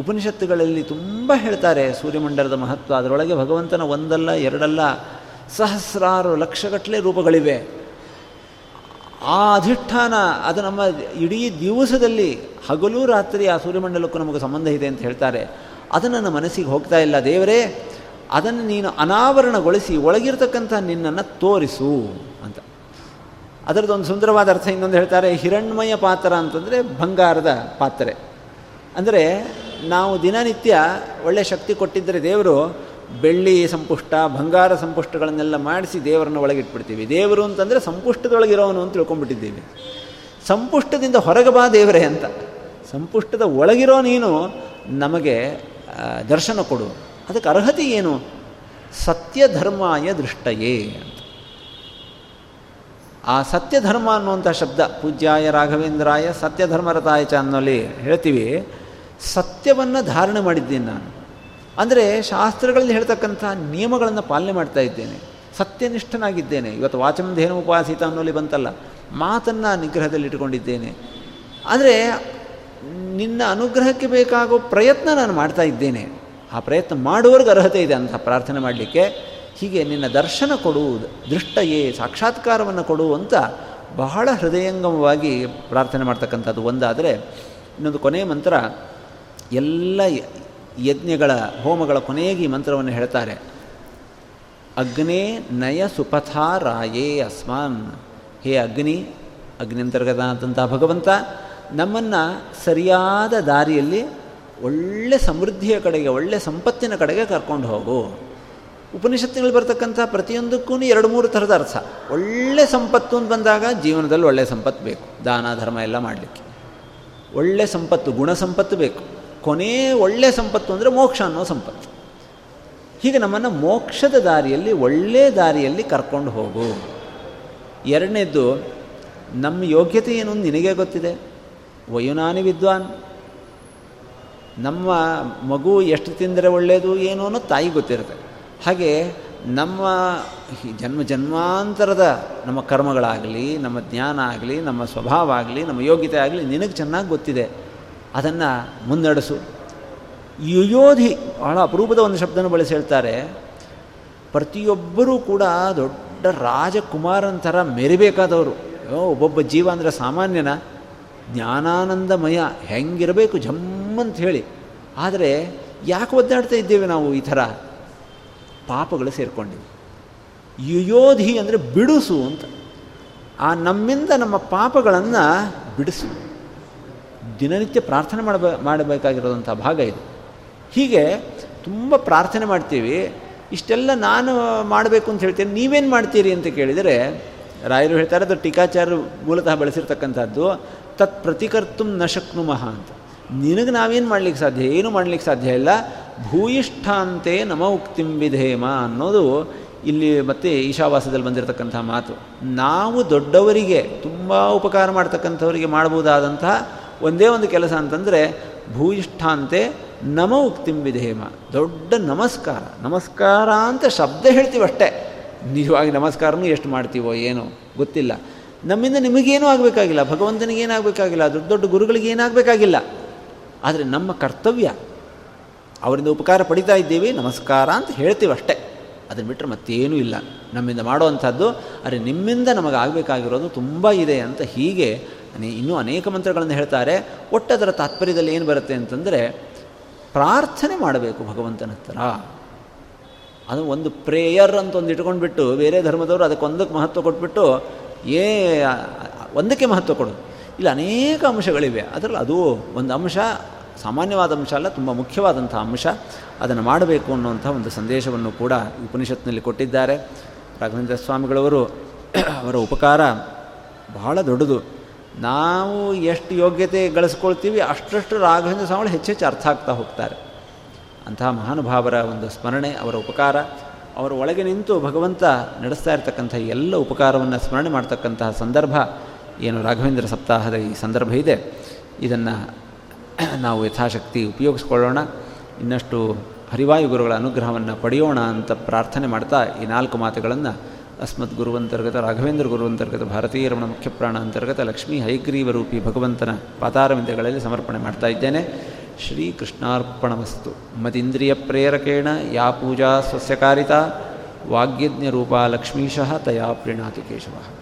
ಉಪನಿಷತ್ತುಗಳಲ್ಲಿ ತುಂಬ ಹೇಳ್ತಾರೆ ಸೂರ್ಯಮಂಡಲದ ಮಹತ್ವ, ಅದರೊಳಗೆ ಭಗವಂತನ ಒಂದಲ್ಲ, ಎರಡಲ್ಲ ಸಹಸ್ರಾರು ಲಕ್ಷಗಟ್ಟಲೆ ರೂಪಗಳಿವೆ. ಆ ಅಧಿಷ್ಠಾನ, ಅದು ನಮ್ಮ ಇಡೀ ದಿವಸದಲ್ಲಿ ಹಗಲು ರಾತ್ರಿ ಆ ಸೂರ್ಯಮಂಡಲಕ್ಕೂ ನಮಗೆ ಸಂಬಂಧ ಇದೆ ಅಂತ ಹೇಳ್ತಾರೆ. ಅದು ನನ್ನ ಮನಸ್ಸಿಗೆ ಹೋಗ್ತಾ ಇಲ್ಲ. ದೇವರೇ, ಅದನ್ನು ನೀನು ಅನಾವರಣಗೊಳಿಸಿ ಒಳಗಿರ್ತಕ್ಕಂಥ ನಿನ್ನನ್ನು ತೋರಿಸು ಅಂತ. ಅದರದ್ದೊಂದು ಸುಂದರವಾದ ಅರ್ಥ ಇನ್ನೊಂದು ಹೇಳ್ತಾರೆ, ಹಿರಣ್ಮಯ ಪಾತ್ರ ಅಂತಂದರೆ ಬಂಗಾರದ ಪಾತ್ರೆ. ಅಂದರೆ ನಾವು ದಿನನಿತ್ಯ ಒಳ್ಳೆ ಶಕ್ತಿ ಕೊಟ್ಟಿದ್ದರೆ ದೇವರು ಬೆಳ್ಳಿ ಸಂಪುಷ್ಟ, ಬಂಗಾರ ಸಂಪುಷ್ಟಗಳನ್ನೆಲ್ಲ ಮಾಡಿಸಿ ದೇವರನ್ನು ಒಳಗಿಟ್ಬಿಡ್ತೀವಿ. ದೇವರು ಅಂತಂದರೆ ಸಂಪುಷ್ಟದೊಳಗಿರೋನು ಅಂತ ತಿಳ್ಕೊಂಡ್ಬಿಟ್ಟಿದ್ದೀವಿ. ಸಂಪುಷ್ಟದಿಂದ ಹೊರಗೆ ಬಾ ದೇವರೇ ಅಂತ. ಸಂಪುಷ್ಟದ ಒಳಗಿರೋ ನೀನು ನಮಗೆ ದರ್ಶನ ಕೊಡು. ಅದಕ್ಕೆ ಅರ್ಹತೆ ಏನು? ಸತ್ಯ ಧರ್ಮಾಯ ದೃಷ್ಟಯೇ ಅಂತ. ಆ ಸತ್ಯ ಧರ್ಮ ಅನ್ನುವಂಥ ಶಬ್ದ, ಪೂಜ್ಯಾಯ ರಾಘವೇಂದ್ರಾಯ ಸತ್ಯ ಧರ್ಮರತಾಯ ಚ ಅನ್ನೋಲ್ಲಿ ಹೇಳ್ತೀವಿ. ಸತ್ಯವನ್ನು ಧಾರಣೆ ಮಾಡಿದ್ದೀನಿ ನಾನು. ಅಂದರೆ ಶಾಸ್ತ್ರಗಳಲ್ಲಿ ಹೇಳ್ತಕ್ಕಂಥ ನಿಯಮಗಳನ್ನು ಪಾಲನೆ ಮಾಡ್ತಾ ಇದ್ದೇನೆ. ಸತ್ಯನಿಷ್ಠನಾಗಿದ್ದೇನೆ. ಇವತ್ತು ವಾಚಮಧೇನು ಉಪಾಸಿತ ಅನ್ನೋಲ್ಲಿ ಬಂತಲ್ಲ, ಮಾತನ್ನು ನಿಗ್ರಹದಲ್ಲಿ ಇಟ್ಕೊಂಡಿದ್ದೇನೆ ಆದರೆ ನಿನ್ನ ಅನುಗ್ರಹಕ್ಕೆ ಬೇಕಾಗೋ ಪ್ರಯತ್ನ ನಾನು ಮಾಡ್ತಾ ಇದ್ದೇನೆ. ಆ ಪ್ರಯತ್ನ ಮಾಡುವವರೆಗೆ ಅರ್ಹತೆ ಇದೆ ಅಂತ ಪ್ರಾರ್ಥನೆ ಮಾಡಲಿಕ್ಕೆ, ಹೀಗೆ ನಿನ್ನ ದರ್ಶನ ಕೊಡು, ದೃಷ್ಟಯೇ ಸಾಕ್ಷಾತ್ಕಾರವನ್ನು ಕೊಡು ಅಂತ ಬಹಳ ಹೃದಯಂಗಮವಾಗಿ ಪ್ರಾರ್ಥನೆ ಮಾಡ್ತಕ್ಕಂಥದ್ದು ಒಂದಾದರೆ, ಇನ್ನೊಂದು ಕೊನೆಯ ಮಂತ್ರ, ಎಲ್ಲ ಯಜ್ಞಗಳ, ಹೋಮಗಳ ಕೊನೆಗೆ ಈ ಮಂತ್ರವನ್ನು ಹೇಳ್ತಾರೆ. ಅಗ್ನೇ ನಯ ಸುಪಥಾರಾಯೇ ಅಸ್ಮಾನ್. ಹೇ ಅಗ್ನಿ ಅಗ್ನಿ ಅಗ್ನಿಂತರ್ಗತನಾದಂಥ ಭಗವಂತ, ನಮ್ಮನ್ನು ಸರಿಯಾದ ದಾರಿಯಲ್ಲಿ ಒಳ್ಳೆ ಸಮೃದ್ಧಿಯ ಕಡೆಗೆ, ಒಳ್ಳೆ ಸಂಪತ್ತಿನ ಕಡೆಗೆ ಕರ್ಕೊಂಡು ಹೋಗು. ಉಪನಿಷತ್ತಿನಲ್ಲಿ ಬರ್ತಕ್ಕಂಥ ಪ್ರತಿಯೊಂದಕ್ಕೂ ಎರಡು ಮೂರು ಥರದ ಅರ್ಥ. ಒಳ್ಳೆ ಸಂಪತ್ತು ಅಂತ ಬಂದಾಗ ಜೀವನದಲ್ಲಿ ಒಳ್ಳೆಯ ಸಂಪತ್ತು ಬೇಕು. ದಾನ, ಧರ್ಮ ಎಲ್ಲ ಮಾಡಲಿಕ್ಕೆ. ಒಳ್ಳೆ ಸಂಪತ್ತು, ಗುಣ ಸಂಪತ್ತು ಬೇಕು. ಕೊನೇ ಒಳ್ಳೆಯ ಸಂಪತ್ತು ಅಂದರೆ ಮೋಕ್ಷ ಅನ್ನೋ ಸಂಪತ್ತು. ಹೀಗೆ ನಮ್ಮನ್ನು ಮೋಕ್ಷದ ದಾರಿಯಲ್ಲಿ ಒಳ್ಳೆಯ ದಾರಿಯಲ್ಲಿ ಕರ್ಕೊಂಡು ಹೋಗು. ಎರಡನೇದ್ದು, ನಮ್ಮ ಯೋಗ್ಯತೆ ಏನು ನಿನಗೆ ಗೊತ್ತಿದೆ? ವಯುನಾನಿ ವಿದ್ವಾನ್, ನಮ್ಮ ಮಗು ಎಷ್ಟು ತಿಂದರೆ ಒಳ್ಳೆಯದು ಏನು ಅನ್ನೋ ತಾಯಿ ಗೊತ್ತಿರುತ್ತೆ. ಹಾಗೆ ನಮ್ಮ ಜನ್ಮ ಜನ್ಮಾಂತರದ ನಮ್ಮ ಕರ್ಮಗಳಾಗಲಿ, ನಮ್ಮ ಜ್ಞಾನ ಆಗಲಿ, ನಮ್ಮ ಸ್ವಭಾವ ಆಗಲಿ, ನಮ್ಮ ಯೋಗ್ಯತೆ ಆಗಲಿ ನಿನಗೆ ಚೆನ್ನಾಗಿ ಗೊತ್ತಿದೆ. ಅದನ್ನು ಮುನ್ನಡೆಸು. ಯುಯೋಧಿ ಬಹಳ ಅಪರೂಪದ ಒಂದು ಶಬ್ದನ ಬಳಸಿ ಹೇಳ್ತಾರೆ. ಪ್ರತಿಯೊಬ್ಬರೂ ಕೂಡ ದೊಡ್ಡ ರಾಜಕುಮಾರನ ಥರ ಮೆರಿಬೇಕಾದವರು ಒಬ್ಬೊಬ್ಬ ಜೀವ ಅಂದರೆ ಸಾಮಾನ್ಯನ. ಜ್ಞಾನಾನಂದಮಯ ಹೆಂಗಿರಬೇಕು ಜಮ್ಮಂತ ಹೇಳಿ ಆದರೆ ಯಾಕೆ ಒದ್ದಾಡ್ತಾ ಇದ್ದೇವೆ ನಾವು ಈ ಥರ? ಪಾಪಗಳು ಸೇರಿಕೊಂಡಿವೆ. ಯುಯೋಧಿ ಅಂದರೆ ಬಿಡಿಸು ಅಂತ. ಆ ನಮ್ಮಿಂದ ನಮ್ಮ ಪಾಪಗಳನ್ನು ಬಿಡಿಸು. ದಿನನಿತ್ಯ ಪ್ರಾರ್ಥನೆ ಮಾಡಬೇ ಮಾಡಬೇಕಾಗಿರೋದಂಥ ಭಾಗ ಇದು. ಹೀಗೆ ತುಂಬ ಪ್ರಾರ್ಥನೆ ಮಾಡ್ತೀವಿ. ಇಷ್ಟೆಲ್ಲ ನಾನು ಮಾಡಬೇಕು ಅಂತ ಹೇಳ್ತೀನಿ. ನೀವೇನು ಮಾಡ್ತೀರಿ ಅಂತ ಕೇಳಿದರೆ, ರಾಯರು ಹೇಳ್ತಾರೆ, ಅದು ಟೀಕಾಚಾರ್ಯರು ಮೂಲತಃ ಬಳಸಿರ್ತಕ್ಕಂಥದ್ದು, ತತ್ ಪ್ರತಿಕರ್ತು ನ ಶಕ್ನುಮಃ ಅಂತ. ನಿನಗೆ ನಾವೇನು ಮಾಡಲಿಕ್ಕೆ ಸಾಧ್ಯ? ಏನು ಮಾಡಲಿಕ್ಕೆ ಸಾಧ್ಯ ಇಲ್ಲ? ಭೂಯಿಷ್ಠಾಂತೆ ನಮ ಉಕ್ತಿಂ ವಿಧೇಮ ಅನ್ನೋದು ಇಲ್ಲಿ ಮತ್ತೆ ಈಶಾವಾಸದಲ್ಲಿ ಬಂದಿರತಕ್ಕಂಥ ಮಾತು. ನಾವು ದೊಡ್ಡವರಿಗೆ, ತುಂಬ ಉಪಕಾರ ಮಾಡ್ತಕ್ಕಂಥವರಿಗೆ ಮಾಡಬಹುದಾದಂತಹ ಒಂದೇ ಒಂದು ಕೆಲಸ ಅಂತಂದರೆ ಭೂಯಿಷ್ಠಾಂತೆ ನಮ ಉಕ್ತಿಂ ವಿಧೇಮ. ದೊಡ್ಡ ನಮಸ್ಕಾರ. ನಮಸ್ಕಾರ ಅಂತ ಶಬ್ದ ಹೇಳ್ತೀವಷ್ಟೇ ನಿಜವಾಗಿ ನಮಸ್ಕಾರನೂ ಎಷ್ಟು ಮಾಡ್ತೀವೋ ಏನೋ, ಗೊತ್ತಿಲ್ಲ. ನಮ್ಮಿಂದ ನಿಮಗೇನೂ ಆಗಬೇಕಾಗಿಲ್ಲ. ಭಗವಂತನಿಗೇನಾಗಬೇಕಾಗಿಲ್ಲ ದೊಡ್ಡ ದೊಡ್ಡ ಗುರುಗಳಿಗೆ ಏನಾಗಬೇಕಾಗಿಲ್ಲ. ಆದರೆ ನಮ್ಮ ಕರ್ತವ್ಯ, ಅವರಿಂದ ಉಪಕಾರ ಪಡಿತಾ ಇದ್ದೀವಿ, ನಮಸ್ಕಾರ ಅಂತ ಹೇಳ್ತೀವಷ್ಟೇ ಅದನ್ನು ಬಿಟ್ಟರೆ ಮತ್ತೇನೂ ಇಲ್ಲ. ನಮ್ಮಿಂದ ಮಾಡುವಂಥದ್ದು ಆದರೆ ನಿಮ್ಮಿಂದ ನಮಗೆ ಆಗಬೇಕಾಗಿರೋದು ತುಂಬ ಇದೆ ಅಂತ ಹೀಗೆ ಇನ್ನೂ ಅನೇಕ ಮಂತ್ರಗಳನ್ನು ಹೇಳ್ತಾರೆ. ಒಟ್ಟದರ ತಾತ್ಪರ್ಯದಲ್ಲಿ ಏನು ಬರುತ್ತೆ ಅಂತಂದರೆ, ಪ್ರಾರ್ಥನೆ ಮಾಡಬೇಕು ಭಗವಂತನ ಹತ್ರ. ಅದು ಒಂದು ಪ್ರೇಯರ್ ಅಂತ ಒಂದು ಇಟ್ಕೊಂಡ್ಬಿಟ್ಟು, ಬೇರೆ ಧರ್ಮದವರು ಅದಕ್ಕೊಂದಕ್ಕೆ ಮಹತ್ವ ಕೊಟ್ಬಿಟ್ಟು, ಏ ಒಂದಕ್ಕೆ ಮಹತ್ವ ಕೊಡೋದು ಇಲ್ಲಿ ಅನೇಕ ಅಂಶಗಳಿವೆ. ಅದರಲ್ಲಿ ಅದು ಒಂದು ಅಂಶ, ಸಾಮಾನ್ಯವಾದ ಅಂಶ ಅಲ್ಲ, ತುಂಬ ಮುಖ್ಯವಾದಂಥ ಅಂಶ. ಅದನ್ನು ಮಾಡಬೇಕು ಅನ್ನುವಂಥ ಒಂದು ಸಂದೇಶವನ್ನು ಕೂಡ ಉಪನಿಷತ್ನಲ್ಲಿ ಕೊಟ್ಟಿದ್ದಾರೆ. ರಾಘವೇಂದ್ರ ಸ್ವಾಮಿಗಳವರು ಅವರ ಉಪಕಾರ ಬಹಳ ದೊಡ್ಡದು. ನಾವು ಎಷ್ಟು ಯೋಗ್ಯತೆ ಗಳಿಸ್ಕೊಳ್ತೀವಿ ಅಷ್ಟಷ್ಟು ರಾಘವೇಂದ್ರ ಸ್ವಾಮಿಗಳು ಹೆಚ್ಚೆಚ್ಚು ಅರ್ಥ ಆಗ್ತಾ ಹೋಗ್ತಾರೆ. ಅಂತಹ ಮಹಾನುಭಾವರ ಒಂದು ಸ್ಮರಣೆ, ಅವರ ಉಪಕಾರ, ಅವರ ಒಳಗೆ ನಿಂತು ಭಗವಂತ ನಡೆಸ್ತಾ ಇರತಕ್ಕಂಥ ಎಲ್ಲ ಉಪಕಾರವನ್ನು ಸ್ಮರಣೆ ಮಾಡ್ತಕ್ಕಂತಹ ಸಂದರ್ಭ ಏನು ರಾಘವೇಂದ್ರ ಸಪ್ತಾಹದ ಈ ಸಂದರ್ಭ ಇದೆ. ಇದನ್ನು ನಾವು ಯಥಾಶಕ್ತಿ ಉಪಯೋಗಿಸ್ಕೊಳ್ಳೋಣ. ಇನ್ನಷ್ಟು ಹರಿವಾಯು ಗುರುಗಳ ಅನುಗ್ರಹವನ್ನು ಪಡೆಯೋಣ ಅಂತ ಪ್ರಾರ್ಥನೆ ಮಾಡ್ತಾ ಈ ನಾಲ್ಕು ಮಾತುಗಳನ್ನು ಅಸ್ಮದ್ ಗುರುವಂತರ್ಗತ, ರಾಘವೇಂದ್ರ ಗುರುವಂತರ್ಗತ, ಭಾರತೀಯ ರಮಣ ಮುಖ್ಯ ಪ್ರಾಣ ಅಂತರ್ಗತ, ಲಕ್ಷ್ಮೀ ಹೈಗ್ರೀವ ರೂಪಿ ಭಗವಂತನ ಪಾತಾರವಿಂದಗಳಲ್ಲಿ ಸಮರ್ಪಣೆ ಮಾಡ್ತಾ ಇದ್ದೇನೆ. ಶ್ರೀಕೃಷ್ಣಾರ್ಪಣಮಸ್ತು ಮದಿಂದ್ರಿಯ ಪ್ರೇರಕೇಣ ಯಾ ಪೂಜಾ ಸ್ವಸ್ಯಕಾರಿತ, ವಾಗ್ಯಜ್ಞ ರೂಪಾ ಲಕ್ಷ್ಮೀಶಃ ತಯಾ ಪ್ರೀಣಾತಿ ಕೇಶವ.